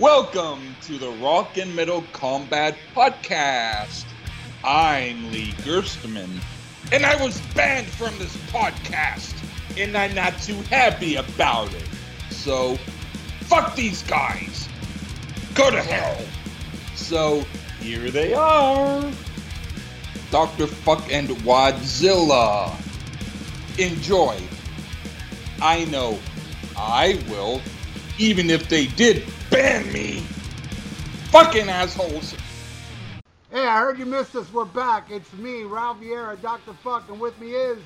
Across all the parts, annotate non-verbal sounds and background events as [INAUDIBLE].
Welcome to the Rock and Metal Combat Podcast. I'm Lee Gerstmann, and I was banned from this podcast, and I'm not too happy about it. So, fuck these guys. Go to hell. So, here they are Dr. Fuck and Wadzilla. Enjoy. I know I will, even if they did ban me. Fucking assholes. Hey, I heard you missed us. We're back. It's me, Ralph Vieira, Dr. Fuck, and with me is.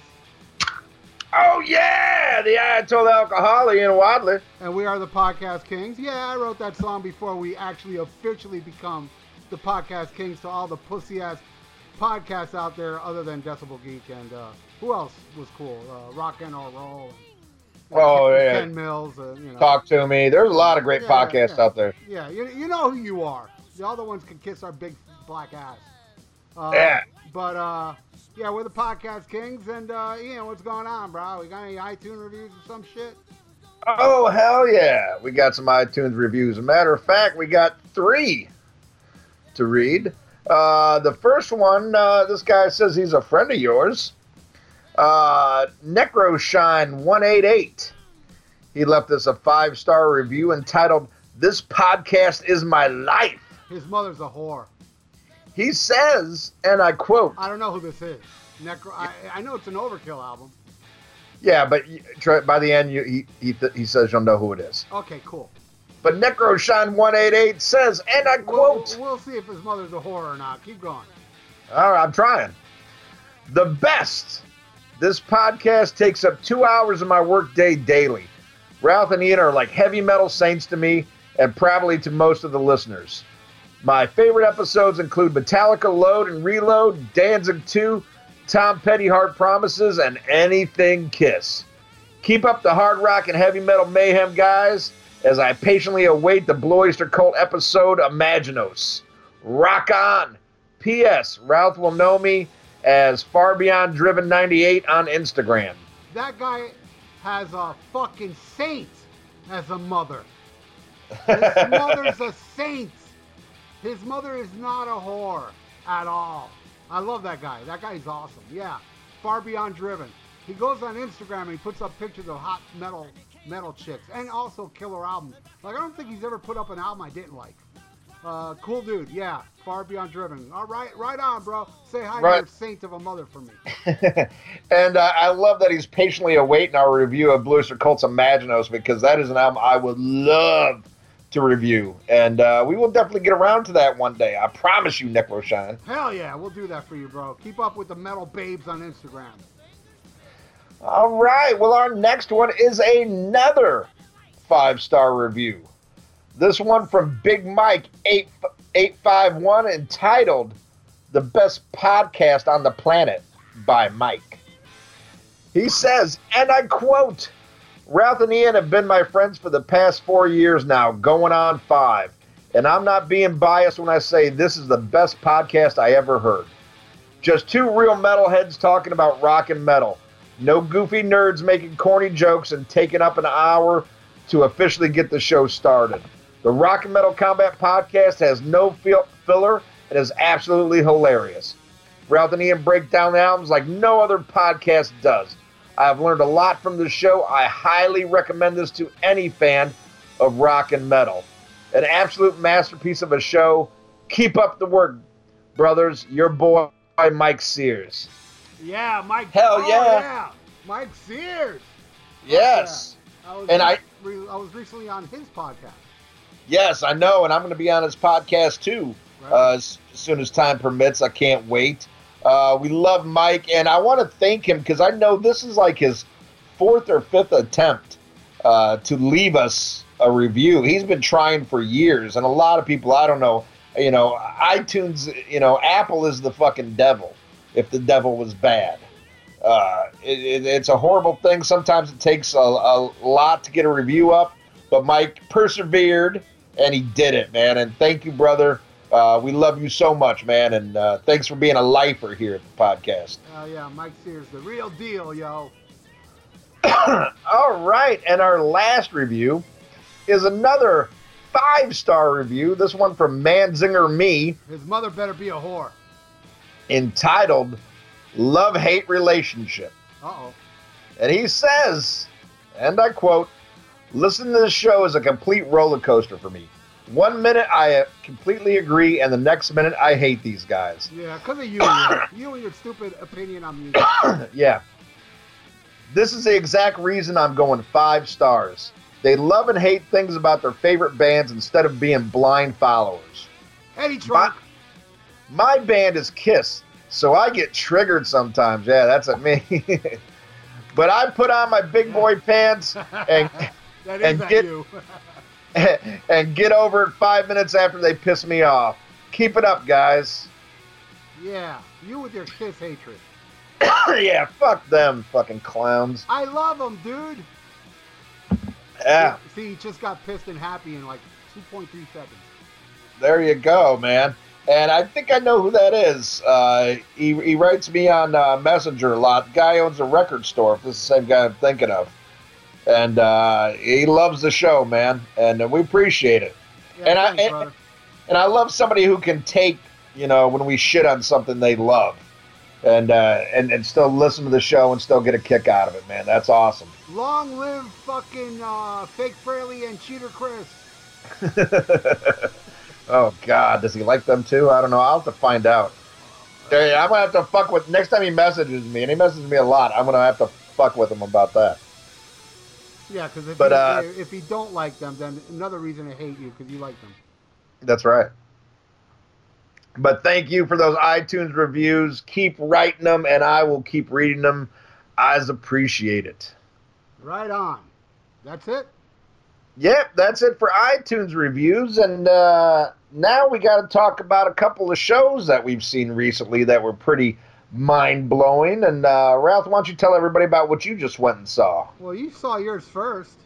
Oh yeah, the Ayatollah Alcoholic and Wadley. And we are the Podcast Kings. Yeah, I wrote that song before we actually officially become the Podcast Kings to all the pussy ass podcasts out there other than Decibel Geek and uh, who else was cool? Uh, Rock and Roll. Oh yeah, Ken Mills. Uh, you know. talk to me. There's a lot of great Yeah, podcasts yeah. out there. Yeah, you, you know who you are. The other ones can kiss our big black ass. Uh, Yeah. But uh, yeah, we're the podcast kings, and uh, Ian, what's going on, bro? We got any iTunes reviews or some shit? Oh hell yeah, we got some iTunes reviews. As a matter of fact, we got three to read. Uh, the first one, uh, this guy says he's a friend of yours. Uh, Necroshine188. He left us a five star review entitled "This podcast is my life." His mother's a whore. He says, and I quote. I don't know who this is. Necro. I, I know it's an Overkill album. Yeah, but by the end, you, he he, th- he says you'll know who it is. Okay, cool. But Necroshine188 says, and I We'll, quote, we'll see if his mother's a whore or not. Keep going. all right, I'm trying. The best. This podcast takes up two hours of my workday daily. Ralph and Ian are like heavy metal saints to me and probably to most of the listeners. My favorite episodes include Metallica Load and Reload, Danzig 2, Tom Petty Hard Promises, and Anything Kiss. Keep up the hard rock and heavy metal mayhem, guys, as I patiently await the Blue Oyster Cult episode Imaginos. Rock on! P.S. Ralph will know me as Far Beyond Driven 98 on Instagram. That guy has a fucking saint as a mother. [LAUGHS] His mother's a saint. His mother is not a whore at all. I love that guy. That guy's awesome. Yeah. Far beyond driven. He goes on Instagram and he puts up pictures of hot metal metal chicks and also killer albums. Like I don't think he's ever put up an album I didn't like. Uh, cool dude. Yeah. Far beyond driven. All right, right on, bro. Say hi Right. to your saint of a mother for me. [LAUGHS] and uh, I love that he's patiently awaiting our review of Blue Oyster Cult's Imaginos because that is an album I would love to review. And uh, we will definitely get around to that one day. I promise you, Necroshine. Hell yeah, we'll do that for you, bro. Keep up with the metal babes on Instagram. All right. Well, our next one is another five star review. This one from Big Mike eight eight five one, entitled "The Best Podcast on the Planet" by Mike. He says, and I quote: "Ralph and Ian have been my friends for the past four years now, going on five, and I'm not being biased when I say this is the best podcast I ever heard. Just two real metalheads talking about rock and metal." No goofy nerds making corny jokes and taking up an hour to officially get the show started. The Rock and Metal Combat podcast has no fil- filler and is absolutely hilarious. Ralph and Ian break down the albums like no other podcast does. I have learned a lot from the show. I highly recommend this to any fan of rock and metal. An absolute masterpiece of a show. Keep up the work, brothers. Your boy, Mike Sears. Yeah, Mike. Hell oh, yeah. Mike Sears. Yes. I was And I- I was recently on his podcast. Yes, I know, and I'm going to be on his podcast too Right? uh, as, as soon as time permits. I can't wait. Uh, we love Mike, and I want to thank him because I know this is like his fourth or fifth attempt uh, to leave us a review. He's been trying for years, and a lot of people, I don't know, you know, iTunes, you know, Apple is the fucking devil. If the devil was bad, uh, it, it, it's a horrible thing. Sometimes it takes a, a lot to get a review up, but Mike persevered and he did it, man. And thank you, brother. Uh, we love you so much, man. And uh, thanks for being a lifer here at the podcast. Oh yeah, Mike Sears, the real deal, yo. [COUGHS] All right, and our last review is another five star review. This one from Manzinger Me, His mother better be a whore. entitled Love Hate Relationship. Uh oh. And he says, and I quote, Listen to this show is a complete roller coaster for me. One minute I completely agree, and the next minute I hate these guys. Yeah, because of you, [COUGHS] you and your stupid opinion on music. [COUGHS] yeah. This is the exact reason I'm going five stars. They love and hate things about their favorite bands instead of being blind followers. Eddie Trunk. My band is Kiss, so I get triggered sometimes. Yeah, that's at me. [LAUGHS] but I put on my big boy pants and [LAUGHS] that is and get- you. [LAUGHS] and get over it five minutes after they piss me off. Keep it up, guys. yeah, you with your kiss hatred. [COUGHS] yeah, fuck them fucking clowns. I love them, dude. Yeah, See, he just got pissed and happy in like 2.3 seconds. there you go, man. And I think I know who that is. Uh, he, he writes me on uh, Messenger a lot. Guy owns a record store. If this is the same guy I'm thinking of, and uh, he loves the show, man, and we appreciate it. Yeah, And I- and- And I love somebody who can take, you know, when we shit on something they love, and uh, and and still listen to the show and still get a kick out of it, man. That's awesome. Long live fucking uh, Fake Frehley and Cheater Chris. [LAUGHS] oh God, does he like them too? I don't know. I'll have to find out. Hey, I'm gonna have to fuck with next time he messages me, and he messages me a lot. I'm gonna have to fuck with him about that. Yeah, because if, But, you, uh, if you don't like them, then another reason to hate you because you like them. That's right. But thank you for those iTunes reviews. Keep writing them, and I will keep reading them. I appreciate it. Right on. That's it. Yep, that's it for iTunes reviews. And uh, now we got to talk about a couple of shows that we've seen recently that were pretty mind blowing. And uh, Ralph, why don't you tell everybody about what you just went and saw? Well, you saw yours first.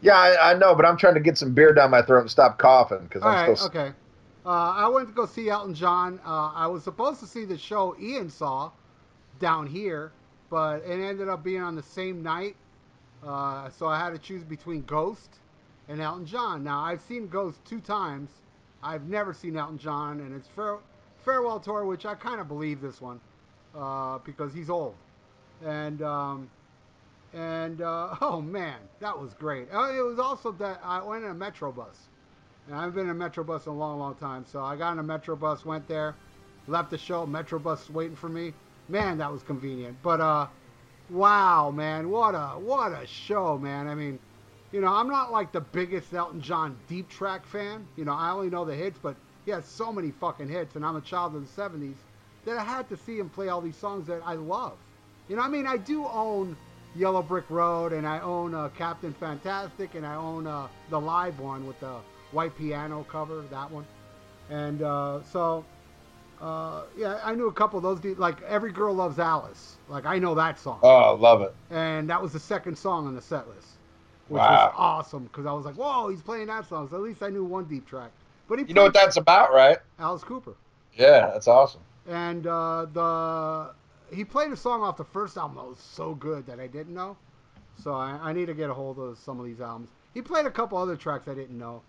Yeah, I, I know, but I'm trying to get some beer down my throat and stop coughing because All I'm right, still. okay. Uh, I went to go see Elton John. Uh, I was supposed to see the show Ian saw down here, but it ended up being on the same night. Uh, so I had to choose between Ghost and Elton John. Now I've seen Ghost two times. I've never seen Elton John, and it's fare- farewell tour, which I kind of believe this one uh, because he's old. And um, and uh, [LAUGHS] oh man, that was great. Uh, it was also that I went in a Metro bus. And I've been in a Metro bus in a long, long time. So I got in a Metro bus, went there, left the show, Metro bus waiting for me. Man, that was convenient. But uh, wow, man, what a what a show, man. I mean, you know, I'm not like the biggest Elton John deep track fan. You know, I only know the hits, but he has so many fucking hits, and I'm a child of the '70s that I had to see him play all these songs that I love. You know, I mean, I do own Yellow Brick Road, and I own uh, Captain Fantastic, and I own uh, the live one with the white piano cover, that one. And uh, so, uh, yeah, I knew a couple of those. de- Like Every Girl Loves Alice. Like I know that song, Oh, I love it. and that was the second song on the set list, which Wow. was awesome because I was like, whoa, he's playing that song. So at least I knew one deep track. But he You know what that's about, right? Alice Cooper Yeah, that's awesome. And uh, the he played a song off the first album that was so good that I didn't know. So I, I need to get a hold of some of these albums. He played a couple other tracks I didn't know,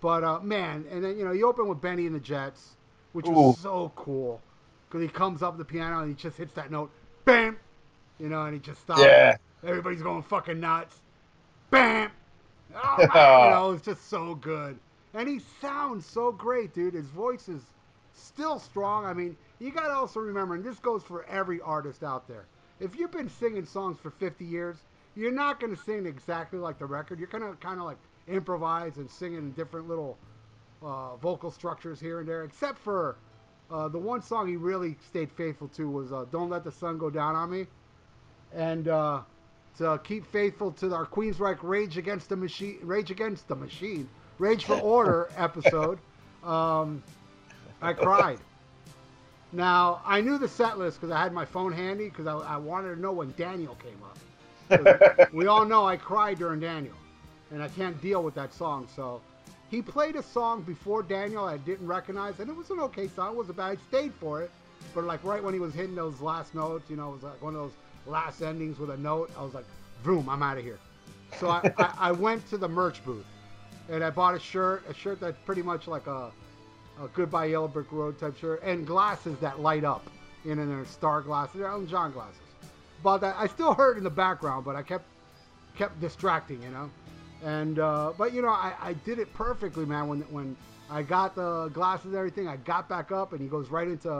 but uh, man, and then you know you open with Benny and the Jets, which was so cool because he comes up the piano and he just hits that note, bam, you know, and he just stops. Yeah. Everybody's going fucking nuts. Bam. Oh, [LAUGHS] you know, it's just so good. And he sounds so great, dude. His voice is still strong. I mean, you got to also remember, and this goes for every artist out there. If you've been singing songs for 50 years, you're not going to sing exactly like the record. You're going to kind of like improvise and sing in different little uh, vocal structures here and there, except for uh, the one song he really stayed faithful to was uh, "Don't Let the Sun Go Down on Me," and uh, to keep faithful to our Queensryche Rage Against the Machine, Rage Against the Machine, Rage for [LAUGHS] Order episode. Um, I cried. Now I knew the set list because I had my phone handy because I, I wanted to know when Daniel came up. we all know I cried during Daniel, and I can't deal with that song. So he played a song before Daniel I didn't recognize, and it was an okay song. It wasn't bad. I stayed for it, but like right when he was hitting those last notes, you know, it was like one of those last endings with a note. I was like, boom, I'm out of here. So I, I, I went to the merch booth, and I bought a shirt, a shirt that's pretty much like a, a Goodbye Yellow Brick Road type shirt, and glasses that light up, you know, they're star glasses, Elton John glasses. But I, I still heard in the background, but I kept kept distracting, you know. And uh, but you know, I, I did it perfectly, man. When when I got the glasses and everything, I got back up, and he goes right into,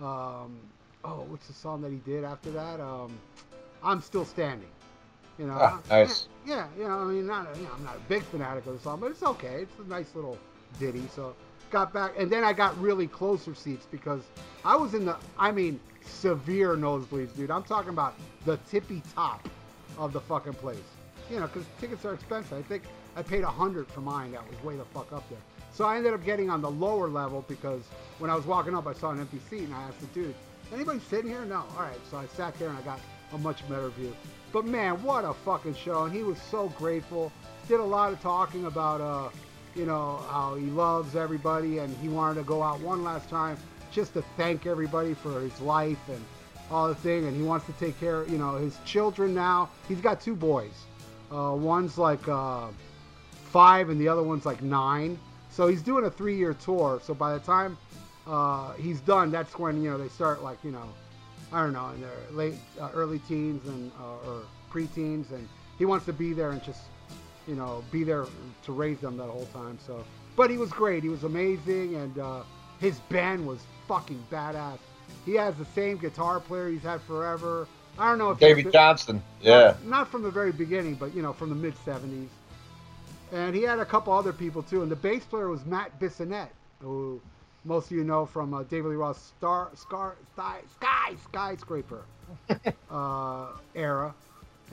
um, oh, what's the song that he did after that? Um, I'm still standing. You know, Ah, nice. Yeah, yeah, you know, I mean, not a, you know, I'm not a big fanatic of the song, but it's okay. It's a nice little ditty. So got back, and then I got really closer seats because I was in the, I mean, severe nosebleeds, dude. I'm talking about the tippy top of the fucking place. You know, because tickets are expensive. I think I paid a hundred for mine. That was way the fuck up there. So I ended up getting on the lower level because when I was walking up, I saw an empty seat, and I asked the dude, "Anybody sitting here?" No. All right. So I sat there and I got a much better view. But man, what a fucking show! And he was so grateful. Did a lot of talking about, uh, you know, how he loves everybody, and he wanted to go out one last time just to thank everybody for his life and all the thing. And he wants to take care, you know, his children now. He's got two boys. Uh, one's like uh, five, and the other one's like nine. So he's doing a three-year tour. So by the time uh, he's done, that's when you know they start like you know, I don't know, in their late, uh, early teens and uh, or preteens, and he wants to be there and just you know be there to raise them that whole time. So, but he was great. He was amazing, and uh, his band was fucking badass. He has the same guitar player he's had forever. I don't know if David Johnstone. Yeah. not, not from the very beginning, but you know, from the mid '70s. And he had a couple other people too. And the bass player was Matt Bissonette, who most of you know from uh, David Lee Roth Star Scar Sky Sky Skyscraper [LAUGHS] uh, era.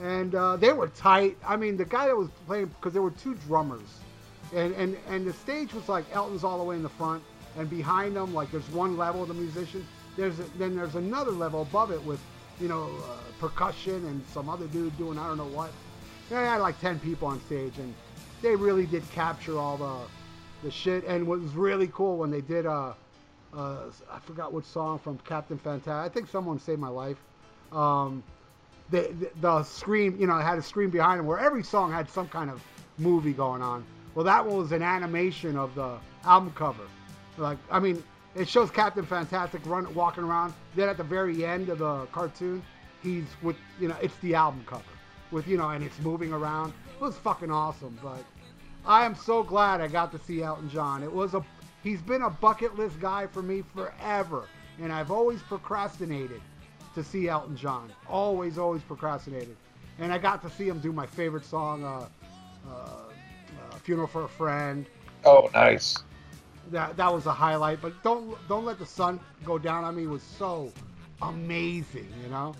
And uh, they were tight. I mean, the guy that was playing because there were two drummers, and and and the stage was like Elton's all the way in the front, and behind them like there's one level of the musician. There's a, then there's another level above it with you know uh, percussion and some other dude doing I don't know what. They had like ten people on stage, and they really did capture all the the shit. And what was really cool when they did uh, uh I forgot which song from Captain Fantastic. I think someone saved my life. Um, the, the, the screen, you know, had a screen behind them where every song had some kind of movie going on. Well, that one was an animation of the album cover. Like, I mean, it shows Captain Fantastic run walking around. Then at the very end of the cartoon, he's with, you know, it's the album cover with, you know, and it's moving around. It was fucking awesome. But I am so glad I got to see Elton John. It was a, he's been a bucket list guy for me forever, and I've always procrastinated to see Elton John. Always, always procrastinated. And I got to see him do my favorite song, uh, uh, uh, "Funeral for a Friend." Oh, nice. That that was a highlight. But don't don't let the sun go down on me was so amazing, you know.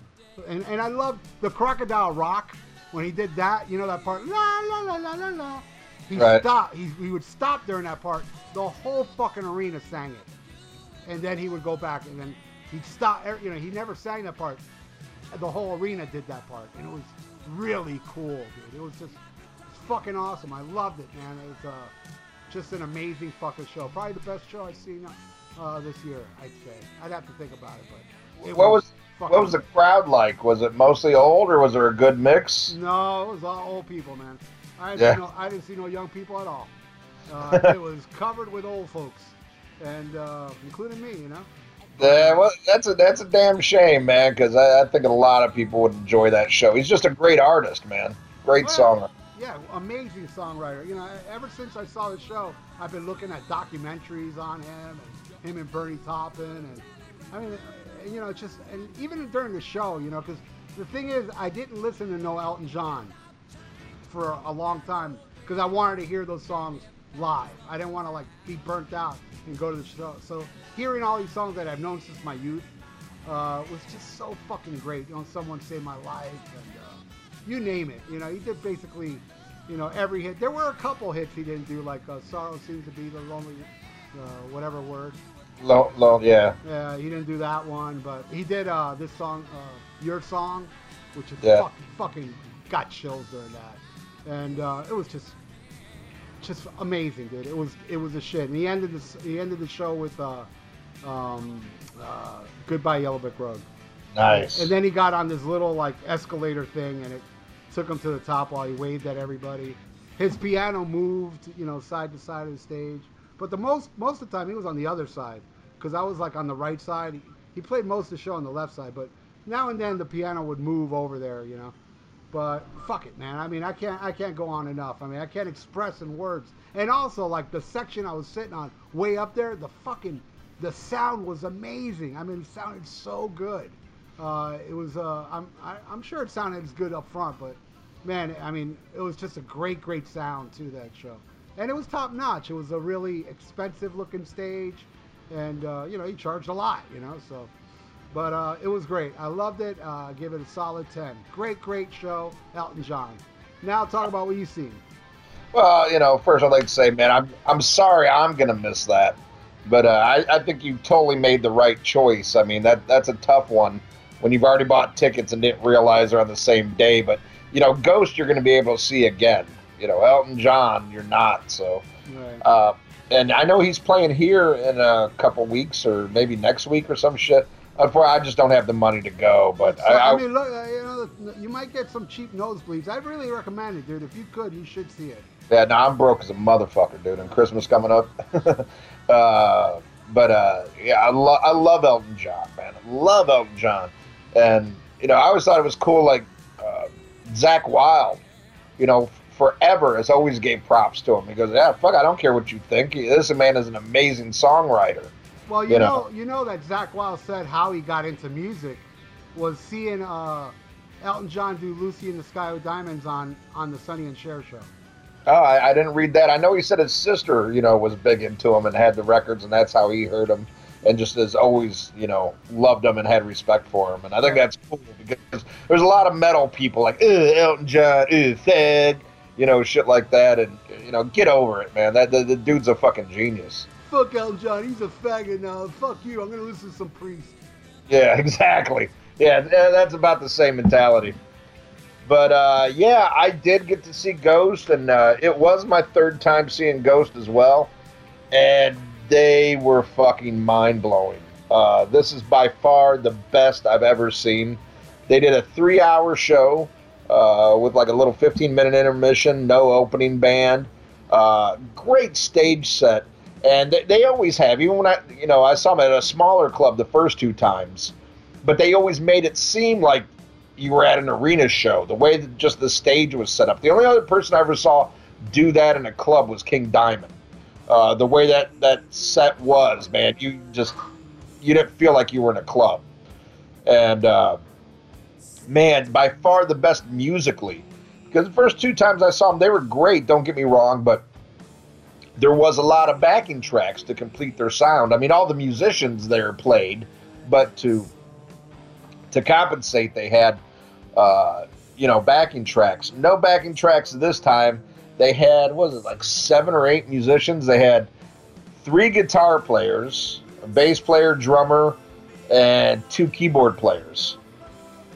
And and I love the Crocodile Rock when he did that. You know that part, la la la la la la. He Right. stopped. He, he would stop during that part. The whole fucking arena sang it, and then he would go back and then he'd stop. er, You know, he never sang that part. The whole arena did that part, and it was really cool, dude. It was just fucking awesome. I loved it, man. It was uh, just an amazing fucking show. Probably the best show I've seen uh, this year. I'd say. I'd have to think about it, but it What was fucking- what was the crowd like? Was it mostly old or was there a good mix? No, it was all old people, man. I didn't, Yeah. see, no, I didn't see no young people at all. Uh, [LAUGHS] it was covered with old folks, and uh, including me, you know. Yeah, well, that's a that's a damn shame, man. Because I, I think a lot of people would enjoy that show. He's just a great artist, man. Great Well, song. Yeah, amazing songwriter. You know, ever since I saw the show, I've been looking at documentaries on him and him and Bernie Taupin, and I mean, you know, just and even during the show, you know, because the thing is, I didn't listen to no Elton John for a long time because I wanted to hear those songs live. I didn't want to like be burnt out and go to the show. So hearing all these songs that I've known since my youth uh, was just so fucking great. You know, someone saved my life and uh, you name it. You know, he did basically, you know, every hit. There were a couple hits he didn't do, like uh, "Sorrow Seems to Be the Lonely," uh, whatever word. Low, low, yeah. Yeah, he didn't do that one, but he did uh, this song, uh, "Your Song," which is Yeah. fucking, fucking got chills during that, and uh, it was just, just amazing, dude. It was, it was a shit. And he ended this, he ended the show with uh, um, uh, "Goodbye Yellow Brick Road," Nice. and then he got on this little like escalator thing, and it took him to the top while he waved at everybody. his piano moved, you know, side to side of the stage. But the most most of the time he was on the other side because I was like on the right side. He played most of the show on the left side, but now and then the piano would move over there, you know. But fuck it, man. I mean, I can't I can't go on enough. I mean, I can't express in words. And also like the section I was sitting on way up there, the fucking the sound was amazing. I mean, it sounded so good. Uh, it was uh, I'm I, am i am sure it sounded as good up front, but man, I mean, it was just a great great sound to that show. And it was top notch. It was a really expensive looking stage and uh, you know he charged a lot, you know. So, but uh, it was great. I loved it. Uh, give it a solid ten. Great, great show, Elton John. Now talk about what you've seen. Well, you know, first I'd like to say, man, I'm I'm sorry I'm gonna miss that, but uh, I, I think you totally made the right choice. I mean that that's a tough one when you've already bought tickets and didn't realize they're on the same day. But you know, Ghost you're going to be able to see again. You know, Elton John you're not. So, right. uh, and I know he's playing here in a couple weeks or maybe next week or some shit. Unfortunately, I just don't have the money to go. But I, I, mean, look, uh, you know, you might get some cheap nosebleeds. I really recommend it, dude. If you could, you should see it. Yeah, no, I'm broke as a motherfucker, dude. And Christmas coming up. [LAUGHS] uh, but uh, yeah, I, lo- I love Elton John, man. I love Elton John, and you know, I always thought it was cool. Like uh, Zakk Wylde, you know, forever has always gave props to him. He goes, "Yeah, fuck, I don't care what you think. This man is an amazing songwriter." Well, you, you know, know, you know that Zakk Wylde said how he got into music was seeing uh, Elton John do "Lucy in the Sky with Diamonds" on on the Sonny and Cher show. Oh, I, I, didn't read that. I know he said his sister, you know, was big into him and had the records, and that's how he heard him, and just has always, you know, loved him and had respect for him. And I think that's cool because there's a lot of metal people like, Elton John, ugh, Thug, you know, shit like that, and you know, get over it, man. That the, the dude's a fucking genius. Fuck Elton John, he's a faggot now. Fuck you, I'm gonna listen to some Priest. Yeah, [LAUGHS] exactly. Yeah, that's about the same mentality. But uh, yeah, I did get to see Ghost, and uh, it was my third time seeing Ghost as well, and they were fucking mind blowing. Uh, this is by far the best I've ever seen. They did a three hour show uh, with like a little 15 minute intermission, no opening band. Uh, great stage set. And they, they always have, even when I, you know, I saw them at a smaller club the first two times, but they always made it seem like you were at an arena show. The way that just the stage was set up. The only other person I ever saw do that in a club was King Diamond. Uh, the way that that set was, man, you just you didn't feel like you were in a club. And uh, man, by far the best musically. Because the first two times I saw them, they were great. Don't get me wrong, but there was a lot of backing tracks to complete their sound. I mean, all the musicians there played, but to to compensate, they had uh, you know backing tracks. No backing tracks this time. They had was it like seven or eight musicians. They had three guitar players, a bass player, drummer, and two keyboard players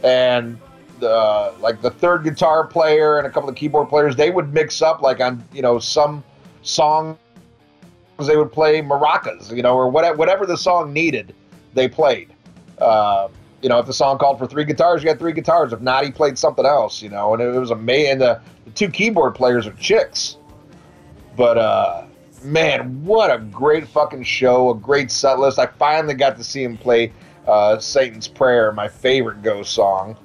and the like the third guitar player and a couple of keyboard players they would mix up like on you know some songs they would play maracas you know or whatever whatever the song needed they played. Uh, you know if the song called for three guitars you got three guitars. If not he played something else you know and it, was amazing the, the two keyboard players are chicks. But uh man what a great fucking show a great set list. I finally got to see him play uh, Satan's Prayer, my favorite Ghost song.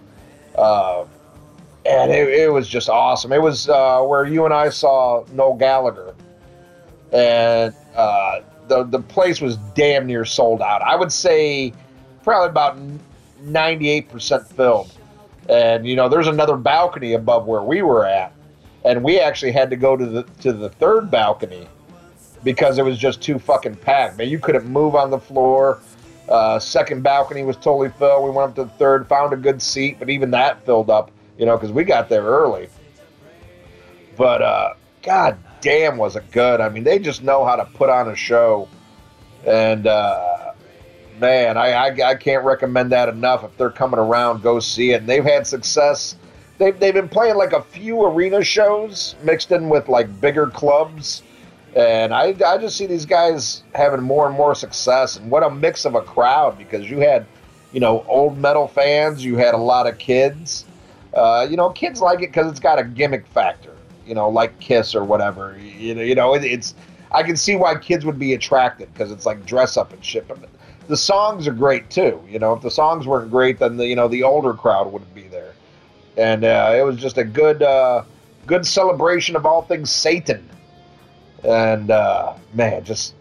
Uh, and it, it, was just awesome. It was uh, where you and I saw Noel Gallagher, and uh, the the place was damn near sold out. I would say probably about ninety eight percent filled. And you know, there's another balcony above where we were at, and we actually had to go to the to the third balcony because it was just too fucking packed. Man, you couldn't move on the floor. Uh, second balcony was totally filled. We went up to the third, found a good seat, but even that filled up, you know, because we got there early. But uh, god damn, was it good? I mean, they just know how to put on a show, and uh, man, I, I, I can't recommend that enough. If they're coming around, go see it. And they've had success. They've they've been playing like a few arena shows mixed in with like bigger clubs and I, I just see these guys having more and more success. And what a mix of a crowd because you had, you know, old metal fans, you had a lot of kids. Uh, you know, kids like it because it's got a gimmick factor. You know, like Kiss or whatever. You know, you know, it, it's I can see why kids would be attracted because it's like dress up and shit. But the songs are great too. You know, if the songs weren't great, then the you know the older crowd wouldn't be there. And uh, it was just a good uh, good celebration of all things Satan. And uh, man, just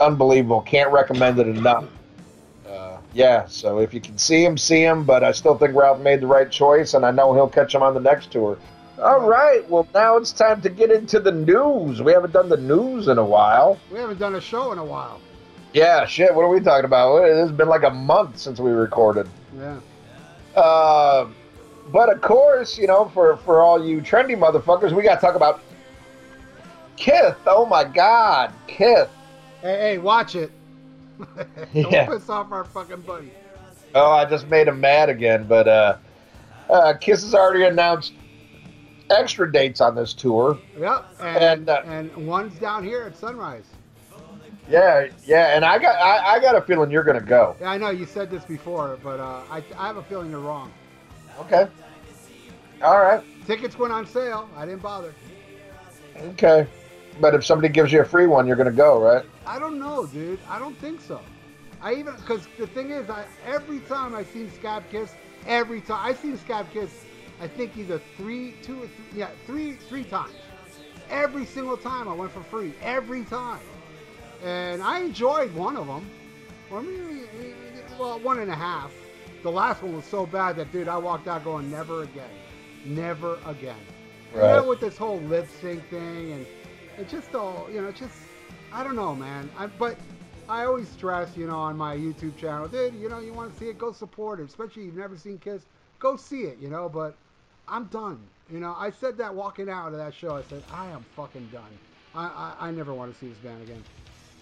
unbelievable. Can't recommend it enough. Uh, yeah, so if you can see him, see him. But I still think Ralph made the right choice, and I know he'll catch him on the next tour. All right, well now it's time to get into the news. We haven't done the news in a while. We haven't done a show in a while. Yeah, shit. What are we talking about? It's been like a month since we recorded. Yeah. Uh, but of course, you know, for for all you trendy motherfuckers, we got to talk about Kith. Oh my God, Kith. Hey, hey, watch it. [LAUGHS] Don't Yeah. piss off our fucking buddy. Oh, I just made him mad again. But uh, uh, Kiss has already announced extra dates on this tour. Yep. And And, uh, and one's down here at Sunrise. Yeah, yeah, and I got I, I got a feeling you're gonna go. Yeah, I know you said this before, but uh, I, I have a feeling you're wrong. Okay. All right. Tickets went on sale. I didn't bother. Okay. But if somebody gives you a free one, you're gonna go, right? I don't know, dude. I don't think so. I even because the thing is, I every time I seen Scab Kiss, every time I seen Scab Kiss, I think either three, two or three, yeah, three, three times. Every single time I went for free. Every time, and I enjoyed one of them. Or maybe, well, one and a half. The last one was so bad that dude, I walked out going, never again, never again. You know, with this whole lip sync thing, and it just all, you know, just, I don't know, man. I, but I always stress, you know, on my YouTube channel, dude, you know, you want to see it, go support it. Especially if you've never seen Kiss, go see it, you know. But I'm done. You know, I said that walking out of that show. I said, I am fucking done. I, I, I never want to see this band again.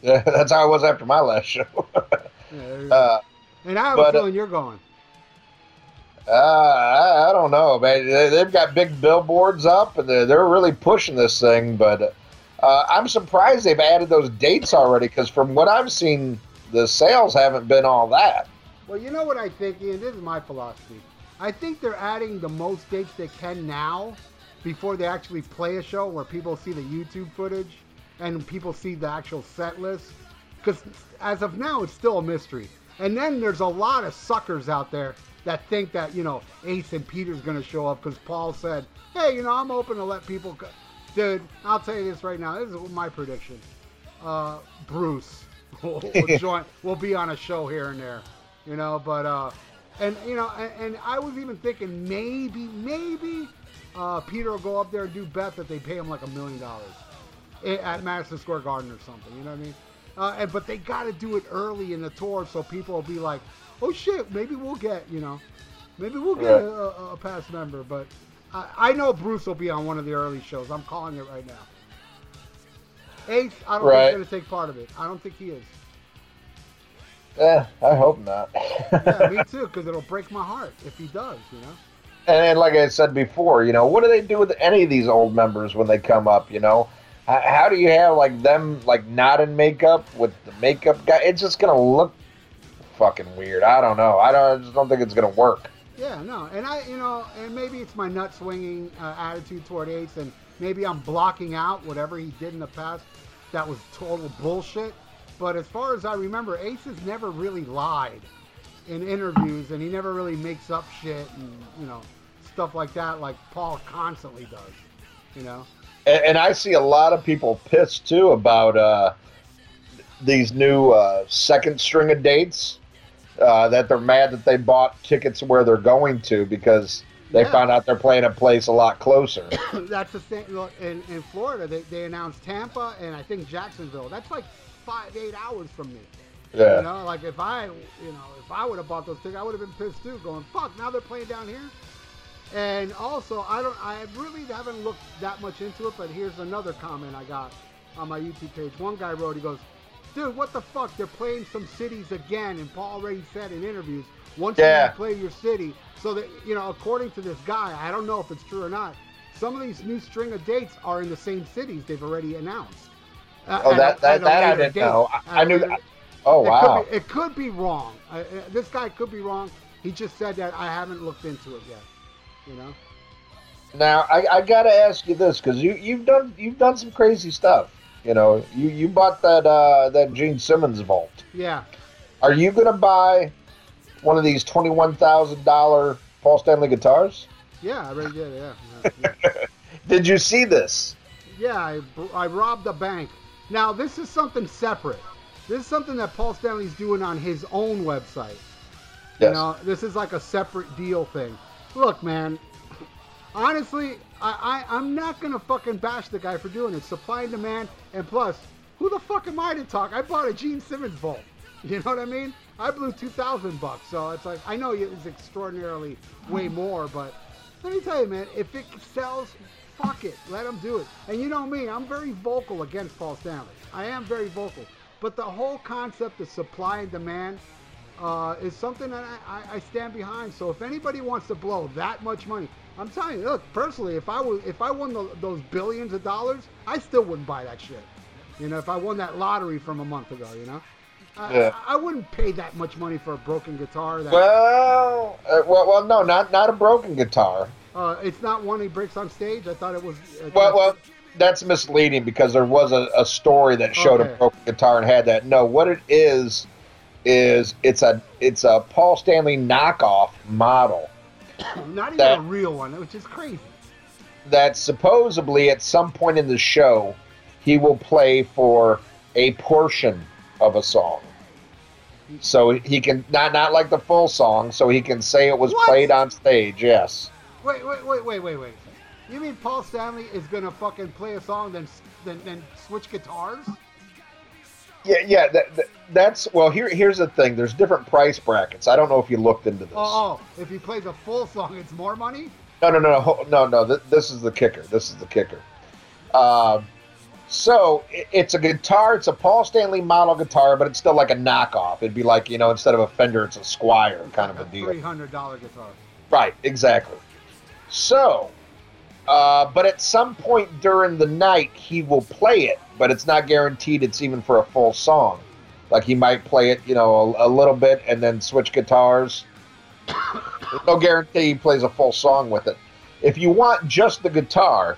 Yeah, [LAUGHS] that's how I was after my last show. [LAUGHS] Yeah, there you go. uh, and I have but, a uh, feeling you're going. Uh, I, I don't know, man. They, they've got big billboards up, and they're, they're really pushing this thing. But uh, I'm surprised they've added those dates already, because from what I've seen, the sales haven't been all that. Well, you know what I think, Ian? This is my philosophy. I think they're adding the most dates they can now before they actually play a show where people see the YouTube footage and people see the actual set list. Because as of now, it's still a mystery. And then there's a lot of suckers out there that think that, you know, Ace and Peter's going to show up because Paul said, hey, you know, I'm open to let people go. Dude, I'll tell you this right now. This is my prediction. Uh, Bruce [LAUGHS] will, will [LAUGHS] join, will be on a show here and there, you know, but, uh, and, you know, and, and I was even thinking maybe, maybe uh, Peter will go up there and do bet that they pay him like a million dollars at Madison Square Garden or something. You know what I mean? Uh, and but they got to do it early in the tour so people will be like, "Oh shit, maybe we'll get you know, maybe we'll get Right. a, a, past member." But I, I know Bruce will be on one of the early shows. I'm calling it right now. Ace, I don't Right. think he's gonna take part of it. I don't think he is. Eh, I hope not. Yeah, me [LAUGHS] too, because it'll break my heart if he does. You know. and like I said before, you know, what do they do with any of these old members when they come up? You know, how, how do you have like them like not in makeup with the makeup guy? It's just gonna look fucking weird. I don't know. I don't. I just don't think it's gonna work. Yeah, no, and I, you know, and maybe it's my nut swinging uh, attitude toward Ace, and maybe I'm blocking out whatever he did in the past that was total bullshit. But as far as I remember, Ace has never really lied in interviews, and he never really makes up shit and you know stuff like that, like Paul constantly does. You know, And, and I see a lot of people pissed too about uh, these new uh, second string of dates. Uh, that they're mad that they bought tickets where they're going to because they Yeah. found out they're playing a place a lot closer. [COUGHS] that's the thing. Look, in in Florida, they, they announced Tampa and I think Jacksonville. That's like five, eight hours from me. Yeah. You know, like if I, you know, if I would have bought those tickets, I would have been pissed too. Going, fuck, now they're playing down here. And also, I don't, I really haven't looked that much into it. But here's another comment I got on my YouTube page. One guy wrote, he goes, "Dude, what the fuck? They're playing some cities again." And Paul already said in interviews, once Yeah. you play your city, so that you know, according to this guy, I don't know if it's true or not. Some of these new string of dates are in the same cities they've already announced. Uh, Oh, that, that, that I didn't date. know. I- I knew that- Oh it wow. Could be, it could be wrong. Uh, this guy could be wrong. He just said that I haven't looked into it yet. You know. Now I, I gotta ask you this because you you've done you've done some crazy stuff. You know, you you bought that uh, that Gene Simmons vault. Yeah. Are you gonna buy one of these twenty one thousand dollar Paul Stanley guitars? Yeah, I already did. Yeah. yeah, [LAUGHS] yeah. Did you see this? Yeah, I, I robbed a bank. Now, this is something separate. This is something that Paul Stanley's doing on his own website. Yes. You know, this is like a separate deal thing. Look, man, honestly, I, I, I'm not going to fucking bash the guy for doing it. Supply and demand. And plus, who the fuck am I to talk? I bought a Gene Simmons vault. [LAUGHS] You know what I mean? I blew 2000 bucks. So it's like, I know it's extraordinarily way more, but let me tell you, man, if it sells, fuck it. Let him do it. And you know me, I'm very vocal against Paul Stanley. I am very vocal. But the whole concept of supply and demand uh, is something that I, I, I stand behind. So if anybody wants to blow that much money, I'm telling you, look, personally, if I was, if I won the, those billions of dollars, I still wouldn't buy that shit. You know, if I won that lottery from a month ago, you know, I, Yeah. I, I wouldn't pay that much money for a broken guitar. That Well, uh, well, well, no, not not a broken guitar. Uh, it's not one he breaks on stage. I thought it was. Uh, Well, well, that's misleading because there was a, a story that showed Okay. a broken guitar and had that. No, what it is is it's a it's a Paul Stanley knockoff model [COUGHS] not even a real one, which is crazy. that supposedly at some point in the show he will play for a portion of a song. So he can not not like the full song, so he can say it was What? played on stage. Yes. Wait, wait, wait, wait, wait, wait. You mean Paul Stanley is gonna fucking play a song, then then, then switch guitars? Yeah, yeah. That, that, that's well. Here, here's the thing. There's different price brackets. I don't know if you looked into this. Oh, oh, if he plays a full song, it's more money. No, no, no, ho- no, no. Th- this is the kicker. This is the kicker. Um, so i- it's a guitar. It's a Paul Stanley model guitar, but it's still like a knockoff. It'd be like you know, instead of a Fender, it's a Squier kind of a deal. Three hundred dollar guitar. Right, exactly. So, uh, but at some point during the night, he will play it, but it's not guaranteed it's even for a full song. Like he might play it, you know, a, a little bit and then switch guitars. There's [COUGHS] no guarantee he plays a full song with it. If you want just the guitar,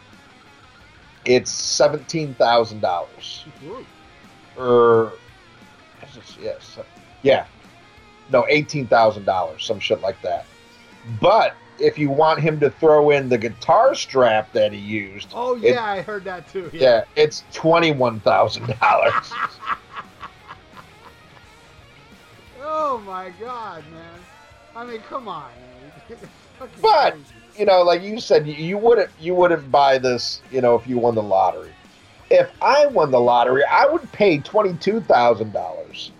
it's seventeen thousand dollars. Or yes, yeah, no, eighteen thousand dollars, some shit like that. But if you want him to throw in the guitar strap that he used, Oh It- yeah, I heard that too. yeah, it's twenty one thousand dollars. [LAUGHS] Oh my god, man. I mean, come on. Man. [LAUGHS] But- crazy. you know, like you said, you- you wouldn't you wouldn't buy this, you know, if you won the lottery. If I won the lottery, I would pay twenty two thousand dollars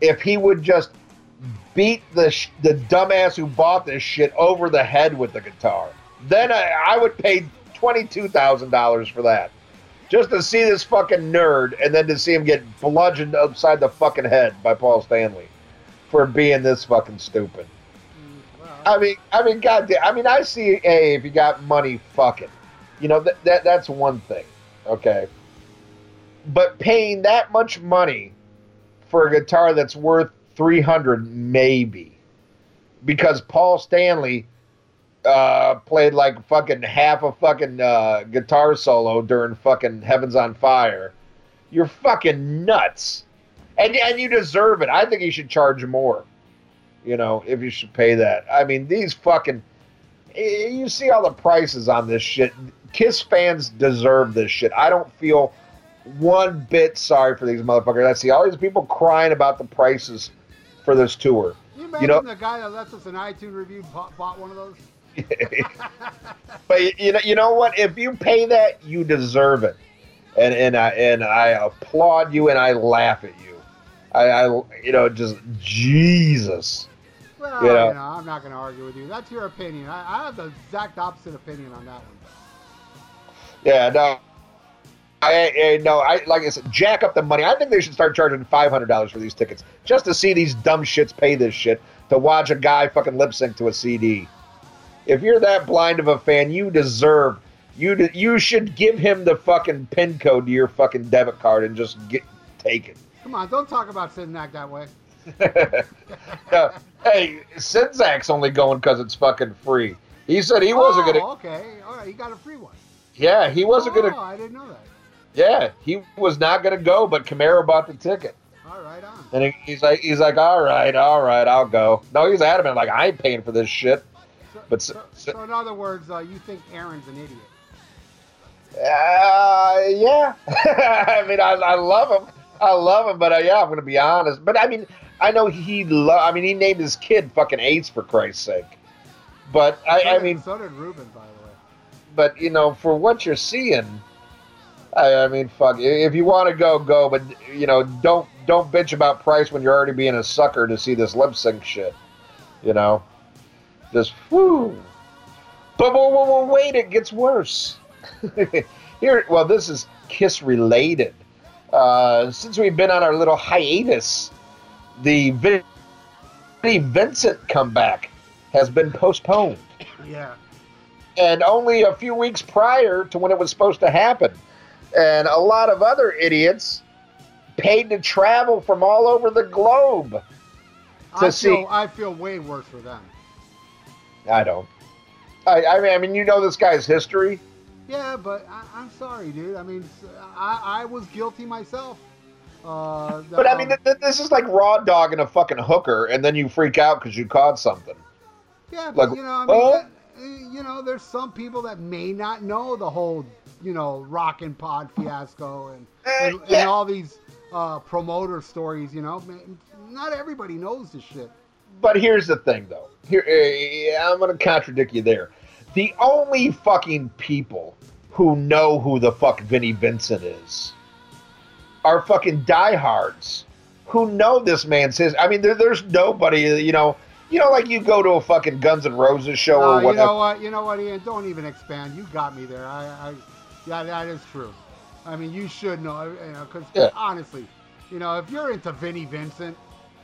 if he would just beat the sh- the dumbass who bought this shit over the head with the guitar. Then I, I would pay twenty two thousand dollars for that, just to see this fucking nerd, and then to see him get bludgeoned upside the fucking head by Paul Stanley for being this fucking stupid. Mm, well, I mean, I mean, goddamn. I mean, I see. Hey, if you got money, fucking. You know that that that's one thing. Okay. But paying that much money for a guitar that's worth three hundred, maybe, because Paul Stanley uh, played like fucking half a fucking uh, guitar solo during fucking Heavens on Fire. You're fucking nuts, and and you deserve it. I think you should charge more you know, if you should pay that. I mean, these fucking. You see all the prices on this shit. Kiss fans deserve this shit. I don't feel one bit sorry for these motherfuckers. I see all these people crying about the prices for this tour. you imagine you know- the guy that left us an iTunes review bought, bought one of those? [LAUGHS] but you know, you know what? If you pay that, you deserve it, and and I and I applaud you and I laugh at you. I, I you know, just Jesus. Well, Yeah. you know, I'm not going to argue with you. That's your opinion. I, I have the exact opposite opinion on that one. Yeah, no. I, I no, I like I said, jack up the money. I think they should start charging five hundred dollars for these tickets just to see these dumb shits pay this shit to watch a guy fucking lip sync to a CD. If you're that blind of a fan, you deserve you de- you should give him the fucking pin code to your fucking debit card and just get take it. Come on, don't talk about Sidnack that way. [LAUGHS] no, hey, Sinzak's only going because it's fucking free. He said he wasn't oh, gonna. Okay, all right, he got a free one. Yeah, he wasn't oh, gonna. I didn't know that. Yeah, he was not gonna go, but Camaro bought the ticket. All right, on. And he, he's like, he's like, all right, all right, I'll go. No, he's adamant, like I ain't paying for this shit. So, But so, so- so in other words, uh, you think Aaron's an idiot? Uh, yeah. [LAUGHS] I mean, I, I love him. I love him, but uh, yeah, I'm gonna be honest. But I mean, I know he. Lo- I mean, he named his kid fucking Ace for Christ's sake. But I, So I did- mean, so did Ruben, by the way. but you know, for what you're seeing, I, I mean, fuck. If you want to go, go. But you know, don't don't bitch about price when you're already being a sucker to see this lip sync shit. You know, just whoo. But, but, but, but wait, it gets worse. [LAUGHS] Here, well, this is Kiss related. Uh, since we've been on our little hiatus, the Vinnie Vincent comeback has been postponed Yeah. and only a few weeks prior to when it was supposed to happen. And a lot of other idiots paid to travel from all over the globe. To I see- I feel way worse for them. I don't. I, I mean, I mean, you know this guy's history. Yeah, but I, I'm sorry, dude. I mean, I was guilty myself. Uh, [LAUGHS] But I um, mean, th- th- this is like raw dog and a fucking hooker, and then you freak out because you caught something. yeah, but like, you know, I mean, oh. that- uh, you know, there's some people that may not know the whole, you know, rock and pod fiasco and and, Uh, yeah. and all these uh, promoter stories. You know, not everybody knows this shit. But here's the thing, though. Here, uh, I'm going to contradict you there. The only fucking people who know who the fuck Vinnie Vincent is are fucking diehards who know this man's his. I mean, there, there's nobody, you know, you know, like you go to a fucking Guns N' Roses show Uh, or you know what? You know what, Ian? Don't even expand. You got me there. I, I yeah, that is true. I mean, you should know, you know, because Yeah. honestly, you know, if you're into Vinnie Vincent,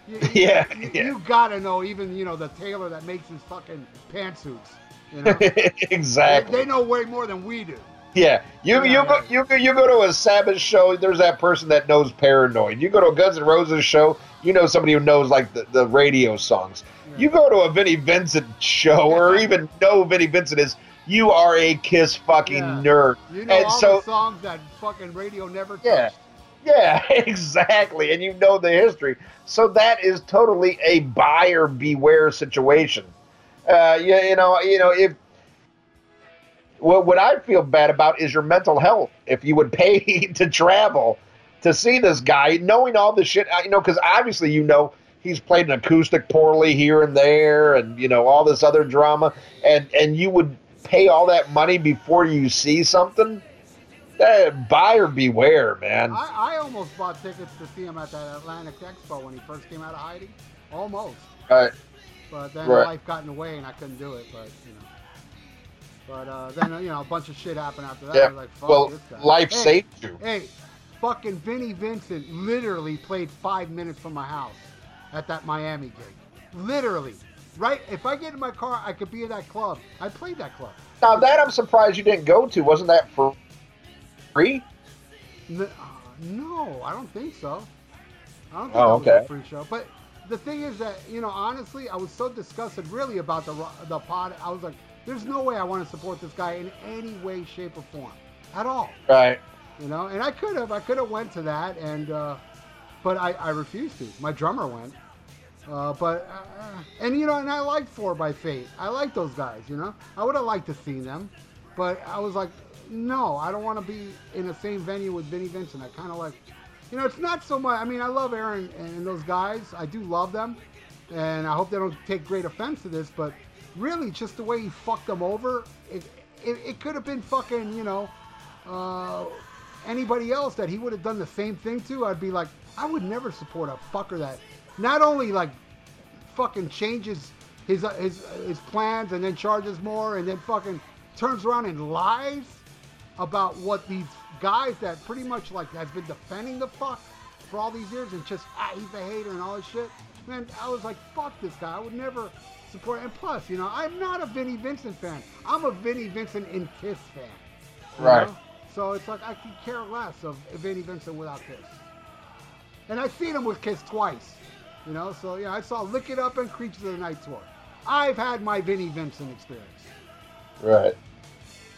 you, [LAUGHS] Yeah, you, yeah. you gotta know even you know the tailor that makes his fucking pantsuits. You know, [LAUGHS] exactly. they know way more than we do. Yeah, you you go you go you go to a Sabbath show. There's that person that knows Paranoid. You go to a Guns N' Roses show. You know somebody who knows like the, the radio songs. Yeah. You go to a Vinnie Vincent show or [LAUGHS] even know Vinnie Vincent is. You are a Kiss fucking Yeah. nerd. You know And all so- the songs that fucking radio never touched. Yeah. [LAUGHS] Yeah, exactly. And you know the history. So that is totally a buyer beware situation. Uh, you, you know, you know, if well, what I feel bad about is your mental health. If you would [LAUGHS] pay to travel to see this guy, knowing all this shit, you know, because obviously you know he's played an acoustic poorly here and there, and you know all this other drama, and and you would pay all that money before you see something. Uh, buyer beware, man. I, I almost bought tickets to see him at that Atlantic Expo when he first came out of hiding. Almost. Right. But then Right. life got in the way and I couldn't do it. But you know. But uh, then you know a bunch of shit happened after that. Yeah. like, fuck Well, life hey, saved you. Hey, fucking Vinnie Vincent literally played five minutes from my house at that Miami gig. Literally. Right? If I get in my car, I could be at that club. I played that club. Now that I'm surprised you didn't go to. Wasn't that for free? Uh, no, I don't think so. I don't think Oh, that was a okay. free show. But the thing is that you know, honestly, I was so disgusted really about the the pod. I was like, there's no way I want to support this guy in any way, shape, or form, at all. Right. You know, and I could have, I could have went to that, and uh, but I, I refused to. My drummer went. Uh, but uh, and you know, and I liked Four by Fate. I like those guys. You know, I would have liked to see them, but I was like, no, I don't want to be in the same venue with Vinnie Vincent. I kind of like, you know, it's not so much. I mean, I love Aaron and those guys. I do love them, and I hope they don't take great offense to this. But really, just the way he fucked them over, it it, it could have been fucking, you know, uh, anybody else that he would have done the same thing to. I'd be like, I would never support a fucker that not only like fucking changes his uh, his his plans and then charges more and then fucking turns around and lies about what these guys that pretty much like has been defending the fuck for all these years and just ah he's a hater and all this shit. Man, I was like, fuck this guy. I would never support. And plus, you know, I'm not a Vinnie Vincent fan. I'm a Vinnie Vincent in Kiss fan. Right. know? So it's like I could care less of Vinnie Vincent without Kiss. And I've seen him with Kiss twice. You know, so yeah, I saw Lick It Up and Creatures of the Night tour. I've had my Vinnie Vincent experience. Right.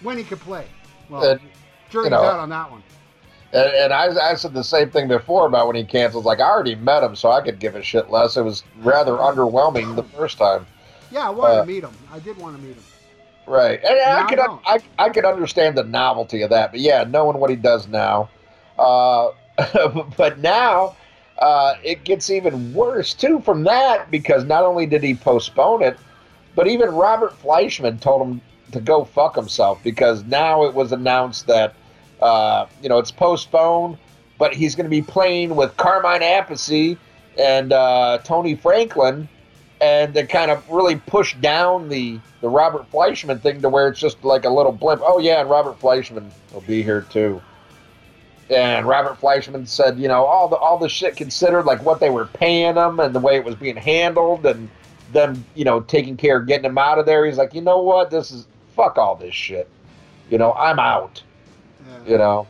when he could play. Well, And, jury's know, out on that one. and, and I, I said the same thing before about when he cancels. Like, I already met him, so I could give a shit less. It was rather underwhelming the first time. Yeah, I wanted Uh, to meet him. I did want to meet him. Right. And Now I I could don't. I, I could understand the novelty of that. But yeah, knowing what he does now. Uh, [LAUGHS] but now uh, it gets even worse too from that because not only did he postpone it, but even Robert Fleischman told him to go fuck himself because now it was announced that uh, you know it's postponed, but he's going to be playing with Carmine Appice and uh, Tony Franklin, and they kind of really push down the the Robert Fleischman thing to where it's just like a little blimp. Oh yeah, and Robert Fleischman will be here too. And Robert Fleischman said, you know, all the all the shit considered, like what they were paying him and the way it was being handled, and them, you know, taking care of getting him out of there. He's like, you know what, this is fuck all this shit. You know, I'm out. Yeah. You know,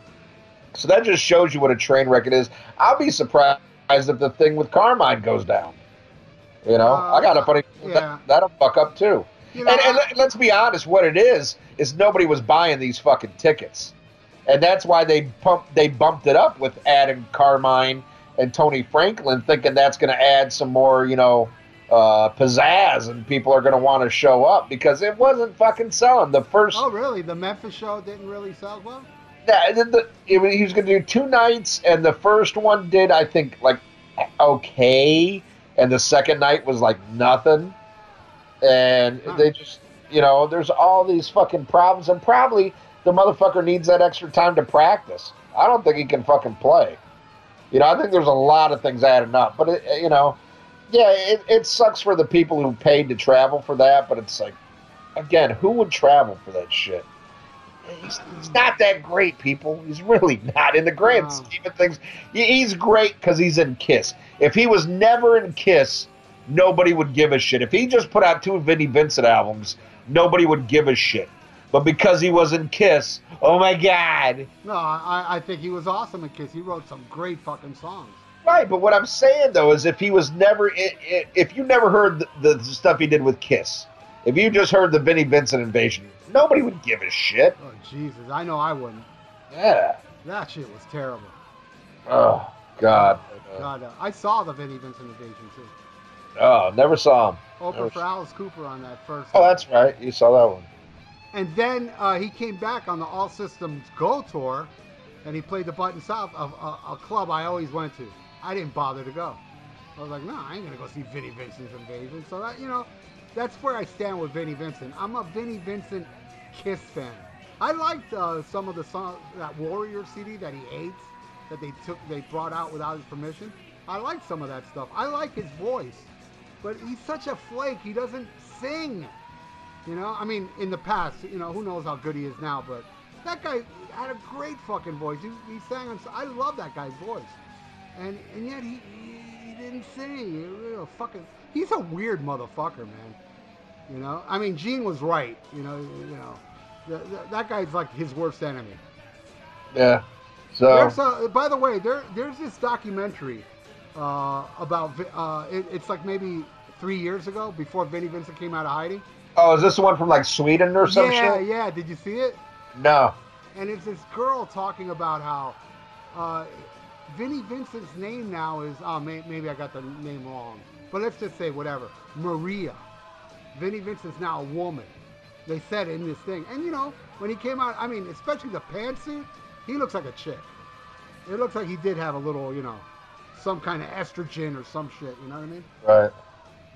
so that just shows you what a train wreck it is. I'll be surprised if the thing with Carmine goes down. You know, Uh, I got a funny yeah. that, that'll fuck up too. You know, and, and let's be honest, what it is is nobody was buying these fucking tickets, and that's why they pumped they bumped it up with Adam Carmine and Tony Franklin, thinking that's going to add some more, you know, uh, pizzazz, and people are going to want to show up because it wasn't fucking selling. The first, oh, really? The Memphis show didn't really sell well? yeah, the, the, it, he was going to do two nights, and the first one did, I think, like okay, and the second night was like nothing, and Huh. they just, you know, there's all these fucking problems, and probably the motherfucker needs that extra time to practice. I don't think he can fucking play. You know, I think there's a lot of things adding up, but it, you know, yeah, it, it sucks for the people who paid to travel for that, but it's like, again, who would travel for that shit? He's, he's not that great, people. He's really not in the grand No. scheme of things. He's great because he's in Kiss. If he was never in Kiss, nobody would give a shit. If he just put out two Vinnie Vincent albums, nobody would give a shit. But because he was in Kiss, oh my god! No, I, I think he was awesome in Kiss. He wrote some great fucking songs. Right, but what I'm saying though is, if he was never, if you never heard the, the stuff he did with Kiss, if you just heard the Vinnie Vincent invasion, nobody would give a shit. Oh, Jesus. I know I wouldn't. Yeah. That shit was terrible. Oh God. God, uh, I saw the Vinnie Vincent invasion, too. Oh, never saw him. Open Never for Alice Cooper on that first. Oh, that's right. You saw that one. And then uh, he came back on the All Systems Go tour, and he played the Button South, a, a, a club I always went to. I didn't bother to go. I was like, no, I ain't gonna go see Vinnie Vincent's Invasion. So that you know, that's where I stand with Vinnie Vincent. I'm a Vinnie Vincent Kiss fan. I liked uh, some of the song that Warrior CD that he hates that they took they brought out without his permission. I like some of that stuff. I like his voice, but he's such a flake. He doesn't sing. You know, I mean, in the past, you know, who knows how good he is now, but that guy had a great fucking voice. He, he sang on. I love that guy's voice, and and yet he he, he didn't sing. He, you know, fucking, he's a weird motherfucker, man. You know, I mean, Gene was right. You know, you know, th th that guy's like his worst enemy. Yeah. So a, by the way, there there's this documentary uh, about uh, it, it's like maybe three years ago before Vinnie Vincent came out of hiding. Oh, is this the one from like Sweden or some yeah, shit? yeah. Did you see it? No. And it's this girl talking about how uh, Vinnie Vincent's name now is oh may, maybe I got the name wrong, but let's just say whatever Maria. Vinnie Vincent's now a woman. They said in this thing, and you know when he came out, I mean especially the pantsuit, he looks like a chick. It looks like he did have a little, you know, some kind of estrogen or some shit. You know what I mean? Right.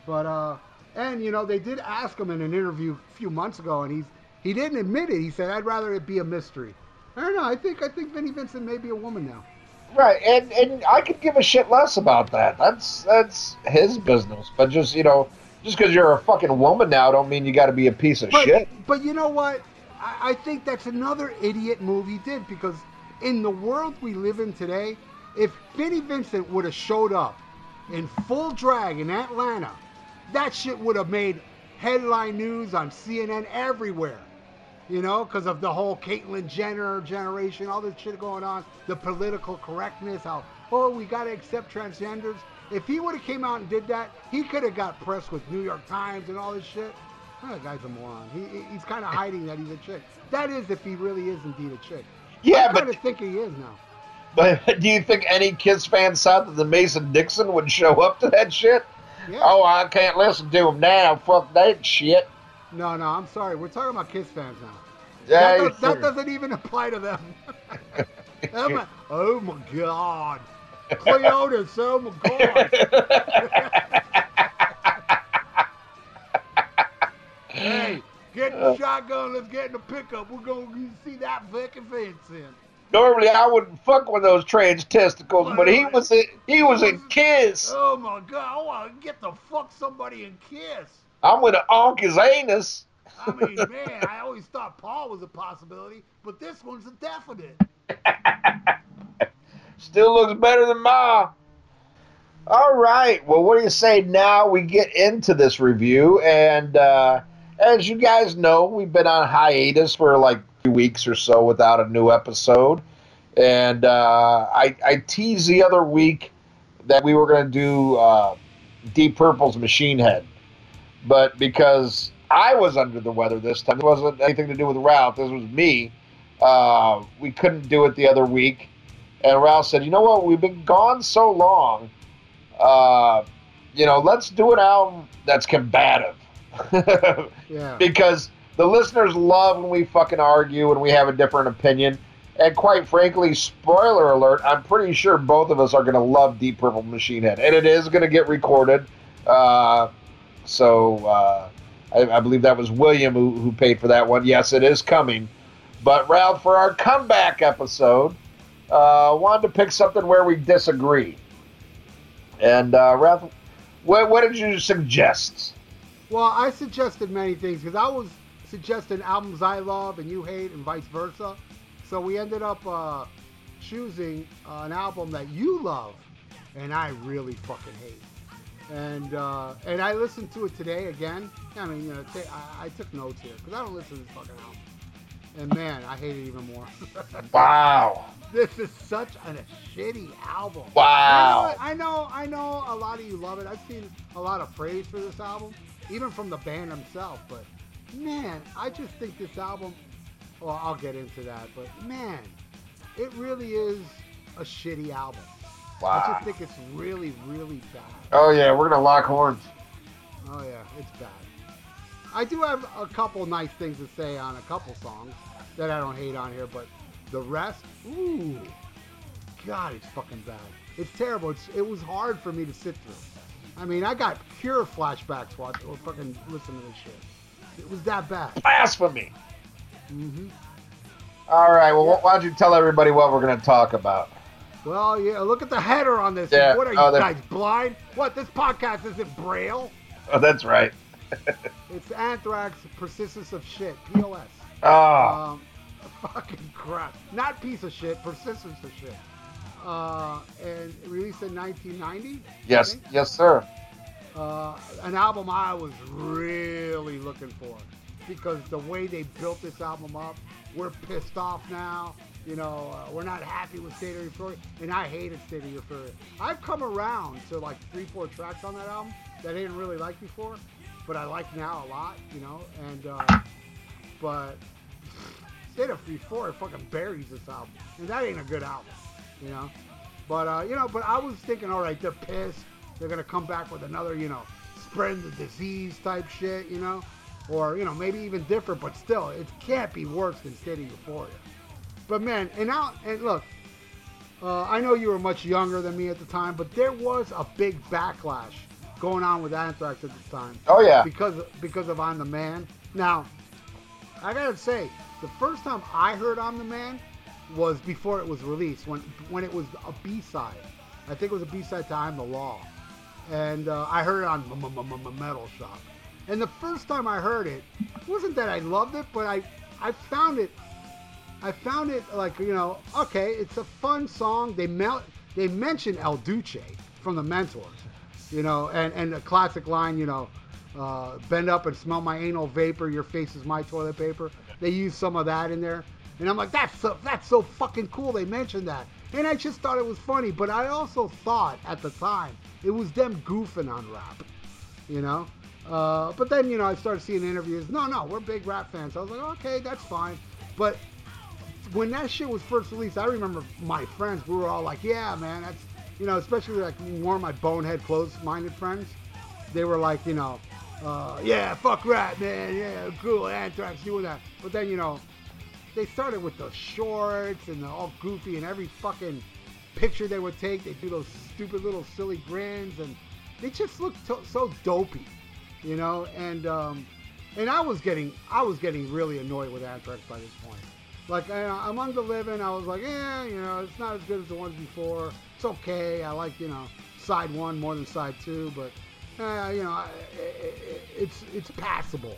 But uh, and you know they did ask him in an interview a few months ago, and he's he didn't admit it. He said, "I'd rather it be a mystery." I don't know. I think I think Vinnie Vincent may be a woman now. Right, and and I could give a shit less about that. That's that's his business. But just you know, just because you're a fucking woman now, don't mean you got to be a piece of But shit. but you know what? I, I think that's another idiot move he did because in the world we live in today, if Vinnie Vincent would have showed up in full drag in Atlanta, that shit would have made headline news on CNN everywhere. You know, because of the whole Caitlyn Jenner generation, all this shit going on, the political correctness, how oh we gotta accept transgenders. If he would have came out and did that, he could have got pressed with New York Times and all this shit. Ah, that guy's a moron. He, he's kind of [LAUGHS] hiding that he's a chick. That is, if he really is indeed a chick. Yeah, I but of think he is now. but [LAUGHS] do you think any Kiss fan thought that the Mason Dixon would show up to that shit? Yeah. Oh, I can't listen to them now. Fuck that shit. No, no, I'm sorry. We're talking about Kiss fans now. Yeah, that, does, that doesn't even apply to them. [LAUGHS] oh, my, oh my God. Cleotis, oh my God. [LAUGHS] hey, get the shotgun. Let's get in the pickup. We're going to see that fucking fence in. Normally, I wouldn't fuck with those trans testicles, but he was in, he was in Kiss. Oh my God. I want to get the fuck somebody in kiss. I'm gonna onk his anus. I mean, man, I always thought Paul was a possibility, but this one's a definite. [LAUGHS] Still looks better than Ma. All right. Well, what do you say now we get into this review? And uh, as you guys know, we've been on hiatus for like weeks or so without a new episode. And uh, I, I teased the other week that we were going to do uh, Deep Purple's Machine Head. But because I was under the weather this time, it wasn't anything to do with Ralph, this was me. Uh, we couldn't do it the other week. And Ralph said, you know what? We've been gone so long. Uh, you know, let's do an album that's combative. [LAUGHS] Yeah. because the listeners love when we fucking argue and we have a different opinion. And quite frankly, spoiler alert, I'm pretty sure both of us are going to love Deep Purple Machine Head. And it is going to get recorded. Uh, so uh, I, I believe that was William who, who paid for that one. Yes, it is coming. But Ralph, for our comeback episode, uh, wanted to pick something where we disagree. And uh, Ralph, what, what did you suggest? Well, I suggested many things because I was suggesting albums I love and you hate and vice versa. So we ended up uh, choosing uh, an album that you love and I really fucking hate. And uh, and I listened to it today again. I mean, you know, ta- I, I took notes here because I don't listen to this fucking album. And man, I hate it even more. [LAUGHS] Wow. this is such a shitty album. Wow. I know, I know, I know a lot of you love it. I've seen a lot of praise for this album, even from the band themselves. But man, I just think this album. Well, I'll get into that, but man, it really is a shitty album. Wow. I just think it's really, really bad. Oh, yeah, we're going to lock horns. Oh yeah, it's bad. I do have a couple nice things to say on a couple songs that I don't hate on here, but the rest, ooh, God, it's fucking bad. It's terrible. It's, it was hard for me to sit through. I mean, I got pure flashbacks watching or fucking listening to this shit. It was that bad. Blasphemy. hmm All right, well, why don't you tell everybody what we're going to talk about? Well, yeah. Look at the header on this. Yeah, What are you oh, they're- guys blind? What? This podcast isn't braille. Oh, that's right. [LAUGHS] It's Anthrax, Persistence of Shit, POS. Oh, Um, [LAUGHS] fucking crap. Not piece of shit, persistence of shit. Uh, and released in 1990. Yes, yes, sir. Uh, an album I was really looking for because the way they built this album up, we're pissed off now. You know, uh, we're not happy with State of Euphoria, and I hated State of Euphoria. I've come around to like three, four tracks on that album that I didn't really like before, but I like now a lot. You know, and uh, but State of Euphoria fucking buries this album, and that ain't a good album. You know, but uh, you know, but I was thinking, all right, they're pissed. They're gonna come back with another, you know, spreading the disease type shit, you know, or you know, maybe even different, but still, it can't be worse than State of Euphoria. But man, and now, and look, uh, I know you were much younger than me at the time, but there was a big backlash going on with Anthrax at the time Oh, yeah. because because of I'm the Man. Now, I gotta say, the first time I heard I'm the Man was before it was released, when when it was a B side. I think it was a B side to I'm the Law, and uh, I heard it on Metal Shop. And the first time I heard it, it wasn't that I loved it, but I I found it I found it like you know okay, it's a fun song. They mel- they mention El Duce from the Mentors, you know, and and a classic line, you know, uh, bend up and smell my anal vapor. Your face is my toilet paper. They use some of that in there, and I'm like, that's so that's so fucking cool. They mentioned that, and I just thought it was funny. But I also thought at the time it was them goofing on rap, you know. Uh, but then, you know, I started seeing interviews. No, no, we're big rap fans. I was like, okay, that's fine. But when that shit was first released, I remember my friends, we were all like, yeah, man, that's, you know, especially like more of my bonehead, close-minded friends. They were like, you know, uh, yeah, fuck rap, man, yeah, cool, Anthrax doing that. But then, you know, they started with the shorts and the all goofy and every fucking picture they would take, they do those stupid little silly grins and they just look to- so dopey, you know. And um, and I was getting I was getting really annoyed with Anthrax by this point. Like uh, Among the Living, I was like, yeah, you know, it's not as good as the ones before. It's okay. I like you know side one more than side two, but uh, you know, it, it's it's passable.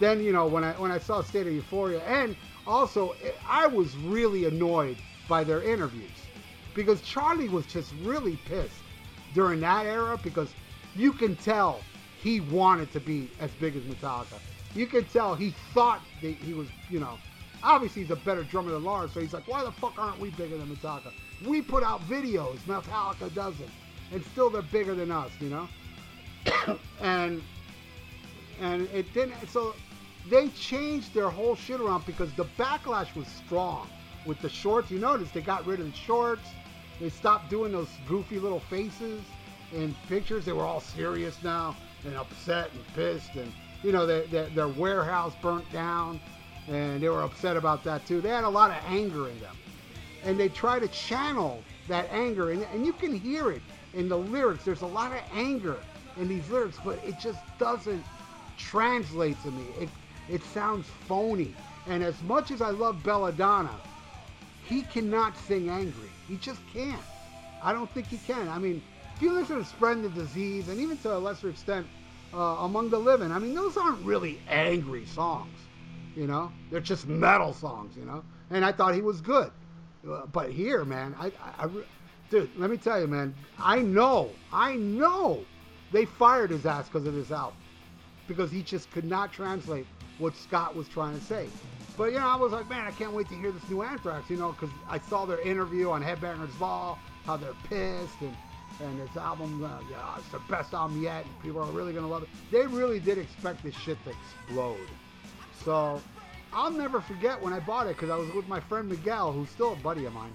Then you know when I when I saw State of Euphoria, and also I was really annoyed by their interviews because Charlie was just really pissed during that era because you can tell he wanted to be as big as Metallica. You can tell he thought that he was, you know, obviously he's a better drummer than Lars, so he's like, why the fuck aren't we bigger than Metallica? We put out videos, Metallica doesn't, and still they're bigger than us, you know. [COUGHS] and and it didn't. So they changed their whole shit around because the backlash was strong with the shorts. You notice they got rid of the shorts. They stopped doing those goofy little faces in pictures. They were all serious now and upset and pissed. And, you know, they, they, their warehouse burnt down and they were upset about that too. They had a lot of anger in them. And they try to channel that anger. And, and you can hear it in the lyrics. There's a lot of anger in these lyrics, but it just doesn't translate to me. It, it sounds phony. And as much as I love Belladonna, he cannot sing angry. He just can't. I don't think he can. I mean, listen to Spreading the Disease, and even to a lesser extent, uh, Among the Living, I mean, those aren't really angry songs. You know, they're just metal songs. You know, and I thought he was good. Uh, but here, man, I, I, I, dude, let me tell you, man, I know, I know, they fired his ass because of this album, because he just could not translate what Scott was trying to say. But yeah, I was like, man, I can't wait to hear this new Anthrax. You know, because I saw their interview on Headbangers Ball, how they're pissed, and and this album, uh, yeah, it's the best album yet. And people are really gonna love it. They really did expect this shit to explode. So I'll never forget when I bought it because I was with my friend Miguel, who's still a buddy of mine,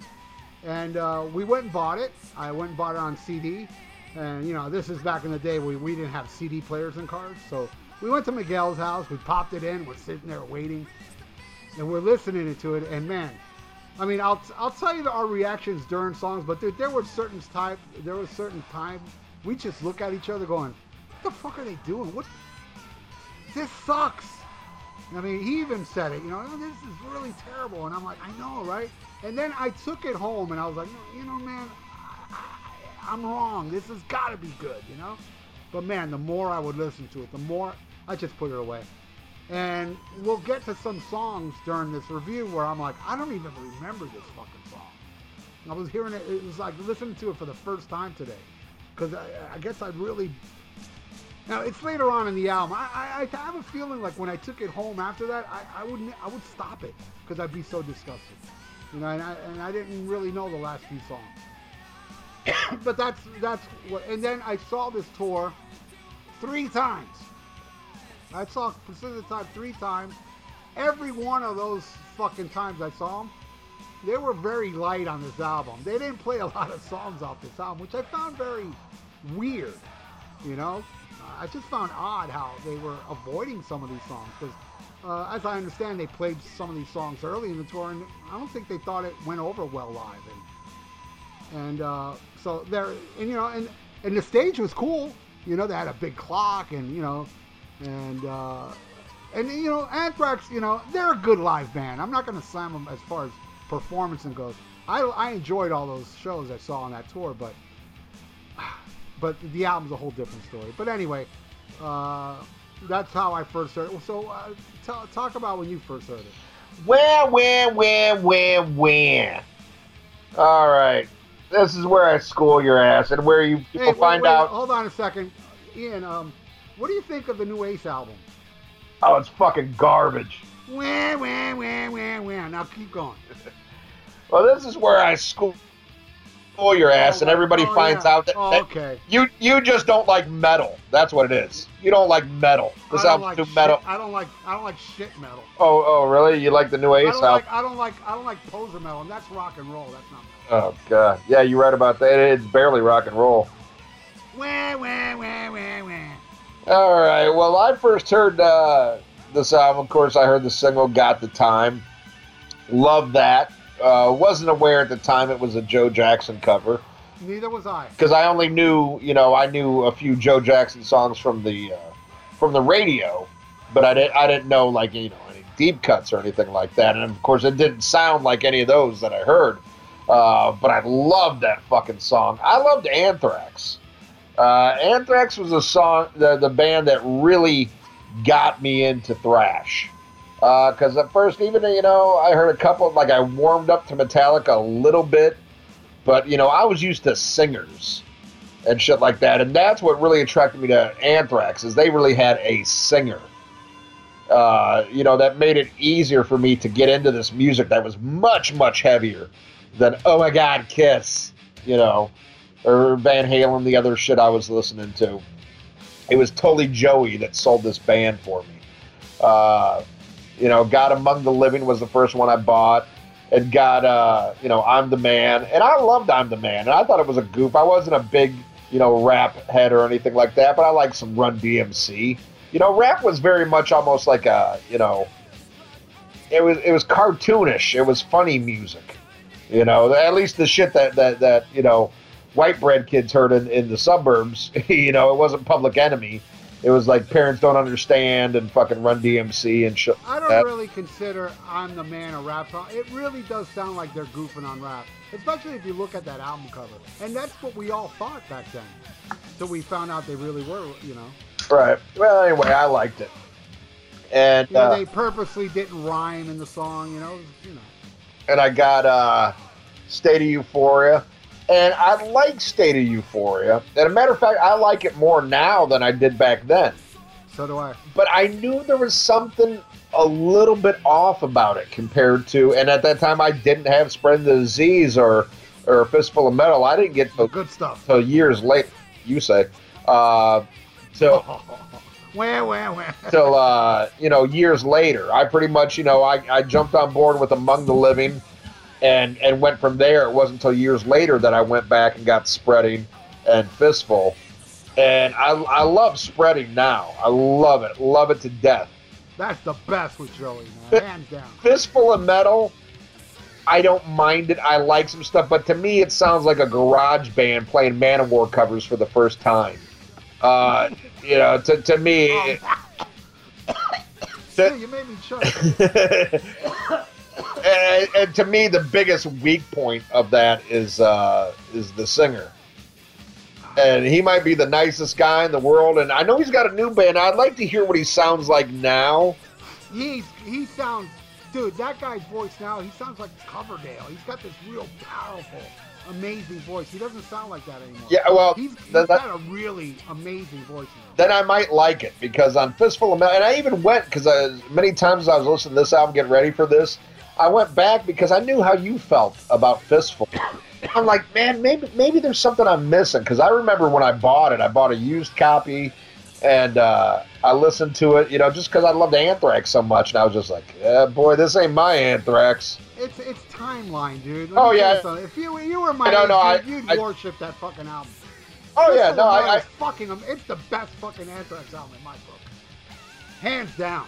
and uh, we went and bought it. I went and bought it on CD, and you know, this is back in the day we we didn't have CD players in cars, so. We went to Miguel's house. We popped it in. We're sitting there waiting and we're listening to it, and man, I mean, I'll I'll tell you our reactions during songs, but dude, there were certain time there was certain time we just look at each other going, "What the fuck are they doing? What? This sucks." I mean, he even said it, you know, oh, this is really terrible, and I'm like, I know, right? And then I took it home, and I was like, you know, man, I, am wrong. This has got to be good, you know. But man, the more I would listen to it, the more I just put it away. And we'll get to some songs during this review where I'm like, I don't even remember this fucking song. I was hearing it, it was like listening to it for the first time today. Because I, I, guess I really. Now, it's later on in the album. I, I, I, have a feeling like when I took it home after that, I, I, wouldn't, I would stop it because I'd be so disgusted. You know, and I, and I didn't really know the last few songs. [COUGHS] but that's, that's what. And then I saw this tour three times. I saw Persistence of Time three times. Every one of those fucking times I saw them, they were very light on this album. They didn't play a [LAUGHS] lot of songs off this album, which I found very weird. You know, I just found odd how they were avoiding some of these songs because, uh, as I understand, they played some of these songs early in the tour, and I don't think they thought it went over well live. And and uh, so there, and you know, and and the stage was cool. You know, they had a big clock, and you know, and uh, and you know Anthrax, you know they're a good live band. I'm not going to slam them as far as performance and goes. I, I enjoyed all those shows I saw on that tour, but [SIGHS] but the album's a whole different story. But anyway, uh, that's how I first heard it. So uh, t- talk about when you first heard it. Where, where, where, where, where? All right. This is where I school your ass and where you people hey, wait, find wait, out. Hold on a second, Ian. Um, what do you think of the new Ace album? Oh, it's fucking garbage. Wah, wah, wah, wah, wah. Now keep going. [LAUGHS] well, this is where I school your ass, and everybody Oh, finds yeah. out that, Oh, that okay. you you just don't like metal. That's what it is. You don't like metal. This I album's like metal. I don't like I don't like shit metal. Oh, oh, really? You like the new I Ace don't album? like I don't like I don't like poser metal, and that's rock and roll. That's not metal. Oh god, yeah, you're right about that. It's barely rock and roll. Wah, wah, wah, wah, wah. All right. Well, I first heard uh, this album. Of course, I heard the single "Got the Time." Love that. Uh, wasn't aware at the time it was a Joe Jackson cover Neither was I. because I only knew, you know, I knew a few Joe Jackson songs from the uh, from the radio, but I didn't I didn't know like you know any deep cuts or anything like that. And of course, it didn't sound like any of those that I heard. Uh, but I loved that fucking song. I loved Anthrax. Uh, Anthrax was a song, the, the band that really got me into thrash. Because at first, even you know, I heard a couple, like I warmed up to Metallica a little bit, but you know, I was used to singers and shit like that, and that's what really attracted me to Anthrax is they really had a singer. Uh, you know, that made it easier for me to get into this music that was much, much heavier than oh my god, Kiss, you know, or Van Halen, the other shit I was listening to. It was totally Joey that sold this band for me. Uh, you know, God Among the Living was the first one I bought. And got, uh, you know, I'm the Man. And I loved I'm the Man. And I thought it was a goof. I wasn't a big, you know, rap head or anything like that, but I liked some Run DMC. You know, rap was very much almost like a, you know, it was it was cartoonish. It was funny music. You know, at least the shit that that that you know, white bread kids heard in, in the suburbs. [LAUGHS] You know, it wasn't Public Enemy. It was like parents don't understand and fucking Run DMC and shit. I don't that. really consider I'm the man a rap song. It really does sound like they're goofing on rap, especially if you look at that album cover. And that's what we all thought back then. So we found out they really were, you know. Right. Well, anyway, I liked it, and You know, uh, they purposely didn't rhyme in the song, you know. You know. and I got uh, State of Euphoria, and I like State of Euphoria. And a matter of fact, I like it more now than I did back then. So do I. But I knew there was something a little bit off about it compared to, and at that time I didn't have Spread the Disease or or Fistful of Metal. I didn't get till, Good stuff. till years late. You say. Uh, till [LAUGHS] Wah, wah, wah. till uh, you know years later. I pretty much you know I, I jumped on board with Among the Living, and and went from there. It wasn't until years later that I went back and got Spreading and Fistful, and I I love Spreading now. I love it, love it to death. That's the best with Joey, man. Hands down. Fistful of Metal. I don't mind it. I like some stuff, but to me, it sounds like a garage band playing Manowar covers for the first time. Uh, [LAUGHS] you know, to, to me, it- [COUGHS] Dude, you made me choke. [LAUGHS] and, and to me, the biggest weak point of that is uh, is the singer. And he might be the nicest guy in the world, and I know he's got a new band. I'd like to hear what he sounds like now. He's he sounds, dude. That guy's voice now. He sounds like Coverdale. He's got this real powerful, amazing voice. He doesn't sound like that anymore. Yeah, well, he's, he's that- that- got a really amazing voice now. then I might like it because on Fistful of Metal, and I even went because many times I was listening to this album, getting ready for this, I went back because I knew how you felt about Fistful. I'm like, man, maybe maybe there's something I'm missing because I remember when I bought it, I bought a used copy, and uh, I listened to it, you know, just because I loved Anthrax so much, and I was just like, yeah, boy, this ain't my Anthrax. It's it's timeline, dude. Oh, yeah. If you you were my I don't age, know, dude, I- you'd I- worship that fucking album. Oh yeah, Fistful no, I, I fucking. It's the best fucking Anthrax album in my book, hands down.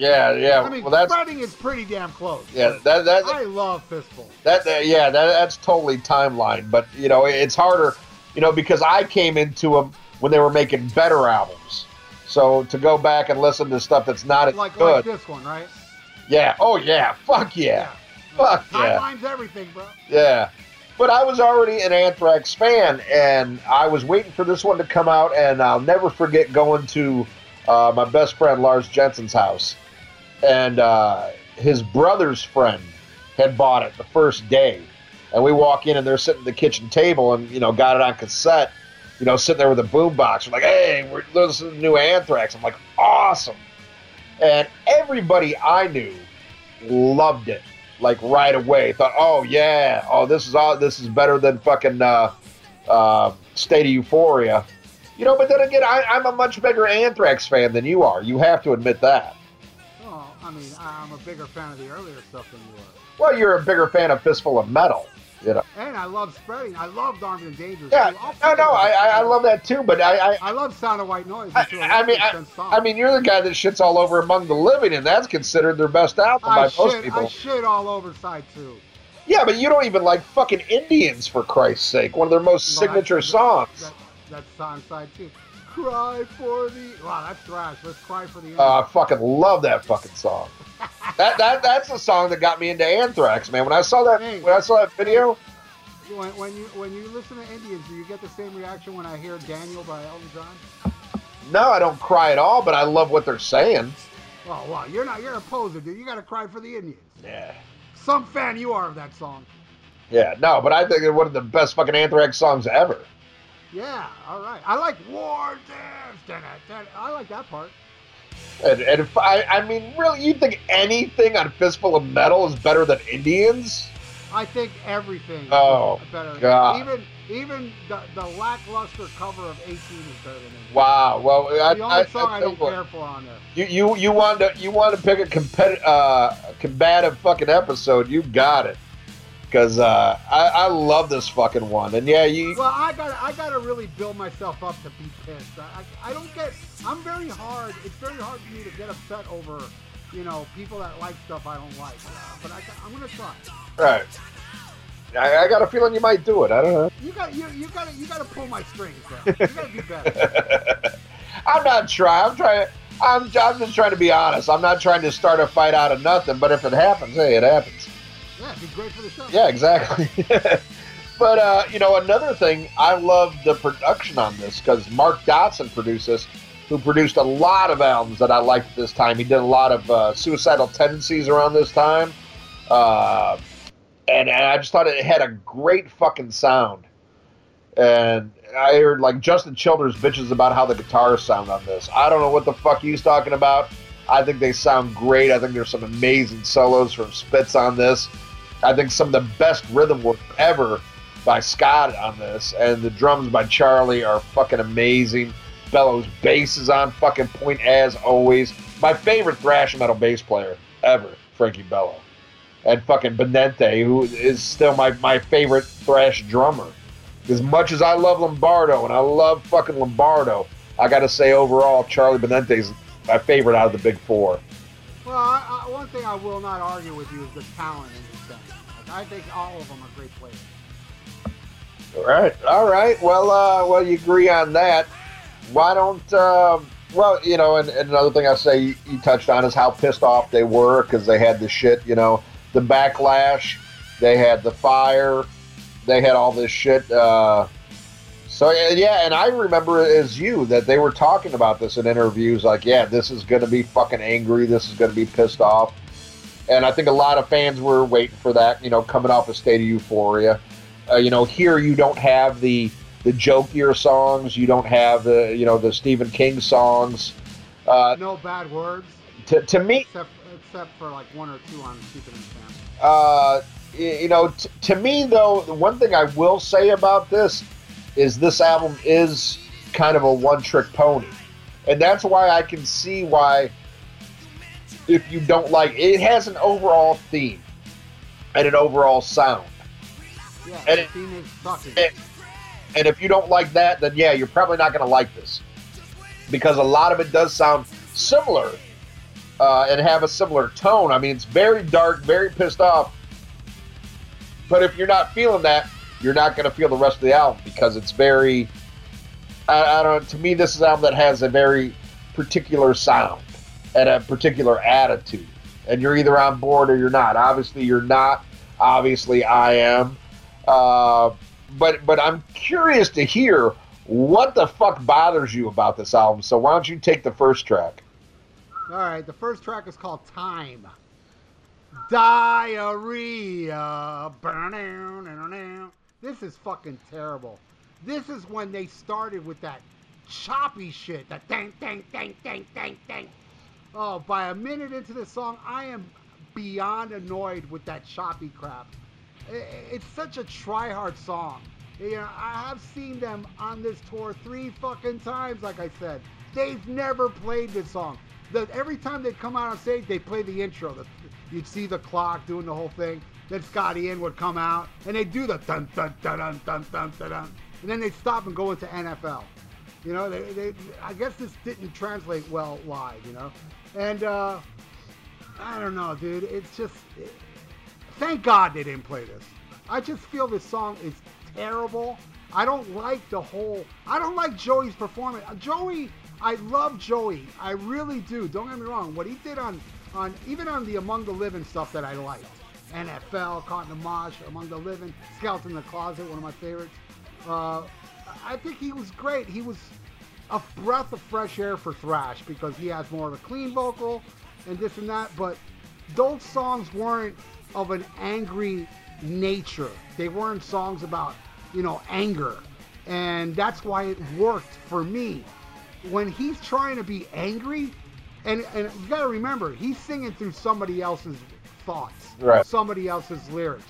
Yeah, yeah. I mean, well, that's Spreading is pretty damn close. yeah, that that I love Fistful. That, that yeah, that, that's totally timeline. But you know, it's harder, you know, because I came into them when they were making better albums. So to go back and listen to stuff that's not as Like good, like this one, right? yeah, oh yeah, fuck yeah, fuck yeah, Timeline's everything, bro. yeah. But I was already an Anthrax fan, and I was waiting for this one to come out, and I'll never forget going to uh, my best friend Lars Jensen's house, and uh, his brother's friend had bought it the first day, and we walk in and they're sitting at the kitchen table, and you know got it on cassette, you know sitting there with a boombox. We're like, hey, we're listening to new Anthrax. I'm like, awesome, and everybody I knew loved it. like right away. Thought, oh yeah, oh this is all this is better than fucking uh, uh, State of Euphoria. You know, but then again, I, I'm a much bigger Anthrax fan than you are. You have to admit that. I mean, I'm a bigger fan of the earlier stuff than you are. Well, you're a bigger fan of Fistful of Metal. You know. And I love spreading. I love Armed and Dangerous. Yeah. No, no, I, I, I love that too. But I, I, I love Sound of White Noise. I, I mean, I, I mean, you're the guy that shits all over Among the Living, and that's considered their best album I by most shit, people. I shit all over side two. Yeah, but you don't even like fucking Indians for Christ's sake. One of their most Well, signature songs. That, that's song side two. Cry for the. Wow, that's thrash. Let's cry for the. Uh, I fucking love that fucking song. that that that's the song that got me into Anthrax, man. When I saw that Hey. when I saw that video, when, when you when you listen to Indians, do you get the same reaction when I hear Daniel by Elton John? no, I don't cry at all, but I love what they're saying. Oh wow, you're not you're a poser, dude. You gotta cry for the Indians. Yeah. Some fan you are of that song. Yeah, no, but I think it's one of the best fucking Anthrax songs ever. Yeah, all right. I like War Dance. Da, da, da. I like that part. And, and if I, I mean, really, you think anything on Fistful of Metal is better than Indians? I think everything Oh, is better. God. Even even the, the lackluster cover of 18 is better than it. Wow. Well, I, The I, only song I, I don't tell care for on there. You you you want to you want to pick a competitive uh, combative fucking episode? You got it. Because uh, I, I love this fucking one, and yeah, you Well, I got I got to really build myself up to be pissed. I, I, I don't get. I'm very hard. It's very hard for me to get upset over, you know, people that like stuff I don't like. But I, I'm gonna try. right. I, I got a feeling you might do it. I don't know. You got you you got you got to pull my strings, bro. You got to be better. [LAUGHS] I'm not trying. I'm trying. I'm, I'm just trying to be honest. I'm not trying to start a fight out of nothing. But if it happens, hey, it happens. Be great for the show. Yeah, exactly. [LAUGHS] but uh, you know, another thing, I love the production on this because Mark Dodson produced this, who produced a lot of albums that I liked this time. He did a lot of uh, Suicidal Tendencies around this time, uh, and, and I just thought it had a great fucking sound. And I heard like Justin Childers bitches about how the guitars sound on this. I don't know what the fuck he's talking about. I think they sound great. I think there's some amazing solos from Spitz on this. I think some of the best rhythm work ever by Scott on this, and the drums by Charlie are fucking amazing. Bello's bass is on fucking point as always. My favorite thrash metal bass player ever, Frankie Bello, and fucking Benante, who is still my my favorite thrash drummer. As much as I love Lombardo and I love fucking Lombardo, I got to say overall, Charlie Benante is my favorite out of the big four. Well, I, I, one thing I will not argue with you is the talent I think all of them are great players. All right, all right. Well, uh, well, you agree on that. Why don't? Uh, well, you know, and, and another thing I say you, you touched on is how pissed off they were because they had the shit. You know, the backlash. They had the fire. They had all this shit. Uh, so yeah, and I remember as you that they were talking about this in interviews. Like, yeah, this is going to be fucking angry. This is going to be pissed off. And I think a lot of fans were waiting for that. You know, coming off a state of euphoria. Uh, you know, here you don't have the the jokier songs. You don't have the you know the Stephen King songs. Uh, No bad words, to, to me, except except for like one or two on and Sam. uh, you know, t- to me though, the one thing I will say about this is this album is kind of a one-trick pony, and that's why I can see why if you don't like it It has an overall theme and an overall sound. Yeah, And the it- theme is sucking. it- And if you don't like that, then yeah, you're probably not going to like this because a lot of it does sound similar uh, and have a similar tone. I mean, it's very dark, very pissed off. But if you're not feeling that, you're not going to feel the rest of the album because it's very. I, I don't. To me, this is an album that has a very particular sound and a particular attitude, and you're either on board or you're not. Obviously, you're not. Obviously, I am. Uh, but but I'm curious to hear what the fuck bothers you about this album. So why don't you take the first track? All right, the first track is called Time. Diarrhea. This is fucking terrible. This is when they started with that choppy shit. That dang, dang, dang, dang, dang, dang. Oh, by a minute into the song, I am beyond annoyed with that choppy crap. It's such a try-hard song. You know, I have seen them on this tour three fucking times, like I said. They've never played this song. The, every time they come out on stage, they play the intro. The, you'd see the clock doing the whole thing. Then Scott Ian would come out, and they do the dun dun dun dun dun dun dun, dun. and then they stop and go into NFL. You know, they, they, I guess this didn't translate well live. You know, and uh, I don't know, dude. It's just thank God they didn't play this. I just feel this song is terrible. I don't like the whole. I don't like Joey's performance. Uh, Joey, I love Joey. I really do. Don't get me wrong. What he did on on even on the Among the Living stuff that I liked. NFL, Caught in the Mosh, Among the Living, Skeleton in the Closet, one of my favorites. Uh, I think he was great. He was a breath of fresh air for thrash because he has more of a clean vocal and this and that. But those songs weren't of an angry nature. They weren't songs about you know anger, and that's why it worked for me. When he's trying to be angry, and and you got to remember he's singing through somebody else's thoughts, Right. somebody else's lyrics,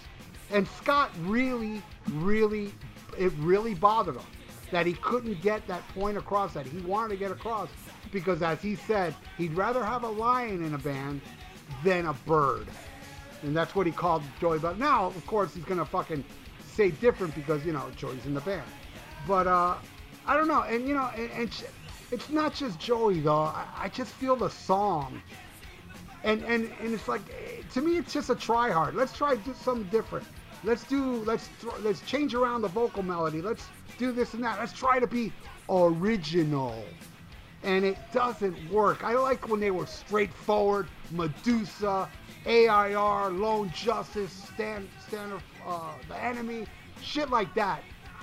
and Scott really, really, it really bothered him that he couldn't get that point across that he wanted to get across because as he said he'd rather have a lion in a band than a bird. And that's what he called Joey But now of course he's gonna fucking say different because you know Joey's in the band. But uh I don't know. And you know and, and it's not just Joey though. I, I just feel the song. And and and it's like to me it's just a try hard let's try do something different. Let's do let's thro- let's change around the vocal melody. Let's do this and that let's try to be original and it doesn't work i like when they were straightforward medusa air lone justice stand stand uh, the enemy shit like that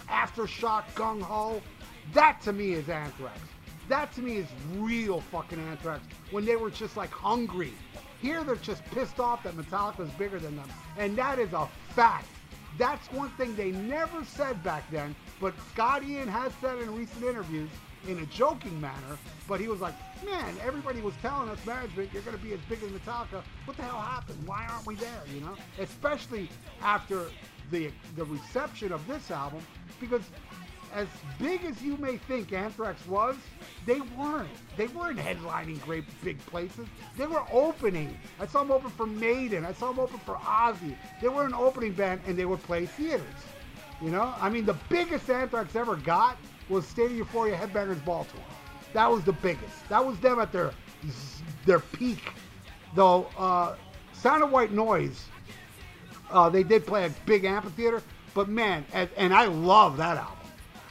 aftershock gung ho that to me is anthrax that to me is real fucking Anthrax when they were just like hungry. Here they're just pissed off that Metallica Metallica's bigger than them. And that is a fact. That's one thing they never said back then, but Scott Ian has said in recent interviews in a joking manner, but he was like, man, everybody was telling us management, you're going to be as big as Metallica. What the hell happened? Why aren't we there, you know? Especially after the, the reception of this album, because as big as you may think Anthrax was, they weren't. They weren't headlining great big places. They were opening. I saw them open for Maiden. I saw them open for Ozzy. They were an opening band and they would play theaters. You know, I mean, the biggest Anthrax ever got was State of Euphoria Headbangers Ball Tour. That was the biggest. That was them at their their peak. Though uh, Sound of White Noise, uh, they did play a big amphitheater, but man, and, and I love that album.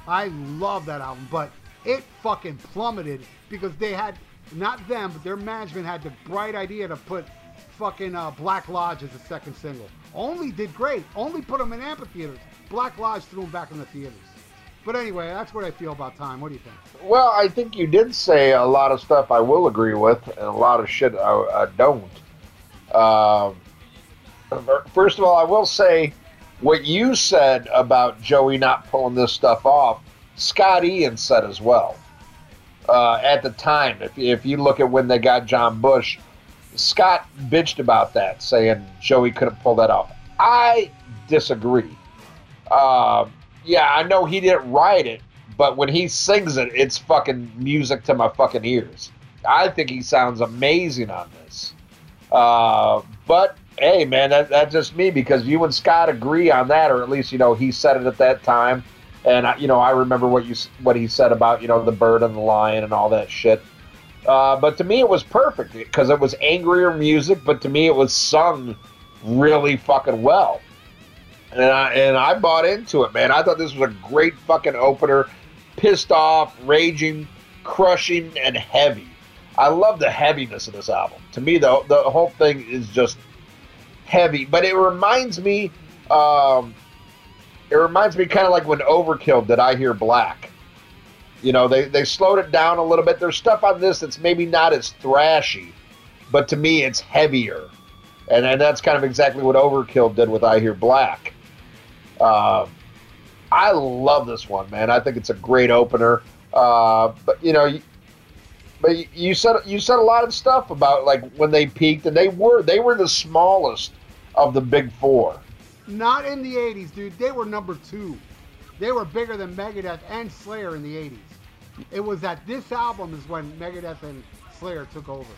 I love that album, but it fucking plummeted because they had not them, but their management had the bright idea to put fucking uh, Black Lodge as a second single. Only did great. Only put them in amphitheaters. Black Lodge threw them back in the theaters. But anyway, that's what I feel about time. What do you think? Well, I think you did say a lot of stuff I will agree with, and a lot of shit I, I don't. Um, first of all, I will say what you said about Joey not pulling this stuff off. Scott Ian said as well. Uh, at the time, if, if you look at when they got John Bush, Scott bitched about that, saying Joey couldn't pull that off. I disagree. Uh, yeah, I know he didn't write it, but when he sings it, it's fucking music to my fucking ears. I think he sounds amazing on this. Uh, but hey, man, that, that's just me because you and Scott agree on that, or at least you know he said it at that time, and I, you know I remember what you what he said about you know the bird and the lion and all that shit. Uh, but to me, it was perfect because it was angrier music, but to me, it was sung really fucking well and I and I bought into it, man. I thought this was a great fucking opener, pissed off, raging, crushing, and heavy. I love the heaviness of this album. To me, the the whole thing is just heavy, but it reminds me, um, it reminds me kind of like when Overkill did I Hear Black. You know, they they slowed it down a little bit. There's stuff on this that's maybe not as thrashy, but to me, it's heavier. And, and that's kind of exactly what Overkill did with I Hear Black. Um, I love this one, man. I think it's a great opener. Uh, but you know, But you said you said a lot of stuff about like when they peaked, and they were they were the smallest of the big four. Not in the 80s, dude. They were number two. They were bigger than Megadeth and Slayer in the 80s. It was that this album is when Megadeth and Slayer took over.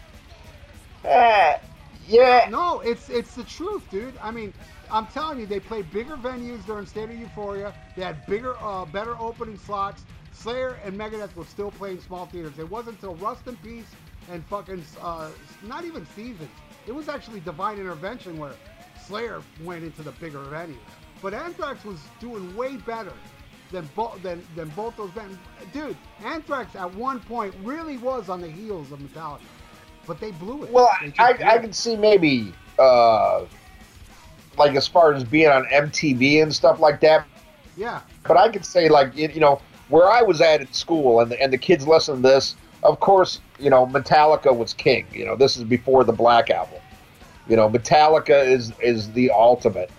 Eh, yeah. No, it's it's the truth, dude. I mean, I'm telling you, they played bigger venues during State of Euphoria. They had bigger, uh, better opening slots. Slayer and Megadeth were still playing small theaters. It wasn't until Rust in Peace and fucking uh, not even Seasons. It was actually Divine Intervention where Slayer went into the bigger venues. But Anthrax was doing way better than both than, than both those bands. Dude, Anthrax at one point really was on the heels of Metallica, but they blew it. Well, just I, I can see maybe uh, like as far as being on MTV and stuff like that. yeah. But I could say like you know where I was at in school and the, and the kids listen to this. Of course, you know Metallica was king. You know this is before the Black album. You know Metallica is is the ultimate.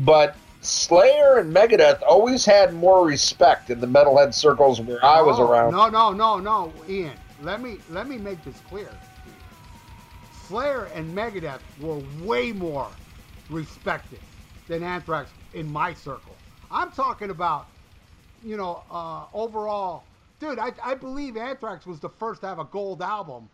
But Slayer and Megadeth always had more respect in the metalhead circles where I was Oh, around. No, no, no, no, Ian. Let me let me make this clear. Slayer and Megadeth were way more respected than Anthrax in my circle. I'm talking about, you know, uh, overall, dude. I, I believe Anthrax was the first to have a gold album,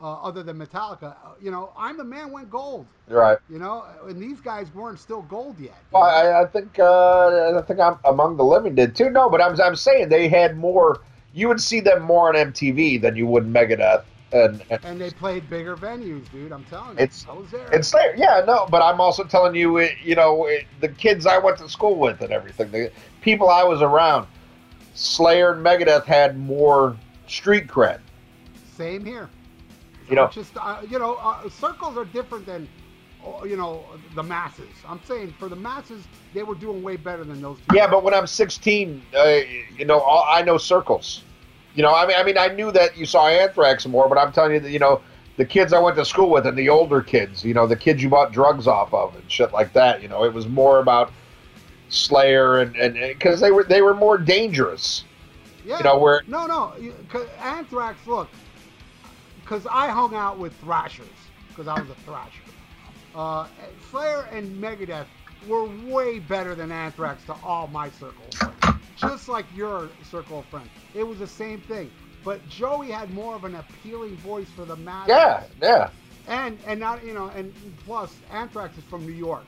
uh, other than Metallica. Uh, you know, I'm the Man went gold. Right. You know, and these guys weren't still gold yet. Well. I, I think uh, I think I'm among the living did too. No, but I'm I'm saying they had more. You would see them more on MTV than you would Megadeth and and, and they played bigger venues, dude. I'm telling you. It's- I was there. and Slayer. Yeah, no, but I'm also telling you, it, you know, it, the kids I went to school with and everything, the people I was around, Slayer and Megadeth had more street cred. Same here. You know- just uh, you know, uh, circles are different than uh, you know the masses. I'm saying for the masses, they were doing way better than those. Two. Yeah, but when I'm 16, uh, you know, all, I know circles. You know, I mean, I mean, I knew that you saw Anthrax more, but I'm telling you that you know the kids I went to school with and the older kids, you know, the kids you bought drugs off of and shit like that. You know, it was more about Slayer and and because they were they were more dangerous. yeah. You know where No, no. Anthrax, look, because I hung out with thrashers because I was a thrasher. Uh, Slayer and Megadeth were way better than Anthrax to all my circle of friends. Just like your circle of friends. It was the same thing. But Joey had more of an appealing voice for the masses. yeah yeah And and not you know and plus Anthrax is from New York.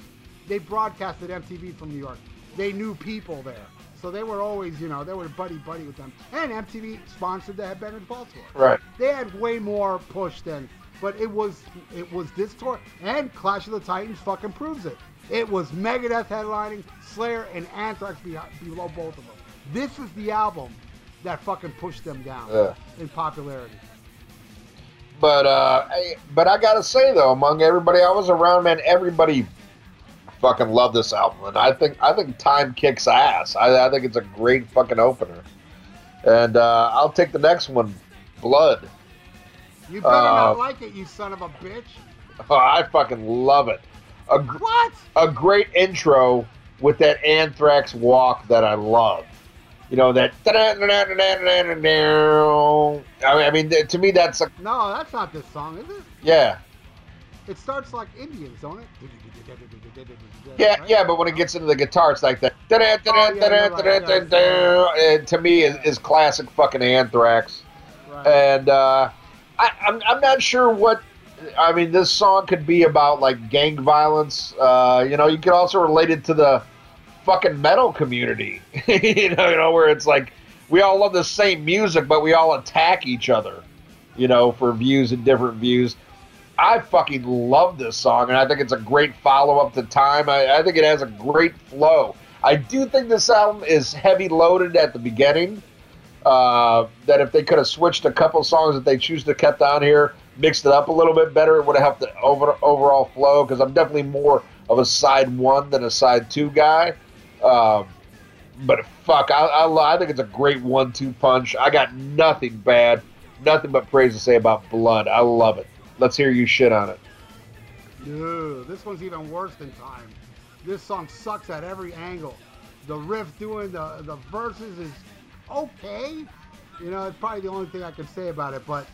They broadcasted MTV from New York. They knew people there, so they were always you know they were buddy buddy with them. And MTV sponsored the Headbangers Ball tour. right They had way more push than, but it was it was this tour and Clash of the Titans fucking proves it. It was Megadeth headlining, Slayer and Anthrax be- below both of them. This is the album that fucking pushed them down Yeah. in popularity. But uh, I, but I gotta say though, among everybody I was around, man, everybody fucking love this album, and I think I think Time kicks ass. I, I think it's a great fucking opener, and uh, I'll take the next one, Blood. You better Uh, not like it, you son of a bitch. Oh, [LAUGHS] I fucking love it. A, gr- What? a great intro with that Anthrax walk that I love. You know that. [LAUGHS] I mean, to me, that's a No, that's not this song, is it? yeah. It starts like Indians, don't it? Yeah, Right? yeah, but when it gets into the guitar, it's like that. Yeah, yeah. And to me, is, is classic fucking Anthrax. Right. And uh, I, I'm, I'm not sure what. I mean, this song could be about like gang violence. Uh, you know, you could also relate it to the fucking metal community. [LAUGHS] you know, you know, where it's like we all love the same music, but we all attack each other. You know, for views and different views. I fucking love this song, and I think it's a great follow up to Time. I, I think it has a great flow. I do think this album is heavy loaded at the beginning. Uh, that if they could have switched a couple songs that they choose to kept on here, mixed it up a little bit better, it would have helped the over, overall flow. Because I'm definitely more of a side one than a side two guy. Um, but fuck, I, I, I think it's a great one-two punch. I got nothing bad, nothing but praise to say about Blood. I love it. Let's hear you shit on it. No, this one's even worse than Time. This song sucks at every angle. The riff doing the the verses is okay. You know, it's probably the only thing I can say about it. But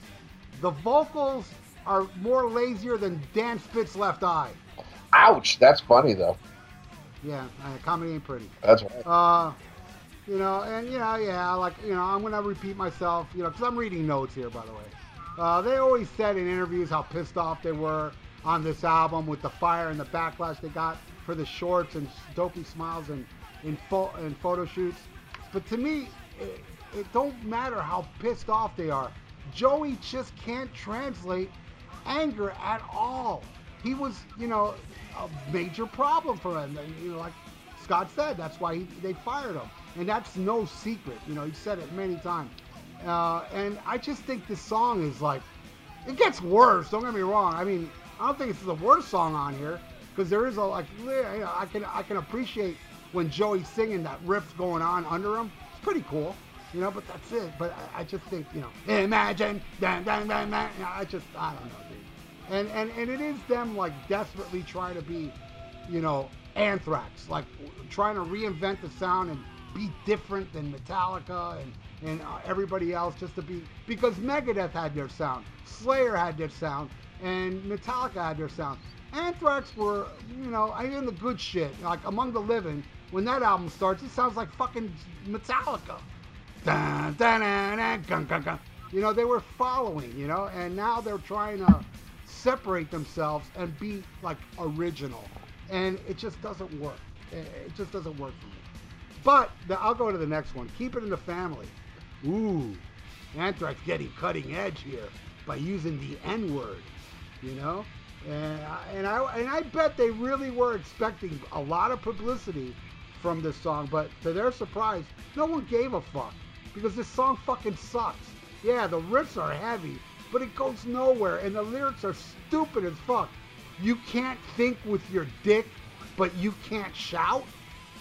The vocals are more lazier than Dan Spitz's left eye. Ouch. That's funny though. Yeah, uh, comedy ain't pretty. That's right. Uh, you know, and you know, yeah, like you know, I'm gonna repeat myself, you know, because I'm reading notes here, by the way. Uh, they always said in interviews how pissed off they were on this album with the fire and the backlash they got for the shorts and dopey smiles and in fo- and photo shoots. But to me, it, it don't matter how pissed off they are. Joey just can't translate anger at all. He was, you know, a major problem for him. And, you know, like Scott said, that's why he, they fired him. And that's no secret. You know, he said it many times. Uh, and I just think this song is like, it gets worse. Don't get me wrong. I mean, I don't think it's the worst song on here because there is a like, know, I can I can appreciate when Joey's singing that riff going on under him. It's pretty cool, you know. But that's it. But I, I just think you know, imagine, dan, dan, dan, dan. You know, I just I don't know, dude. And and and it is them like desperately trying to be, you know, Anthrax, like trying to reinvent the sound and be different than Metallica and and uh, everybody else just to be because Megadeth had their sound, Slayer had their sound, and Metallica had their sound. Anthrax were, you know, I in the good shit, like Among the Living. When that album starts, it sounds like fucking Metallica. Dun, dun, dun, dun, gun, gun. You know, they were following, you know, and now they're trying to separate themselves and be like original, and it just doesn't work. It just doesn't work for me. But the, I'll go to the next one. Keep it in the family. Ooh, Anthrax getting cutting edge here by using the N word, you know? And I, and I and I bet they really were expecting a lot of publicity from this song, but to their surprise, no one gave a fuck because this song fucking sucks. Yeah, the riffs are heavy, but it goes nowhere, and the lyrics are stupid as fuck. You can't think with your dick, but you can't shout.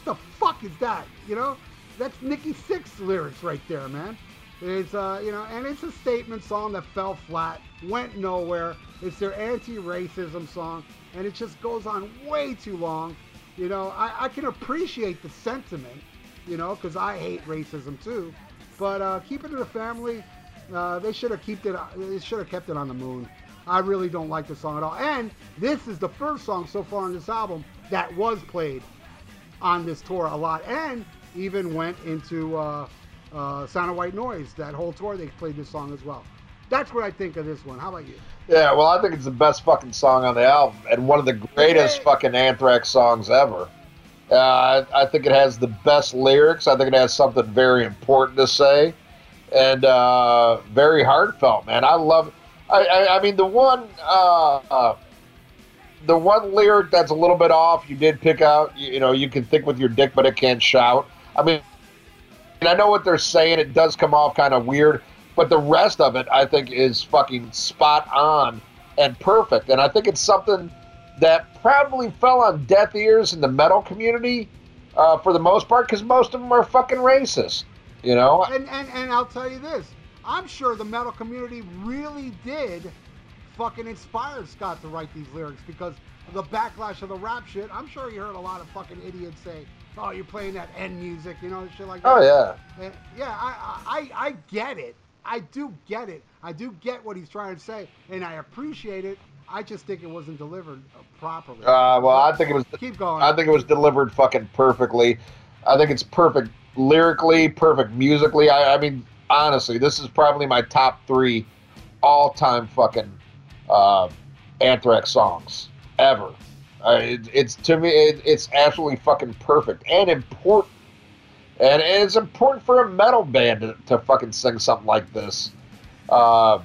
The fuck is that? You know, that's Nikki Sixx lyrics right there, man. It's uh, you know, and it's a statement song that fell flat, went nowhere. It's their anti-racism song, and it just goes on way too long. You know, I, I can appreciate the sentiment, you know, because I hate racism too. But uh, keep it in the family. Uh, they should have kept it. They should have kept it on the moon. I really don't like the song at all. And this is the first song so far on this album that was played on this tour a lot, and even went into uh, uh, Sound of White Noise. That whole tour they played this song as well. That's what I think of this one. How about you? Yeah, well, I think it's the best fucking song on the album and one of the greatest fucking Anthrax songs ever. Uh, I, I think it has the best lyrics. I think it has something very important to say and uh, very heartfelt, man. I love. I, I, I mean, the one, uh, uh, the one lyric that's a little bit off. You did pick out. You, you know, you can think with your dick, but it can't shout. I mean, I know what they're saying. It does come off kind of weird, but the rest of it, I think, is fucking spot on and perfect. And I think it's something that probably fell on deaf ears in the metal community uh, for the most part, because most of them are fucking racist. You know, And, and and I'll tell you this. I'm sure the metal community really did fucking inspire Scott to write these lyrics because the backlash of the rap shit. I'm sure you heard a lot of fucking idiots say, "Oh, you're playing that end music," you know, shit like that. oh yeah. And, yeah, I, I I get it. I do get it. I do get what he's trying to say, and I appreciate it. I just think it wasn't delivered properly. Uh, well, I think it was. Keep going. I think it was delivered fucking perfectly. I think it's perfect lyrically, perfect musically. I, I mean, honestly, this is probably my top three all-time fucking uh, Anthrax songs ever. Uh, it, it's to me, it, it's absolutely fucking perfect and important. And it's important for a metal band to, to fucking sing something like this. Uh,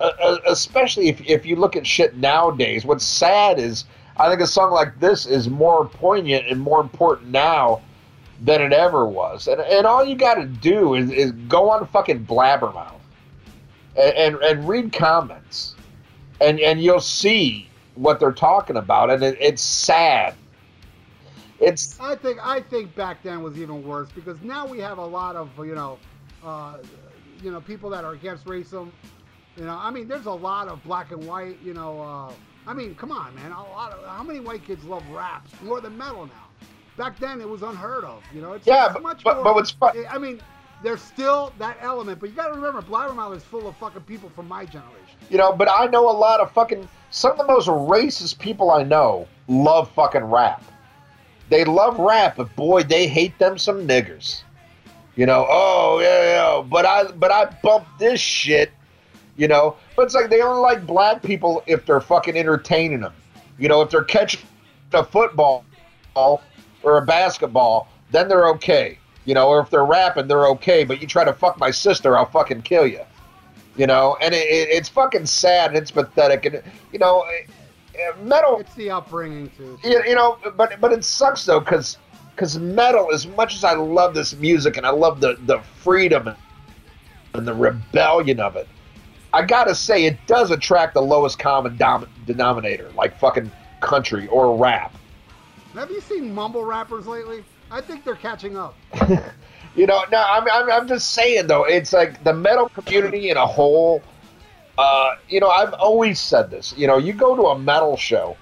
uh, uh, especially if, if you look at shit nowadays. What's sad is I think a song like this is more poignant and more important now than it ever was. And, and all you got to do is, is go on fucking Blabbermouth and, and, and read comments, and, and you'll see what they're talking about. And it, it's sad. It's I think I think back then was even worse because now we have a lot of you know, uh, you know people that are against racism. You know, I mean, there's a lot of black and white. You know, uh, I mean, come on, man. A lot of how many white kids love rap more than metal now? Back then, it was unheard of. You know, it's, Yeah, it's but- much but- more. but what's fu- I mean, there's still that element. But you got to remember, Blabbermouth is full of fucking people from my generation. You know, but I know a lot of fucking some of the most racist people I know love fucking rap. They love rap, but boy, they hate them some niggers. You know, oh yeah, yeah, but I but I bump this shit. You know, but it's like they only like black people if they're fucking entertaining them. You know, if they're catching a football or a basketball, then they're okay. You know, or if they're rapping, they're okay. But you try to fuck my sister, I'll fucking kill you. You know, and it, it, it's fucking sad and it's pathetic. And you know, eh, metal. It's the upbringing too. You, you know, but but it sucks though because because metal, as much as I love this music and I love the the freedom and the rebellion of it, I gotta say it does attract the lowest common dom- denominator, like fucking country or rap. Have you seen mumble rappers lately? I think they're catching up. [LAUGHS] You know, no, I'm, I'm, I'm just saying though, it's like the metal community in a whole. Uh, you know, I've always said this. You know, you go to a metal show,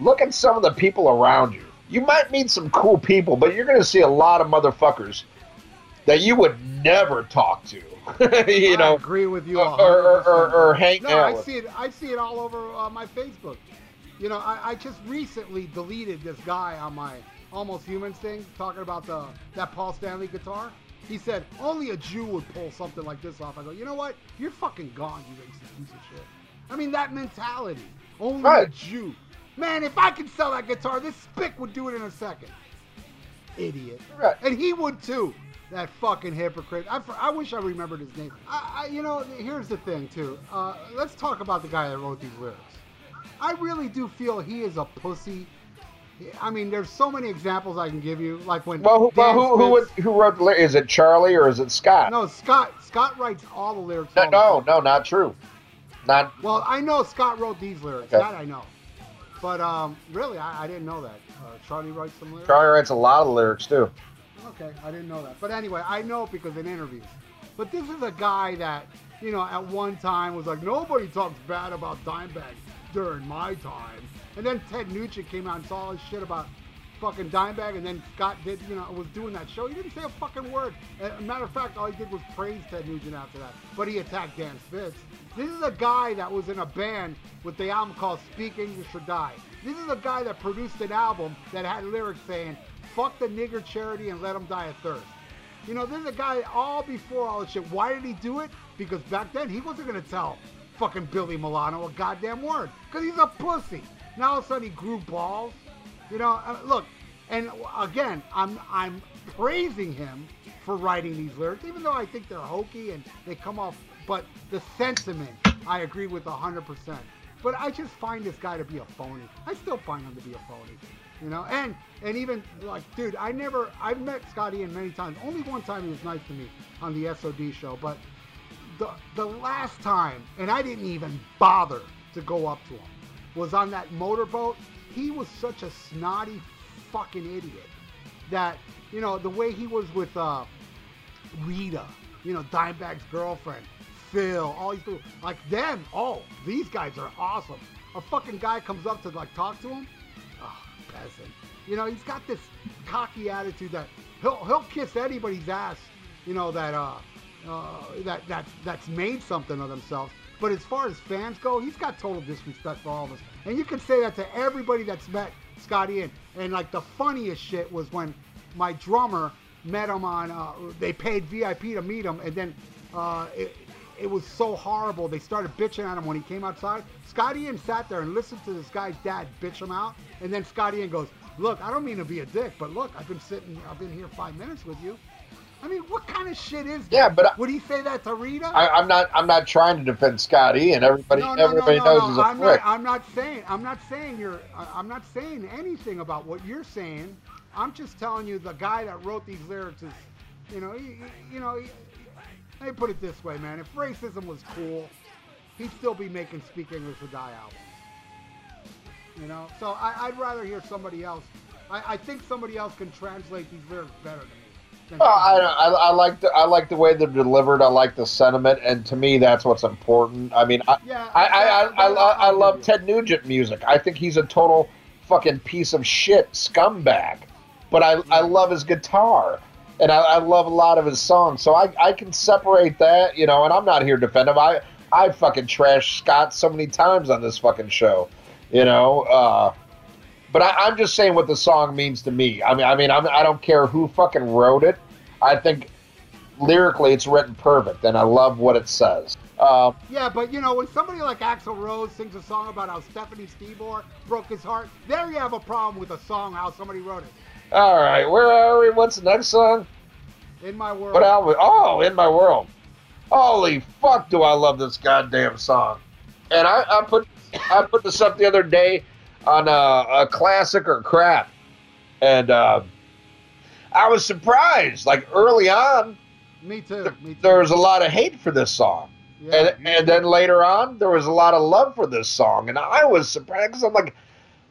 look at some of the people around you. You might meet some cool people, but you're going to see a lot of motherfuckers that you would never talk to. [LAUGHS] you I know, agree with you. or, or, or, or hang no, out I see it. I see it all over uh, my Facebook. You know, I, I just recently deleted this guy on my Almost Humans thing, talking about the that Paul Stanley guitar. He said only a Jew would pull something like this off. I go, you know what? You're fucking gone, you racist piece of shit. I mean that mentality. Only a Jew. Man, if I could sell that guitar, this spick would do it in a second. Idiot. Right. And he would too. That fucking hypocrite. I, I wish I remembered his name. I, I, you know, here's the thing too. Uh, let's talk about the guy that wrote these lyrics. I really do feel he is a pussy. I mean, there's so many examples I can give you. Like when Well, who, well, Dan who, who, who wrote the lyrics? Is it Charlie or is it Scott? No, Scott. Scott writes all the lyrics. no, no, no, not true. Not Well, I know Scott wrote these lyrics. Okay. That I know. But um, really, I, I didn't know that. Uh, Charlie writes some lyrics. Charlie writes a lot of lyrics too. Okay, I didn't know that. But anyway, I know because in interviews. But this is a guy that, you know, at one time was like, nobody talks bad about Dimebag during my time. And then Ted Nugent came out and saw all his shit about fucking Dimebag, and then Scott did, you know, was doing that show. He didn't say a fucking word. A matter of fact, all he did was praise Ted Nugent after that. But he attacked Dan Spitz. This is a guy that was in a band with the album called Speak English or Die. This is a guy that produced an album that had lyrics saying, fuck the nigger charity and let them die of thirst. You know, this is a guy all before all this shit. Why did he do it? Because back then he wasn't gonna tell fucking Billy Milano a goddamn word. Because he's a pussy. Now all of a sudden he grew balls. You know, uh, look, and again, I'm I'm praising him for writing these lyrics, even though I think they're hokey and they come off. But the sentiment, I agree with 100%. But I just find this guy to be a phony. I still find him to be a phony. You know, and and even like, dude, I never, I've met Scott Ian many times. Only one time he was nice to me on the SOD show, but the the last time, and I didn't even bother to go up to him, was on that Motörboat. He was such a snotty fucking idiot that you know the way he was with uh, Rita, you know Dimebag's girlfriend, Phil, all these people like them. Oh, these guys are awesome. A fucking guy comes up to like talk to him. Oh, peasant. You know he's got this cocky attitude that he'll he'll kiss anybody's ass. You know that uh, uh that that that's made something of themselves. But as far as fans go, he's got total disrespect for all of us. And you can say that to everybody that's met Scotty Ian. And like the funniest shit was when my drummer met him on. Uh, they paid VIP to meet him, and then uh, it, it was so horrible. They started bitching at him when he came outside. Scotty Ian sat there and listened to this guy's dad bitch him out, and then Scotty Ian goes, "Look, I don't mean to be a dick, but look, I've been sitting, I've been here five minutes with you." I mean, what kind of shit is that? Yeah, but I- would he say that to Rita? I, I'm not. I'm not trying to defend Scotty, and everybody. no, no, everybody no, no, knows no. he's a I'm prick. not. I'm not saying. I'm not saying you're. I'm not saying anything about what you're saying. I'm just telling you the guy that wrote these lyrics is, you know, he, you know. He, let me put it this way, man. If racism was cool, he'd still be making Speak English or Die albums. You know. So I, I'd rather hear somebody else. I, I think somebody else can translate these lyrics better than I, I, I like the I like the way they're delivered. I like the sentiment, and to me, that's what's important. I mean, I Yeah, I I, I, I, I love. Ted Nugent music. I think he's a total fucking piece of shit scumbag, but I I love his guitar. and I, I love a lot of his songs. So I, I can separate that, you know. And I'm not here to defend him. I I fucking trashed Scott so many times on this fucking show, you know. Uh, but I, I'm just saying what the song means to me. I mean, I mean, I'm, I don't care who fucking wrote it. I think lyrically it's written perfect, and I love what it says. Um, Yeah, but you know, when somebody like Axl Rose sings a song about how Stephanie Seymour broke his heart, there you have a problem with a song how somebody wrote it. all right, where are we? What's the next song? In my world. What album? Oh, In My World. Holy fuck, do I love this goddamn song! And I, I put I put this up the other day on a, a classic or crap, and uh, I was surprised. Like early on, Me too. Me too. there was a lot of hate for this song. yeah, and, and then later on, there was a lot of love for this song, and I was surprised because I'm like,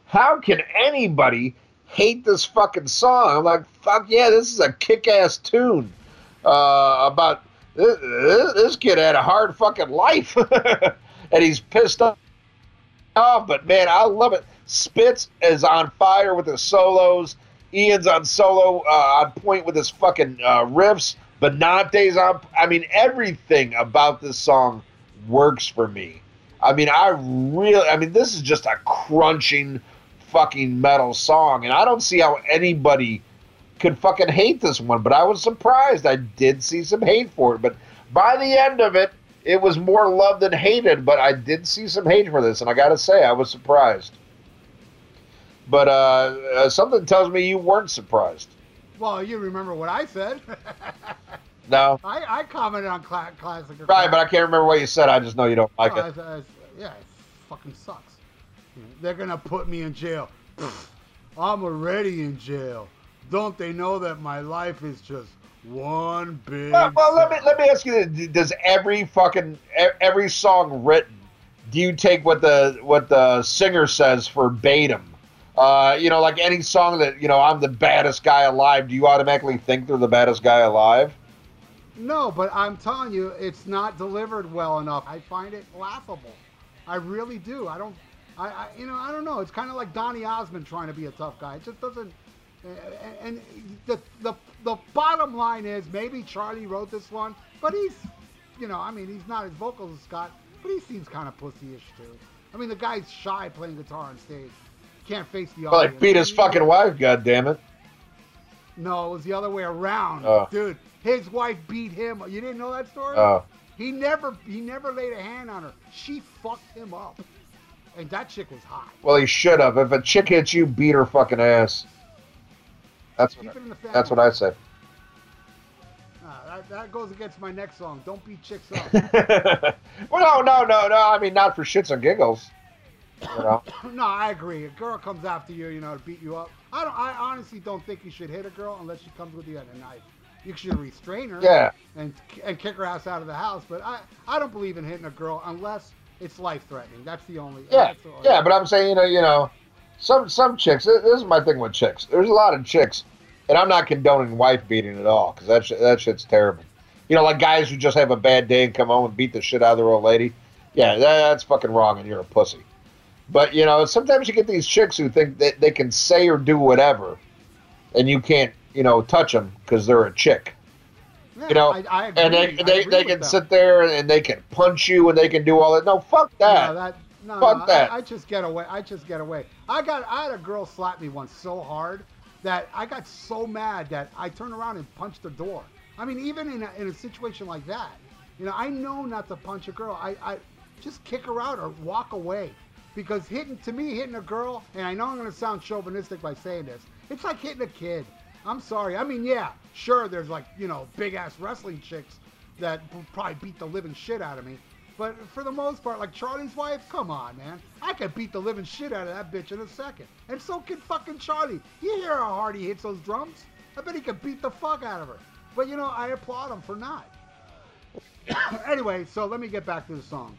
how can anybody hate this fucking song? I'm like, fuck yeah, this is a kick-ass tune uh, about this, this kid had a hard fucking life, [LAUGHS] and he's pissed off. But man, I love it. Spitz is on fire with his solos. Ian's on solo uh, on point with his fucking uh, riffs. Benante's on. I mean, everything about this song works for me. I mean, I really. I mean, this is just a crunching fucking metal song, and I don't see how anybody could fucking hate this one. But I was surprised. I did see some hate for it, but by the end of it, it was more love than hated. But I did see some hate for this, and I got to say, I was surprised. But uh, uh, something tells me you weren't surprised. well, you remember what I said. [LAUGHS] No, I, I commented on cla- classic. right? But I can't remember what you said. I just know you don't like Oh, it. it's- it's- yeah, it fucking sucks. They're gonna put me in jail. I'm already in jail. Don't they know that my life is just one big? Well, well, let me let me ask you: this. Does every fucking every song written, do you take what the what the singer says verbatim? Uh, you know, like any song that you know, I'm the baddest guy alive. Do you automatically think they're the baddest guy alive? No, but I'm telling you, it's not delivered well enough. I find it laughable. I really do. I don't. I, I you know I don't know. It's kind of like Donny Osmond trying to be a tough guy. It just doesn't. And, and the, the the bottom line is maybe Charlie wrote this one, but he's, you know, I mean he's not as vocal as Scott, but he seems kind of pussyish too. I mean the guy's shy playing guitar on stage. Can't face the Well, audience. like beat his fucking wife. God damn it! No, it was the other way around, Oh. dude. His wife beat him. You didn't know that story? Oh, He never he never laid a hand on her. She fucked him up. And that chick was hot. well, he should have. If a chick hits you, beat her fucking ass. That's Keep what. it in the family. That's what I say. That, that goes against my next song. Don't beat chicks up. [LAUGHS] well, no, no, no, no. I mean, not for shits and giggles. You know. [COUGHS] no, I agree. A girl comes after you, you know, to beat you up. I don't. I honestly don't think you should hit a girl unless she comes with you at a knife. You should restrain her. Yeah. And and kick her ass out of the house. But I I don't believe in hitting a girl unless it's life threatening. That's the only. Yeah, the only- yeah, but I'm saying, you know, you know, some some chicks. This is my thing with chicks. There's a lot of chicks, and I'm not condoning wife beating at all because that sh- that shit's terrible. You know, like guys who just have a bad day and come home and beat the shit out of their old lady. Yeah, that, that's fucking wrong, and you're a pussy. But you know, sometimes you get these chicks who think that they can say or do whatever, and you can't, you know, touch them because they're a chick. Yeah, You know, I, I. And they they, they can them. sit there and they can punch you and they can do all that. No, fuck that. No, that no, Fuck no, that. I, I just get away. I just get away. I got. I had a girl slap me once so hard that I got so mad that I turned around and punched the door. I mean, even in a, in a situation like that, you know, I know not to punch a girl. I, I just kick her out or walk away, because hitting to me hitting a girl, and I know I'm going to sound chauvinistic by saying this, it's like hitting a kid. I'm sorry. I mean, yeah, sure, there's like you know big ass wrestling chicks that probably beat the living shit out of me. But for the most part, like Charlie's wife, come on, man. I could beat the living shit out of that bitch in a second. And so can fucking Charlie. You hear how hard he hits those drums? I bet he could beat the fuck out of her. But you know, I applaud him for not. [COUGHS] anyway, so let me get back to the song.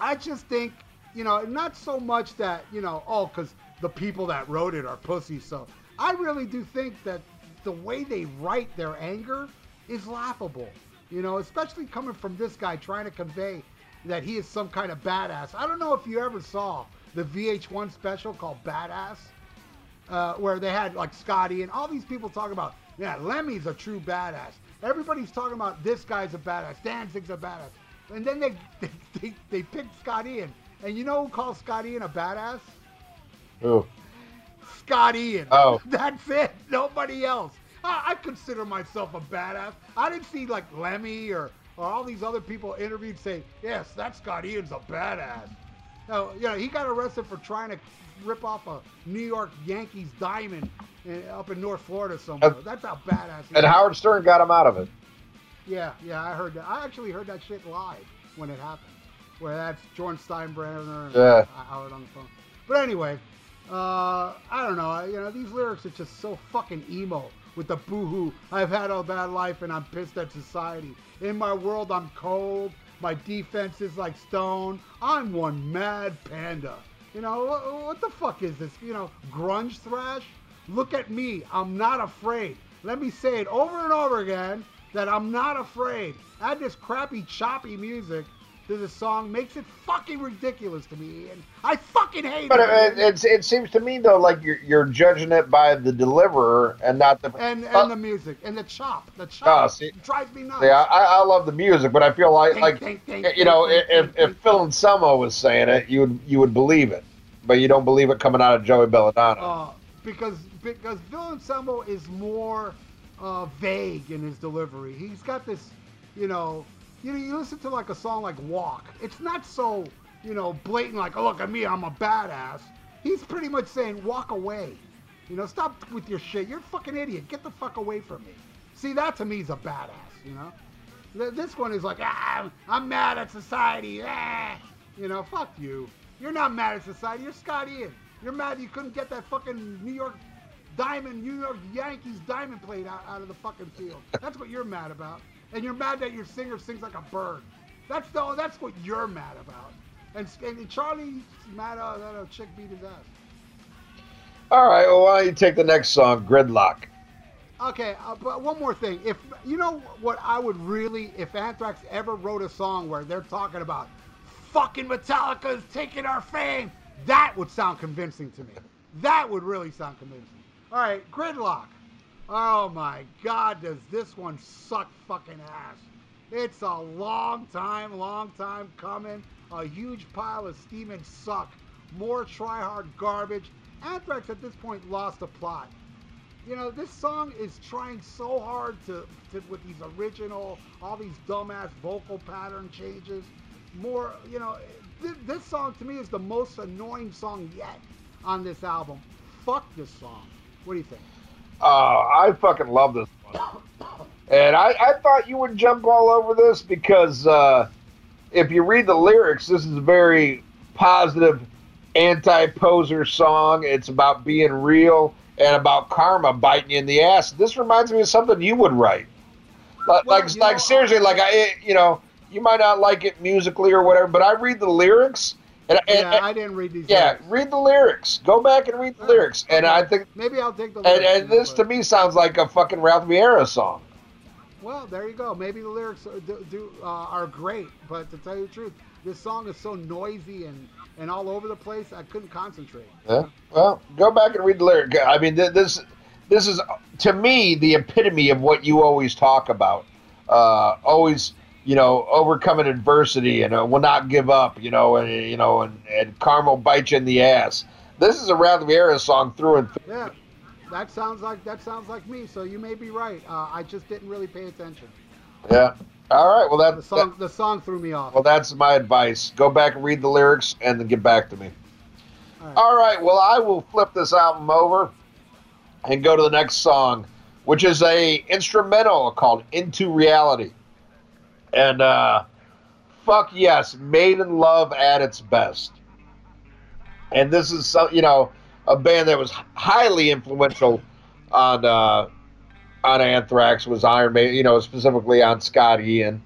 I just think, you know, not so much that, you know, oh, because the people that wrote it are pussies. So I really do think that the way they write their anger is laughable. You know, especially coming from this guy trying to convey that he is some kind of badass. I don't know if you ever saw the VH1 special called Badass, uh, where they had like Scotty and all these people talk about Yeah, Lemmy's a true badass. Everybody's talking about this guy's a badass, Danzig's a badass. And then they [LAUGHS] they, they, they picked Scott Ian. And you know who calls Scott Ian a badass? Ooh. Scott Ian. Oh. [LAUGHS] That's it. Nobody else. I, I consider myself a badass. I didn't see like Lemmy or, or all these other people interviewed say, yes, that Scott Ian's a badass. No, you know, he got arrested for trying to rip off a New York Yankees diamond in, up in North Florida somewhere. And- That's how badass he And. Howard Stern got him out of it. Yeah, yeah, I heard that. I actually heard that shit live when it happened. Where that's Jordan Steinbrenner and Yeah. Howard on the phone. But anyway, uh, I don't know. You know, these lyrics are just so fucking emo. With the boohoo, I've had a bad life and I'm pissed at society. In my world, I'm cold. My defense is like stone. I'm one mad panda. You know, what, what the fuck is this? You know, grunge thrash? Look at me. I'm not afraid. Let me say it over and over again that I'm not afraid. Add this crappy, choppy music to the song makes it fucking ridiculous to me, and I fucking hate But it. it's, it seems to me, though, like you're, you're judging it by the deliverer and not the. and and Uh, the music and the chop, the Oh, chop see- drives me nuts. See, I, I love the music, but I feel like, Ding, like you know, if, if Phil Anselmo was saying it, you would you would believe it, but you don't believe it coming out of Joey Belladonna. uh, because because Bill Anselmo is more uh, vague in his delivery. He's got this, you know, you know, you listen to like a song like Walk. It's not so, you know, blatant like, oh look at me, I'm a badass. He's pretty much saying, walk away. You know, stop with your shit. You're a fucking idiot. Get the fuck away from me. See, that to me is a badass. You know, this one is like, ah, I'm, mad at society. Ah. You know, fuck you. You're not mad at society. You're Scott Ian. You're mad you couldn't get that fucking New York diamond, New York Yankees diamond plate out, out of the fucking field. That's what you're mad about. And you're mad that your singer sings like a bird. That's the, that's what you're mad about. And, and Charlie's mad uh, that a chick beat his ass. All right, well, why don't you take the next song, Gridlock? Okay, uh, but one more thing. If you know what I would really, if Anthrax ever wrote a song where they're talking about fucking Metallica is taking our fame, that would sound convincing to me. That would really sound convincing. All right, Gridlock. Oh my God, does this one suck fucking ass? It's a long time, long time coming. A huge pile of steaming suck. More try hard garbage. Anthrax at this point lost the plot you know, this song is trying so hard to, to with these original, all these dumbass vocal pattern changes. More, you know, th- this song to me is the most annoying song yet on this album. Fuck this song. What do you think? Oh, I fucking love this one. And I, I thought you would jump all over this because uh, if you read the lyrics, this is a very positive anti-poser song. It's about being real and about karma biting you in the ass. This reminds me of something you would write. Like, Well, like, like know, seriously, like I, you know, you might not like it musically or whatever, but I read the lyrics and, and, yeah, and- I didn't read these. yeah, lyrics. read the lyrics. Go back and read the Oh, lyrics, and. I think, Maybe I'll take the. and, lyrics, and know, this to me sounds like a fucking Ralph Vieira song. Well, there you go. Maybe the lyrics are- do, do uh, are great, but to tell you the truth, this song is so noisy and and all over the place. I couldn't concentrate. Yeah. Well, go back and read the lyric. I mean, this this is to me the epitome of what you always talk about. Uh, always, you know, overcoming adversity and uh, will not give up. You know, and you know, and, and karma will bite you in the ass. This is a Ralph Vieira song through and through. Yeah, that sounds like that sounds like me. So you may be right. Uh, I just didn't really pay attention. Yeah. All right. Well, that The song that the song threw me off. well, that's my advice. Go back and read the lyrics and then get back to me. All right. All right. Well, I will flip this album over and go to the next song, which is a instrumental called "Into Reality." And uh, fuck yes, made in love at its best. And this is you know a band that was highly influential on uh, on Anthrax was Iron Maiden, you know specifically on Scott Ian,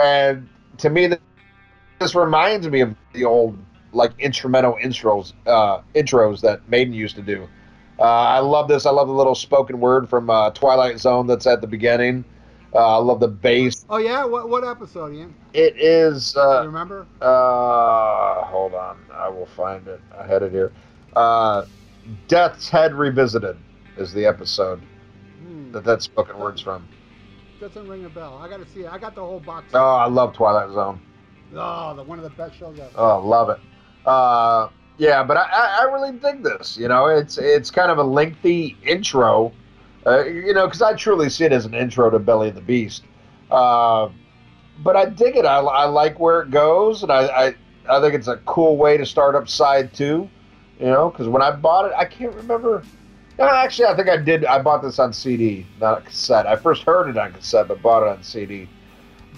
and to me this reminds me of the old like instrumental intros uh, intros that Maiden used to do. Uh, I love this. I love the little spoken word from uh, Twilight Zone that's at the beginning. Uh, I love the bass. Oh yeah, what what episode, Ian? It is. you Uh, remember? uh, hold on, I will find it. I had it here. Uh, Death's Head Revisited is the episode. Hmm. that that spoken word's from. Doesn't ring a bell. I got to see it. I got the whole box. Oh, I love Twilight Zone. Oh, the, one of the best shows ever. Oh, love it. Uh, yeah, but I, I I really dig this. You know, it's it's kind of a lengthy intro. Uh, you know, because I truly see it as an intro to Belly of the Beast. Uh, but I dig it. I, I like where it goes, and I, I I think it's a cool way to start up side two. You know, because when I bought it, I can't remember. No, actually, I think I did. I bought this on CD, not cassette. I first heard it on cassette, but bought it on CD.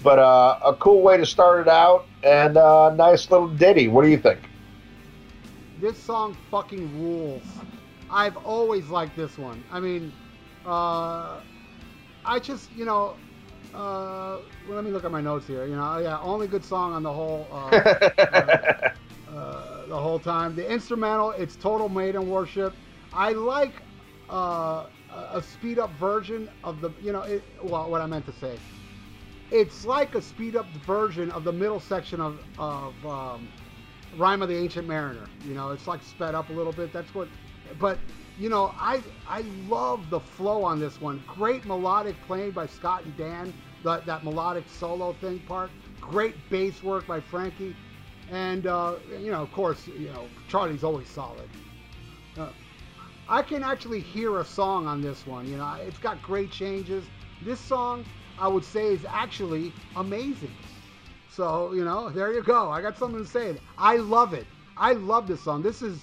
But uh, a cool way to start it out, and a uh, nice little ditty. What do you think? This song fucking rules. I've always liked this one. I mean, uh, I just, you know, uh, well, let me look at my notes here. You know, yeah, only good song on the whole, uh, [LAUGHS] uh, uh, the whole time. The instrumental, it's total maiden worship. I like uh, a speed up version of the, you know, it, well, what I meant to say. It's like a speed up version of the middle section of, of um, Rime of the Ancient Mariner. You know, it's like sped up a little bit. That's what, but you know, I I love the flow on this one. Great melodic playing by Scott and Dan. That that melodic solo thing part. Great bass work by Frankie, and uh, you know, of course, you know, Charlie's always solid. Uh, I can actually hear a song on this one. You know, it's got great changes. This song, I would say, is actually amazing. So, you know, there you go. I got something to say. I love it. I love this song. This is,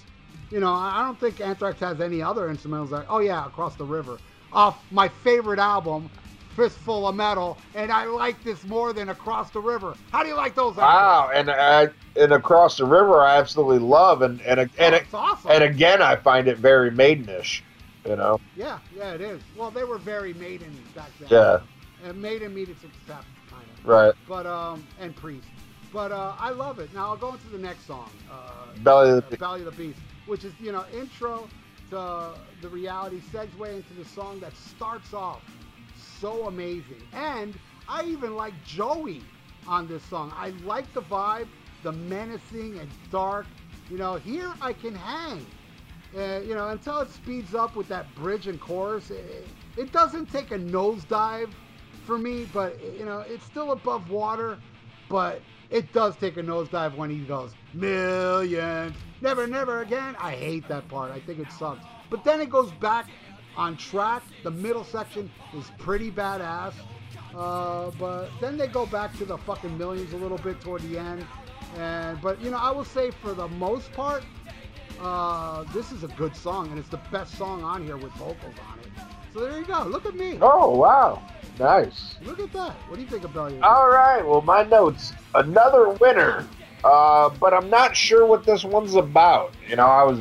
you know, I don't think Anthrax has any other instrumentals like, oh yeah, Across the River, off my favorite album, Fistful of Metal, and I like this more than Across the River. How do you like those? Wow, and I, and Across the River, I absolutely love, and and and, oh, awesome. and again, I find it very maidenish. You know. Yeah, yeah, it is. Well, they were very maiden back then. Yeah. And maiden its accept, kind of. Right. But um, and priest. But uh, I love it. Now I'll go into the next song, uh, Belly of the uh, Belly of the Beast, which is you know intro to the reality, segue into the song that starts off so amazing. And I even like Joey on this song. I like the vibe, the menacing and dark. You know, here I can hang. Uh, you know, until it speeds up with that bridge and chorus, it, it doesn't take a nosedive for me, but you know, it's still above water. But it does take a nosedive when he goes millions, never, never again. I hate that part. I think it sucks. But then it goes back on track. The middle section is pretty badass. Uh, but then they go back to the fucking millions a little bit toward the end. And but you know, I will say for the most part, uh, this is a good song, and it's the best song on here with vocals on it. So there you go. Look at me. Oh wow, nice. Look at that. What do you think about it? All right. Well, my notes. Another winner. Uh, but I'm not sure what this one's about. You know, I was.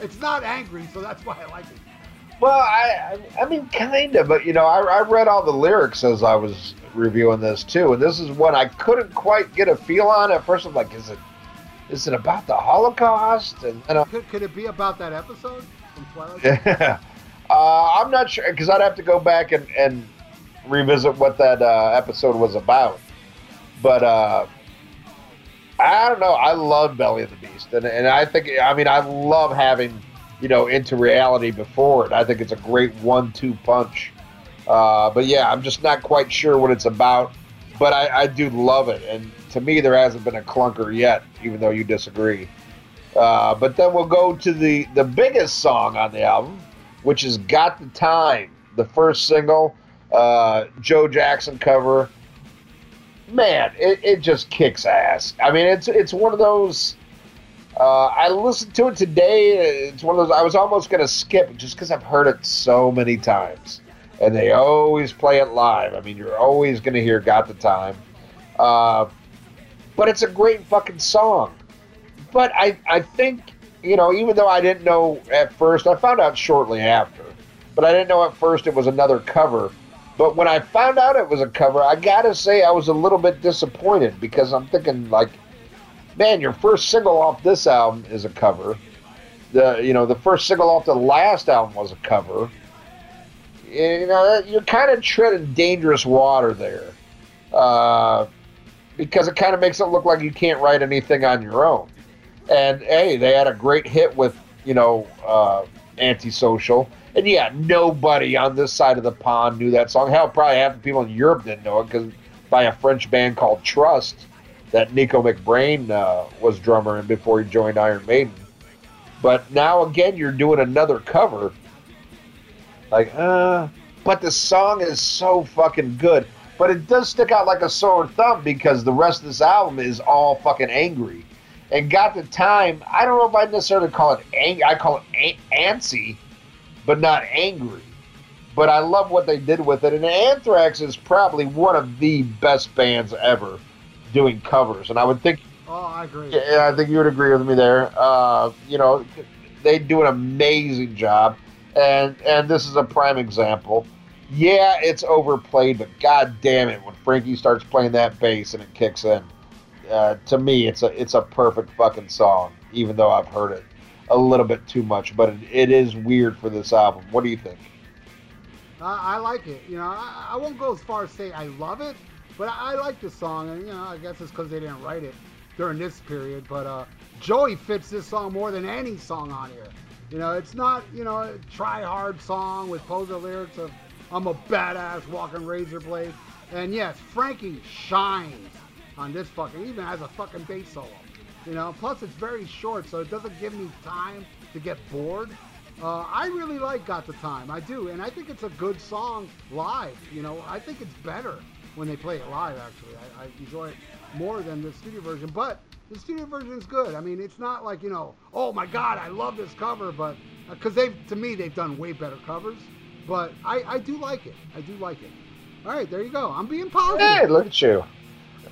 It's not angry, so that's why I like it. Well, I, I, I mean, kind of, but you know, I, I read all the lyrics as I was reviewing this too, and this is one I couldn't quite get a feel on at first. I'm like, is it, is it about the Holocaust? And, and Could, could it be about that episode from Twilight? Yeah. [LAUGHS] Uh, I'm not sure because I'd have to go back and, and revisit what that uh, episode was about. But uh, I don't know. I love Belly of the Beast, and and I think I mean I love having you know into reality before it. I think it's a great one-two punch. Uh, but yeah, I'm just not quite sure what it's about. But I, I do love it, and to me, there hasn't been a clunker yet, even though you disagree. Uh, but then we'll go to the the biggest song on the album, which is "Got the Time," the first single, uh, Joe Jackson cover. Man, it, it just kicks ass. I mean, it's it's one of those. Uh, I listened to it today. It's one of those. I was almost to skip just because I've heard it so many times, and they always play it live. I mean, you're always to hear "Got the Time," uh, but it's a great fucking song. But I, I think you know, even though I didn't know at first, I found out shortly after, but I didn't know at first it was another cover. But when I found out it was a cover, I gotta say I was a little bit disappointed because I'm thinking like, man, your first single off this album is a cover. The you know the first single off the last album was a cover. You know you're kind of treading dangerous water there, uh, because it kind of makes it look like you can't write anything on your own. And hey, they had a great hit with you know uh, antisocial, And yeah, nobody on this side of the pond knew that song. Hell, probably half the people in Europe didn't know it because by a French band called Trust that Nicko McBrain uh, was drummer in before he joined Iron Maiden. But now again, you're doing another cover. Like, uh, but the song is so fucking good. But it does stick out like a sore thumb because the rest of this album is all fucking angry. And got the time. I don't know if I necessarily call it angry. I call it antsy, but not angry. But I love what they did with it. And Anthrax is probably one of the best bands ever doing covers. And I would think Oh, I agree. yeah, I think you would agree with me there. Uh, you know, they do an amazing job, and and this is a prime example. Yeah, it's overplayed, but god damn it, when Frankie starts playing that bass and it kicks in, uh, to me, it's a it's a perfect fucking song. Even though I've heard it a little bit too much, but it, it is weird for this album. What do you think? I, I like it. You know, I, I won't go as far as say I love it, but I, I like the song, and you know, I guess it's because they didn't write it during this period. But uh, Joey fits this song more than any song on here. You know, it's not you know a try hard song with poser lyrics of I'm a badass walking razor blade. And yes, Frankie shines on this fucking even has a fucking bass solo. You know, plus it's very short, so it doesn't give me time to get bored. Uh, I really like Got the Time. I do. And I think it's a good song live. You know, I think it's better when they play it live, actually. I, I enjoy it more than the studio version. But the studio version is good. I mean, it's not like, you know, oh my God, I love this cover. But because they've, to me, they've done way better covers. But I, I do like it. I do like it. All right, there you go. I'm being positive. Hey, look at you.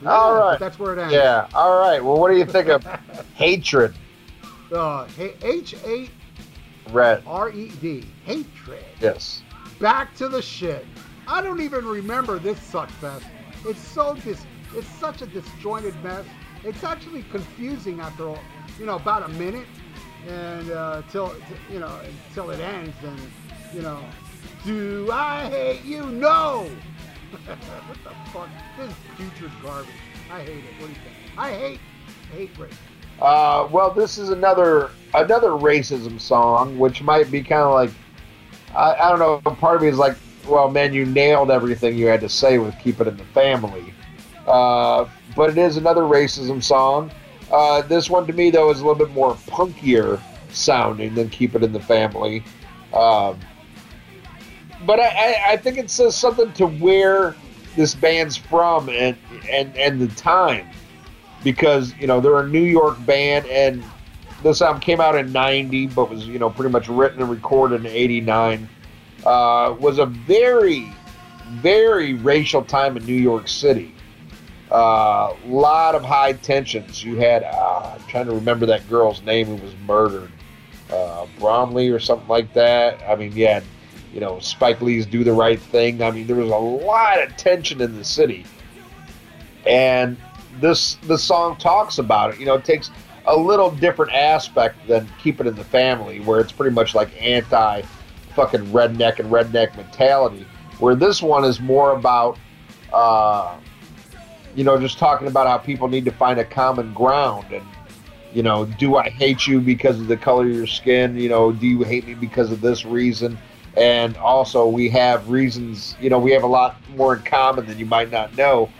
Yeah, all right. That's where it ends. Yeah. All right. Well, what do you think of [LAUGHS] Hatred? Uh, H A Red. R E D. Hatred. Yes. Back to the shit. I don't even remember this suckfest. It's so dis. It's such a disjointed mess. It's actually confusing after, all, you know, about a minute, and uh, till you know until it ends. And you know, do I hate you? No. What the fuck? This future's garbage. I hate it. What do you think? I hate hate race. Uh, well, this is another another racism song, which might be kind of like I, I don't know. Part of me is like, well, man, you nailed everything you had to say with "Keep It in the Family," uh, but it is another racism song. Uh, this one to me though is a little bit more punkier sounding than "Keep It in the Family," um, but I, I, think it says something to where this band's from and and and the time because you know they're a New York band, and this album came out in '90, but was you know pretty much written and recorded in '89. Uh, was a very, very racial time in New York City. A uh, lot of high tensions. You had uh, I'm trying to remember that girl's name who was murdered, uh, Bromley or something like that. I mean, yeah, you know Spike Lee's "Do the Right Thing." I mean, there was a lot of tension in the city, and this the song talks about it. You know, it takes a little different aspect than "Keep It in the Family," where it's pretty much like anti fucking redneck and redneck mentality. Where this one is more about, uh, you know, just talking about how people need to find a common ground and. You know, do I hate you because of the color of your skin? You know, do you hate me because of this reason? And also, we have reasons. You know, we have a lot more in common than you might not know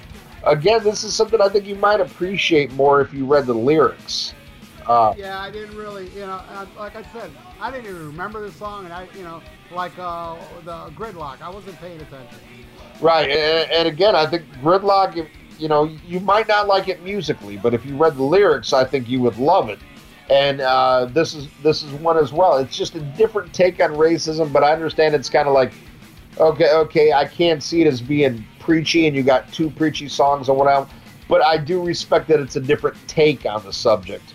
again, this is something I think you might appreciate more if you read the lyrics. Uh, Yeah, I didn't really, you know, like I said, I didn't even remember the song, and I, you know, like uh, the gridlock, I wasn't paying attention. right, and, and again, I think Gridlock, you know, you might not like it musically, but if you read the lyrics, I think you would love it. And uh, this is this is one as well. It's just a different take on racism, but I understand it's kind of like, okay, okay, I can't see it as being preachy, and you got two preachy songs or whatever. But I do respect that it's a different take on the subject.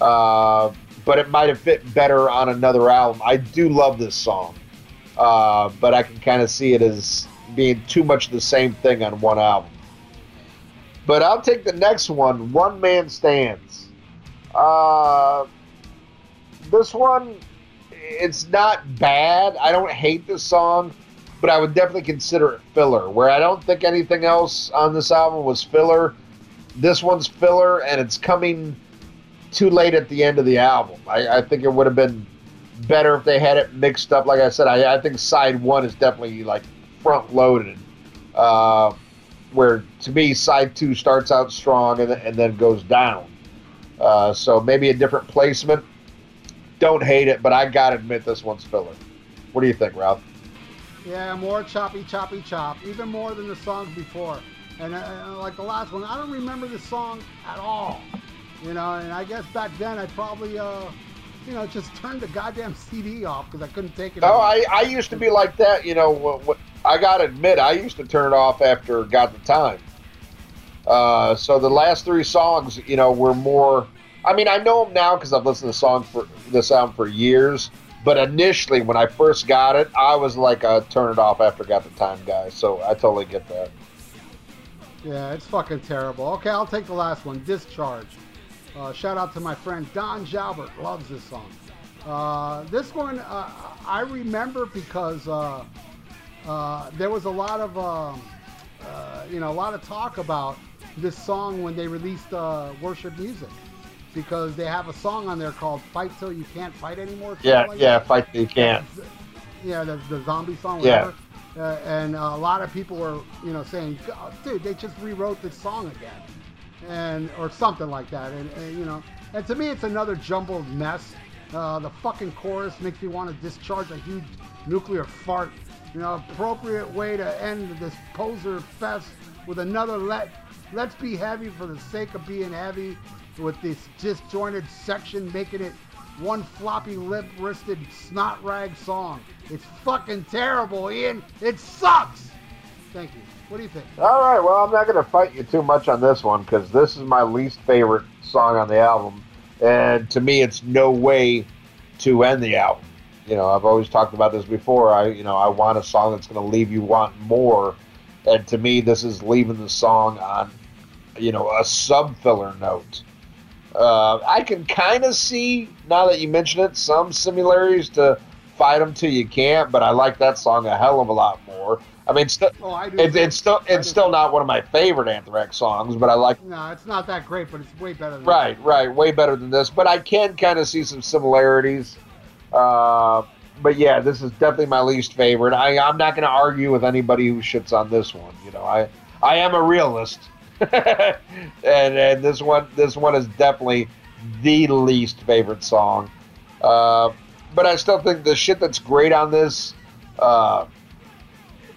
Uh, but it might have fit better on another album. I do love this song, uh, but I can kind of see it as being too much the same thing on one album. But I'll take the next one, One Man Stands. Uh, this one, it's not bad. I don't hate this song, but I would definitely consider it filler. Where I don't think anything else on this album was filler, this one's filler, and it's coming too late at the end of the album. I, I think it would have been better if they had it mixed up. Like I said, I, I think side one is definitely like front loaded. Uh, where to me, side two starts out strong and, and then goes down. Uh, so maybe a different placement. Don't hate it, but I gotta admit this one's filler. What do you think, Ralph? Yeah, more choppy, choppy, chop. Even more than the songs before. And uh, like the last one, I don't remember the song at all. You know, and I guess back then I probably, uh, you know, just turned the goddamn CD off because I couldn't take it. Oh, I, I used to be like that. You know, what, what, I gotta admit, I used to turn it off after Got the Time. Uh, so the last three songs, you know, were more. I mean, I know them now because I've listened to the song for this album for years. But initially, when I first got it, I was like a turn it off after I Got the Time guy. So I totally get that. Yeah, it's fucking terrible. Okay, I'll take the last one. Discharge. Uh, shout out to my friend Don Jalbert. Loves this song. Uh, this one uh, I remember because uh, uh, there was a lot of um, uh, you know a lot of talk about this song when they released worship music because they have a song on there called "Fight Till You Can't Fight Anymore." Yeah, like yeah, that. "Fight Till You Can't." Yeah, the, the zombie song. Whatever. Yeah. Uh, and a lot of people were, you know, saying, "Dude, they just rewrote this song again," and or something like that. And, and you know, and to me, it's another jumbled mess. Uh, the fucking chorus makes me want to discharge a huge nuclear fart. You know, appropriate way to end this poser fest with another let. Let's be heavy for the sake of being heavy with this disjointed section making it one floppy lip wristed snot rag song. It's fucking terrible, Ian. It sucks. Thank you. What do you think? All right. Well, I'm not going to fight you too much on this one because this is my least favorite song on the album, and to me, it's no way to end the album. You know, I've always talked about this before. I, you know, I want a song that's going to leave you want more, and to me, this is leaving the song on, you know, a sub filler note. Uh, I can kind of see now that you mention it some similarities to "Fight 'Em Till You Can't," but I like that song a hell of a lot more. I mean, st- oh, I it's, it's still it's still not one of my favorite Anthrax songs, but I like. No, it's not that great, but it's way better. than this. Right, this. right, way better than this. But I can kind of see some similarities. Uh, but yeah, this is definitely my least favorite. I, I'm not going to argue with anybody who shits on this one. You know, I I am a realist. [LAUGHS] and, and this one this one is definitely the least favorite song. Uh, but I still think the shit that's great on this, uh,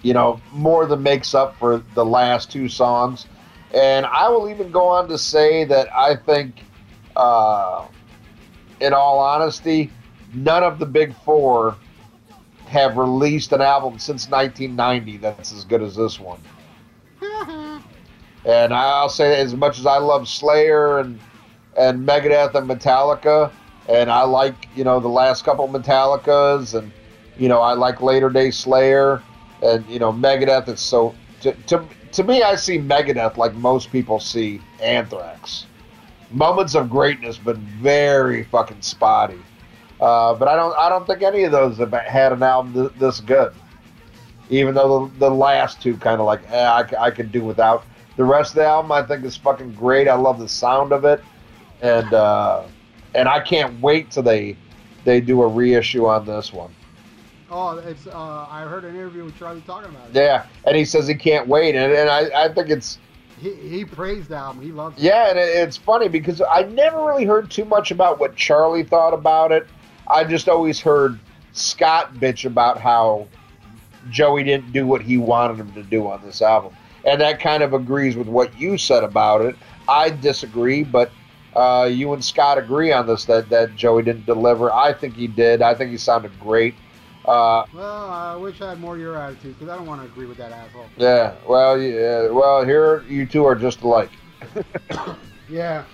you know, more than makes up for the last two songs. And I will even go on to say that I think, uh, in all honesty, none of the big four have released an album since 1990 that's as good as this one. [LAUGHS] And I'll say, as much as I love Slayer and and Megadeth and Metallica, and I like you know the last couple Metallicas, and you know I like Later Day Slayer, and you know Megadeth is so to to, to me I see Megadeth like most people see Anthrax. Moments of greatness, but very fucking spotty. Uh, but I don't I don't think any of those have had an album th- this good. Even though the, the last two kind of like eh, I, I could do without. The rest of the album, I think, is fucking great. I love the sound of it, and uh, and I can't wait till they they do a reissue on this one. Oh, it's uh, I heard an interview with Charlie talking about it. Yeah, and he says he can't wait, and, and I, I think it's he, he praised the album. He loves it. Yeah, and it's funny because I never really heard too much about what Charlie thought about it. I just always heard Scott bitch about how Joey didn't do what he wanted him to do on this album and that kind of agrees with what you said about it. I disagree, but uh, you and Scott agree on this that, that Joey didn't deliver. I think he did. I think he sounded great. Uh, well, I wish I had more of your attitude because I don't want to agree with that asshole. Yeah. Well, yeah. Well, here you two are just alike. yeah.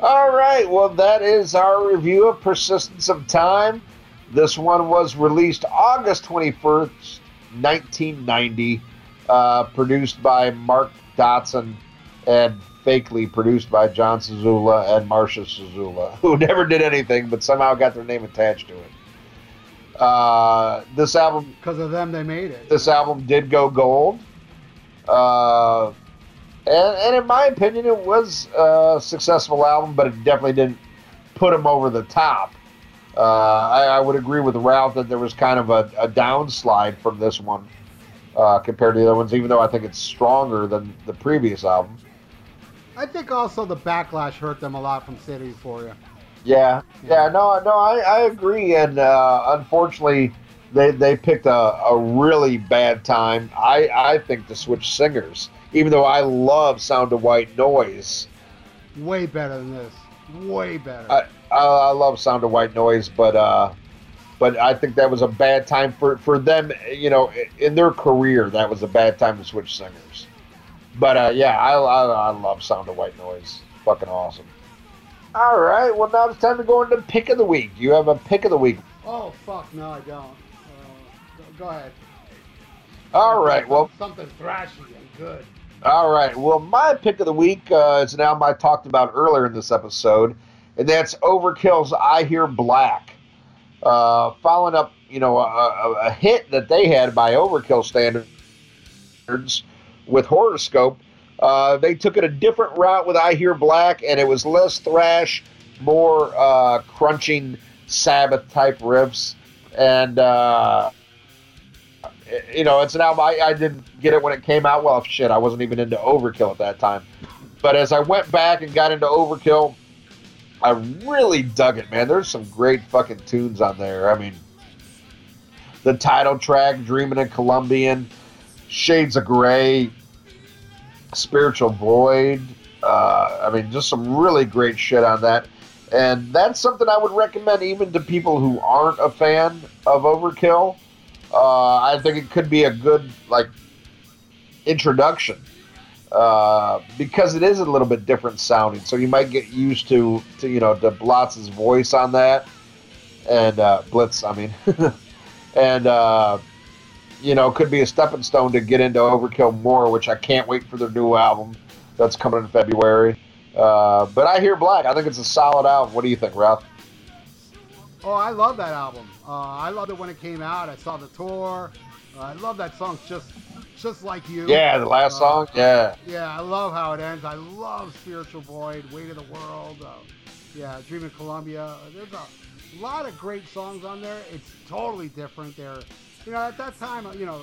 All right. Well, that is our review of Persistence of Time. This one was released August 21st, 1990 uh, produced by Mark Dodson and fakely produced by Jon Zazula and Marsha Zazula, [LAUGHS] who never did anything but somehow got their name attached to it. Uh, this album, because of them, they made it. This album did go gold, uh, and, and in my opinion, it was a successful album, but it definitely didn't put them over the top. Uh, I, I would agree with Ralph that there was kind of a, a downslide from this one uh, compared to the other ones, even though I think it's stronger than the previous album. I think also the backlash hurt them a lot from City Euphoria. Yeah, yeah, no, no, I, I agree, and uh, unfortunately, they they picked a, a really bad time. I I think to switch singers, even though I love Sound of White Noise. Way better than this. Way better. I, I, I love Sound of White Noise, but uh, but I think that was a bad time for for them. You know, in their career, that was a bad time to switch singers. But uh, yeah, I, I I love Sound of White Noise. Fucking awesome. All right, well now it's time to go into pick of the week. Do you have a pick of the week? oh fuck, no, I don't. Uh, go, go ahead. All right, well something thrashy and good. All right. Well, my pick of the week uh, is an album I talked about earlier in this episode, and that's Overkill's "I Hear Black." Uh, following up, you know, a, a, a hit that they had by Overkill standards with Horoscope. Uh, they took it a different route with "I Hear Black," and it was less thrash, more uh, crunching Sabbath type riffs, and uh, you know, it's an album. I, I didn't get it when it came out. Well, shit, I wasn't even into Overkill at that time. But as I went back and got into Overkill, I really dug it, man. There's some great fucking tunes on there. I mean, the title track, Dreaming in Colombian, Shades of Grey, Spiritual Void. Uh, I mean, just some really great shit on that. And that's something I would recommend even to people who aren't a fan of Overkill. Uh, I think it could be a good like introduction uh, because it is a little bit different sounding. So you might get used to, to you know to Blitz's voice on that, and uh, Blitz. I mean, [LAUGHS] and uh, you know could be a stepping stone to get into Overkill more, which I can't wait for their new album that's coming in February. Uh, but I hear Black. I think it's a solid album. What do you think, Ralph? Oh, I love that album. Uh, I loved it when it came out. I saw the tour. Uh, I love that song, just just like you. Yeah, the last Uh, song. Yeah. Yeah, I love how it ends. I love Spiritual Void, Weight of the World. Uh, yeah, Dream of Columbia. There's a lot of great songs on there. It's totally different. They're, you know, at that time, you know,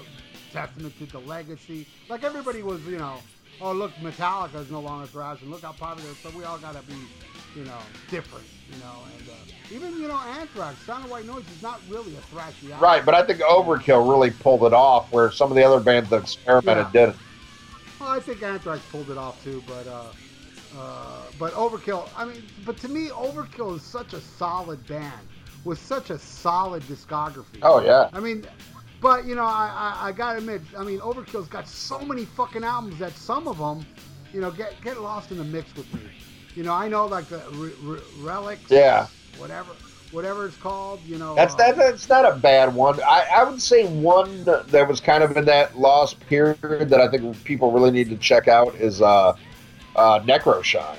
testament to the legacy. Like everybody was, you know, oh look, Metallica is no longer thrash, and look how popular. So we all gotta be, you know, different. You know, and uh, even you know, Anthrax, Sound of White Noise is not really a thrashy album. Right, but I think Overkill really pulled it off, where some of the other bands that experimented Yeah. didn't. Well, I think Anthrax pulled it off too, but uh, uh, but Overkill. I mean, but to me, Overkill is such a solid band with such a solid discography. Oh yeah, I mean, but you know, I, I, I gotta admit, I mean, Overkill's got so many fucking albums that some of them, you know, get get lost in the mix with me. You know, I know like the re- re- relics, yeah. Whatever, whatever it's called. You know, That's uh, that. That's not a bad one. I, I would say one that was kind of in that lost period that I think people really need to check out is uh, uh, Necroshine.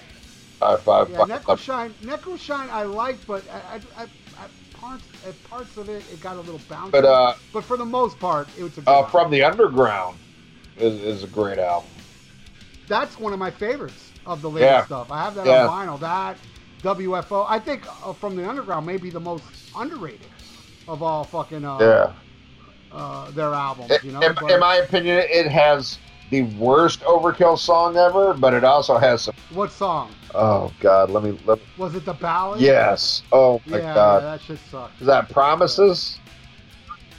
Uh, I, Yeah, I- Necroshine, Necroshine, I like, but at, at, at parts, at parts of it, it got a little bouncy. but uh, But for the most part, it was a good uh, from the underground is, is a great album. That's one of my favorites of the latest Yeah. stuff. I have that Yeah. on vinyl. That WFO. I think uh, from the underground may be the most underrated of all fucking uh, Yeah. uh, their albums. It- You know, in, But in my opinion, it has the worst Overkill song ever, but it also has some. what song Oh God, let me. Let, was it? The ballad? yes. Oh my Yeah, yeah, God. that shit sucked. Is that Promises?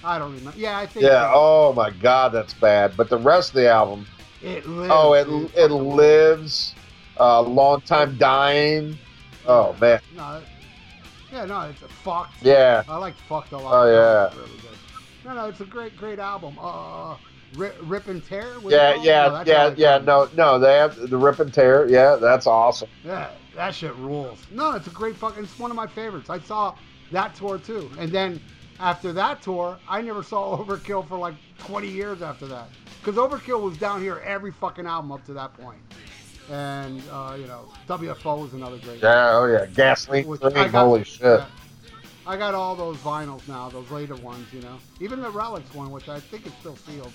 I don't remember. Yeah, I think. Yeah. Oh my God, that's bad. But the rest of the album. It lives. Oh, it it lives. Uh, long time dying. Oh man. No, yeah, no, it's a fucked. Yeah. I like fucked a lot. Oh, yeah. Really good. No, no, it's a great, great album. Uh, Rip, Rip and Tear. Yeah. is it called? Yeah. No, Yeah. Yeah. No. No. They have the rip and tear. Yeah. That's awesome. Yeah, that shit rules. No, it's a great fucking. It's one of my favorites. I saw that tour too, and then after that tour, I never saw [LAUGHS] Overkill for like 20 years after that, because Overkill was down here every fucking album up to that point. And uh, you know, WFO was another great. Yeah. Oh yeah. Gasoline. Got- Holy shit. yeah. I got all those vinyls now, those later ones, you know. Even the Relics one, which I think is still sealed.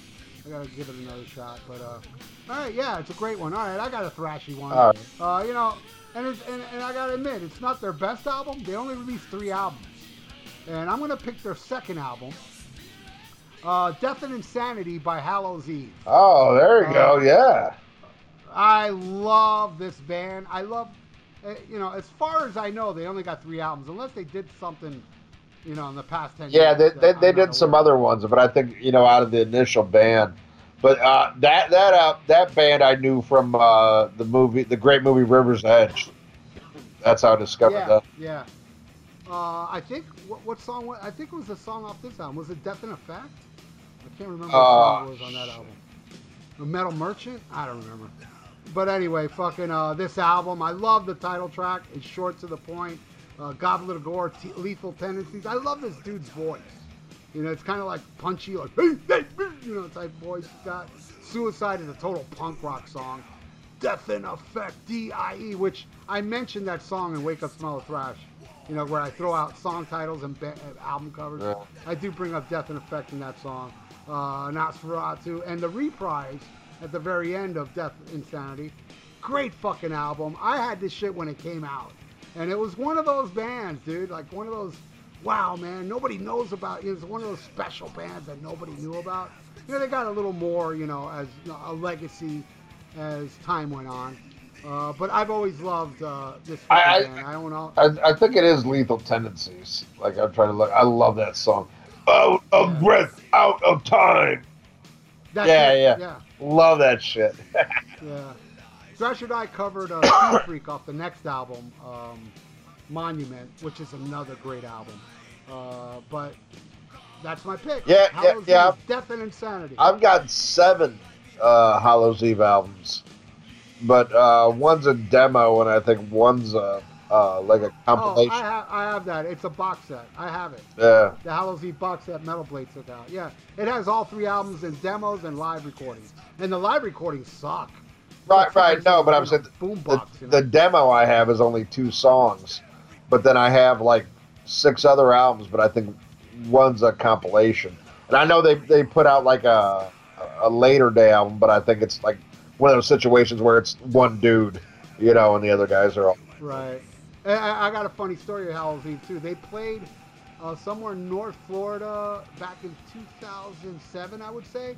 I gotta give it another shot. But uh, all right, yeah, it's a great one. All right, I got a thrashy one. Uh, you know, and, it's, and and I gotta admit, it's not their best album. They only released three albums, and I'm gonna pick their second album, uh, Death and Insanity by Hallows Eve. Oh, there you Uh, go. Yeah. I love this band. I love, uh, you know, as far as I know, they only got three albums, unless they did something, you know, in the past ten Yeah, years. they, they, they did some other ones, but I think you know out of the initial band. But uh, that that uh, that band I knew from uh, the movie, the great movie River's Edge. That's how I discovered Yeah, that. yeah. Uh, I think what, what song? I think it was a song off this album. Was it Death in Effect? I can't remember what song Uh, it was on that album. A Metal Merchant? I don't remember. But anyway, fucking uh, this album, I love the title track. It's short to the point. Uh, Goblet of Gore, T- Lethal Tendencies. I love this dude's voice. You know, it's kind of like punchy, like hey, hey, you know, type voice he's got. Suicide is a total punk rock song. Death in Effect, D.I.E., which I mentioned that song in Wake Up Smell of Thrash. You know, where I throw out song titles and ba- uh, album covers. Yeah. I do bring up Death in Effect in that song. Uh, Nosferatu, and the reprise at the very end of Death Insanity. Great fucking album. I had this shit when it came out. And it was one of those bands, dude. Like one of those, wow, man, nobody knows about. It was one of those special bands that nobody knew about. You know, they got a little more, you know, as you know, a legacy as time went on. Uh, but I've always loved uh, this I- fucking I- band. I don't know. I, I think it is Lethal Tendencies. Like I'm trying to look. I love that song. Out of Yeah. breath, out of time. That's yeah, it. yeah. yeah. Love that shit. [LAUGHS] Yeah. Thrash and I covered uh, [COUGHS] Speed Freak off the next album, um, Monument, which is another great album. Uh, but that's my pick. Yeah, yeah, Hallows yeah. Eve, Death and Insanity. I've got seven uh, Hallows Eve albums, but uh, one's a demo, and I think one's a uh, like a oh, compilation. I have, I have that. It's a box set. I have it. yeah. The Hallows Eve box set Metal Blade took out. Yeah, it has all three albums and demos and live recordings. And the live recordings suck. Right, right. No, but I'm saying the. You know? the demo I have is only two songs, but then I have like six other albums, but I think one's a compilation. And I know they they put out like a a later day album, but I think it's like one of those situations where it's one dude, you know, and the other guys are all. Right. And I, I got a funny story of Hallow's Eve too. They played uh, somewhere in North Florida back in 2007, I would say.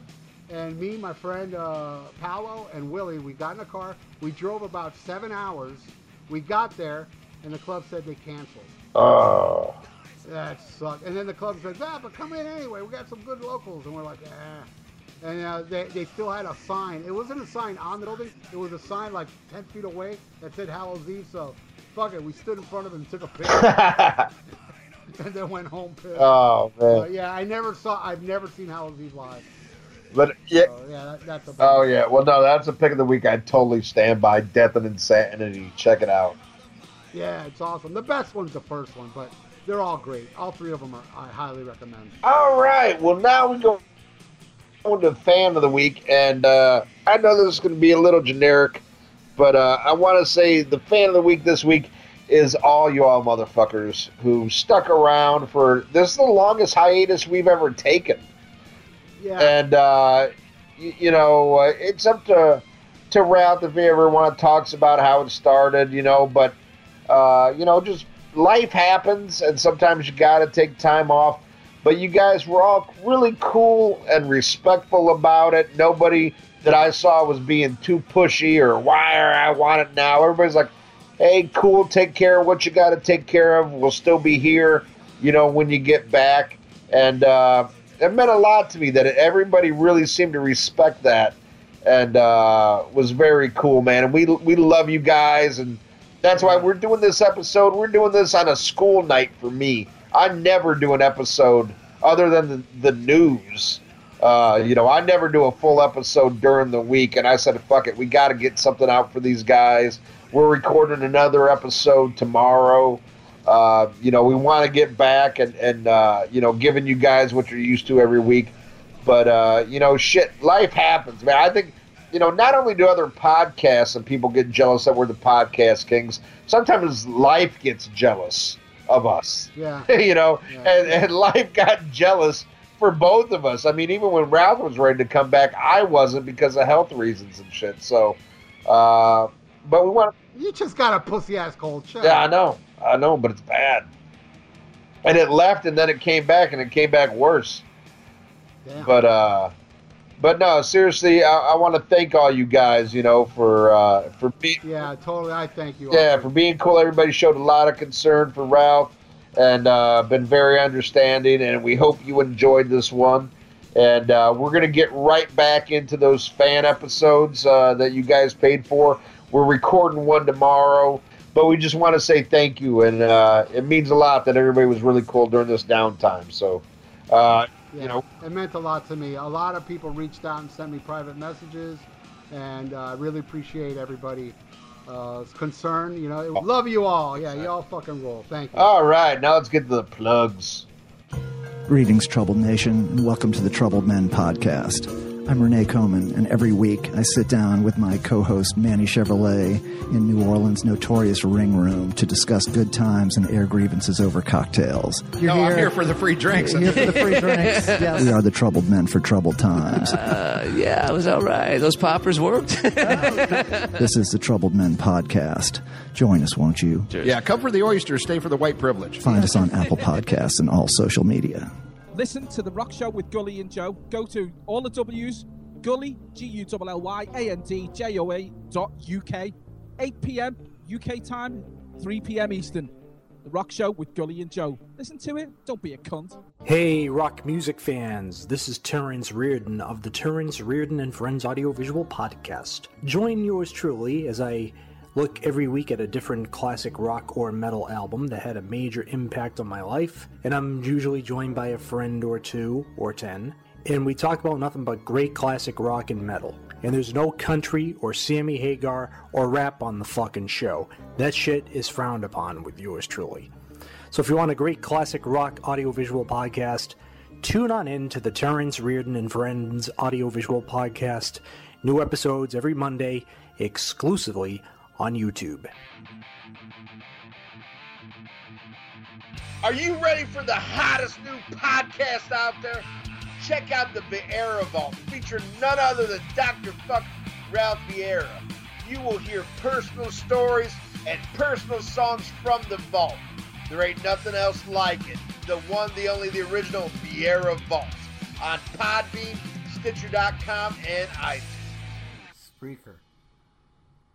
And me, my friend uh, Paolo, and Willie, we got in a car. We drove about seven hours. We got there, and the club said they canceled. Oh, That sucked. And then the club says, ah, but come in anyway. We got some good locals. And we're like, eh. And uh, they, they still had a sign. It wasn't a sign on the building. It was a sign like 10 feet away that said Hallows Eve. So, fuck it. We stood in front of them and took a picture [LAUGHS] [LAUGHS] and then went home pissed. oh So, man. yeah, I never saw, I've never seen Hallows Eve live. But yeah. So, yeah, that, that's a Oh yeah. Well, no, that's a pick of the week. I totally stand by. Death and Insanity. Check it out. Yeah, it's awesome. The best one's the first one, but they're all great. All three of them are, I highly recommend. All right. Well, now we go on to fan of the week, and uh, I know this is going to be a little generic, but uh, I want to say the fan of the week this week is all you all motherfuckers who stuck around for this is the longest hiatus we've ever taken, Yeah. and uh, you, you know uh, it's up to to Ralph if he ever want to talks about how it started, you know, but uh, you know just life happens, and sometimes you got to take time off. But you guys were all really cool and respectful about it. Nobody that I saw was being too pushy or why are I want it now. Everybody's like, "Hey, cool, take care of what you got to take care of. We'll still be here, you know, when you get back." And uh, it meant a lot to me that everybody really seemed to respect that, and uh, was very cool, man. And we we love you guys, and that's why we're doing this episode. We're doing this on a school night for me. I never do an episode other than the, the news. Uh, you know, I never do a full episode during the week, and I said, "Fuck it, we got to get something out for these guys." We're recording another episode tomorrow. Uh, you know, we want to get back and and uh, you know, giving you guys what you're used to every week. But uh, you know, shit, life happens, man. I think you know, not only do other podcasts and people get jealous that we're the podcast kings, sometimes life gets jealous of us. yeah. [LAUGHS] you know, Yeah. and, and life got jealous for both of us. I mean, even when Ralph was ready to come back, I wasn't because of health reasons and shit. So, uh, but we want You just got a pussy ass cold. Shut yeah, I know, I know, but it's bad. and it left, and then it came back, and it came back worse. Damn. But uh, but no, seriously, I, I want to thank all you guys, you know, for uh, for being yeah, totally. I thank you. yeah for being cool. Everybody showed a lot of concern for Ralph, and uh, been very understanding. And we hope you enjoyed this one. And uh, we're gonna get right back into those fan episodes uh, that you guys paid for. We're recording one tomorrow, but we just want to say thank you, and uh, it means a lot that everybody was really cool during this downtime. So. Uh, Yeah, you know, it meant a lot to me. A lot of people reached out and sent me private messages, and uh, I really appreciate everybody's uh, concern. You know, love you all. Yeah, you all fucking roll. Thank you. All right, now let's get to the plugs. Greetings, Troubled Nation, and welcome to the Troubled Men podcast. I'm Renee Coman, and every week I sit down with my co host Manny Chevrolet in New Orleans' notorious ring room to discuss good times and air grievances over cocktails. no, I'm here for the free drinks. Here for the free [LAUGHS] drinks. Yes. We are the Troubled Men for Troubled Times. Uh, yeah, it was all right. Those poppers worked. [LAUGHS] This is the Troubled Men podcast. Join us, won't you? yeah, come for the oysters, stay for the white privilege. Find us on Apple Podcasts and all social media. Listen to The Rock Show with Gully and Joe. Go to all the W's, Gully, G U L L Y A N D J O A dot UK, 8 p.m. UK time, 3 p.m. Eastern. The Rock Show with Gully and Joe. Listen to it. Don't be a cunt. Hey, rock music fans. This is Terrence Reardon of the Terrence Reardon and Friends Audiovisual Podcast. Join yours truly as I look every week at a different classic rock or metal album that had a major impact on my life, and I'm usually joined by a friend or two or ten. And we talk about nothing but great classic rock and metal. And there's no country or Sammy Hagar or rap on the fucking show. That shit is frowned upon with yours truly. So if you want a great classic rock audiovisual podcast, tune on in to the Terrence Reardon and Friends audiovisual podcast. New episodes every Monday, exclusively on YouTube. Are you ready for the hottest new podcast out there? Check out the Vieira Vault, featuring none other than Dr. Fuck Ralph Vieira. You will hear personal stories and personal songs from the vault. There ain't nothing else like it. The one, the only, the original Vieira Vault on Podbean, Stitcher.com, and iTunes. Spreaker.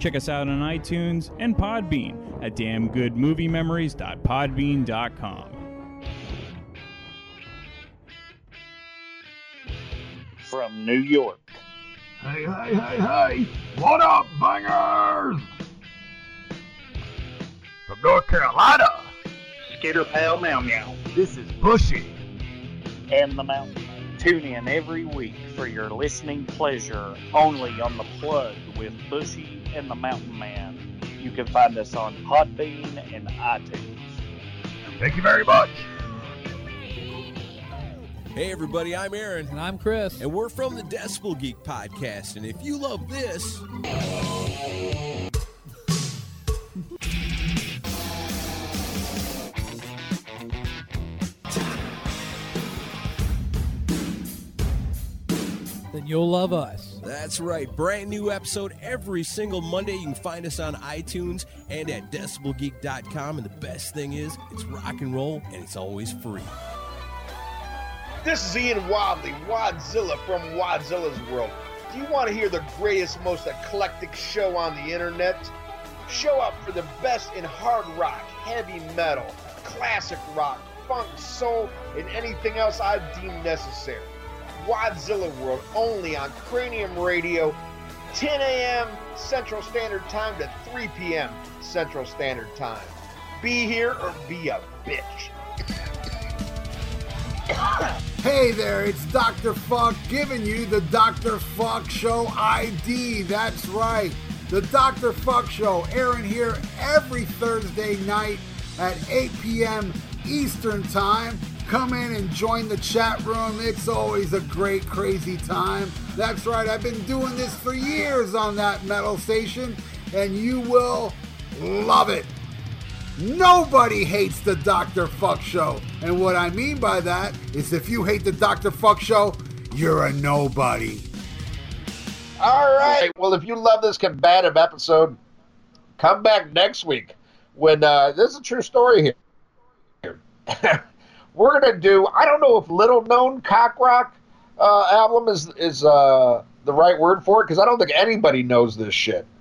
Check us out on iTunes and Podbean at damngoodmoviememories.podbean.com. From New York, Hey, hey, hey, hey! What up, bangers? From North Carolina, Skitter Pal Meow Meow, this is Bushy. and the Mountain Man. Tune in every week for your listening pleasure only on The Plug with Bushy and the Mountain Man. You can find us on Podbean and iTunes. Thank you very much. Hey everybody, I'm Aaron. And I'm Chris. And we're from the Decibel Geek Podcast. And if you love this, you'll love us. that's right. Brand new episode every single Monday. You can find us on iTunes and at decibelgeek.com. And the best thing is, it's rock and roll and it's always free. This is Ian Wadley, Wadzilla from Wadzilla's World. Do you want to hear the greatest, most eclectic show on the internet? Show up for the best in hard rock, heavy metal, classic rock, funk, soul, and anything else I deem necessary. Wadzilla World only on Cranium Radio, 10 a.m. Central Standard Time to 3 p.m. Central Standard Time. Be here or be a bitch. [COUGHS] Hey there, it's Dr. Fuck giving you the Dr. Fuck Show ID. That's right. The Dr. Fuck Show airing here every Thursday night at 8 p.m. Eastern Time. Come in and join the chat room. It's always a great, crazy time. That's right, I've been doing this for years on that metal station, and you will love it. Nobody hates the Dr. Fuck Show. And what I mean by that is if you hate the Dr. Fuck Show, you're a nobody. All right. Well, if you love this combative episode, come back next week when uh, this is a true story here. [LAUGHS] We're gonna do. I don't know if little known cock rock uh, album is is uh, the right word for it because I don't think anybody knows this shit. [LAUGHS]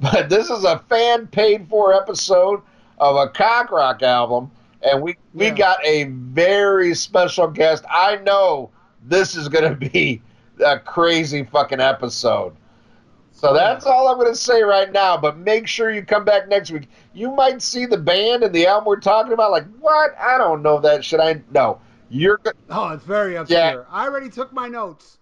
But this is a fan paid for episode of a cock rock album, and we we Yeah. got a very special guest. I know this is gonna [LAUGHS] be a crazy fucking episode. So that's all I'm going to say right now. But make sure you come back next week. You might see the band and the album we're talking about. Like, what? I don't know that. Should I? No. You're. Oh, it's very obscure. Yeah. I already took my notes.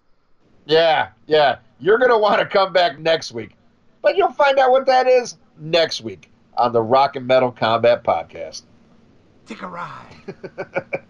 Yeah, yeah. You're going to want to come back next week. But you'll find out what that is next week on the Rock and Metal Combat Podcast. Take a ride. [LAUGHS]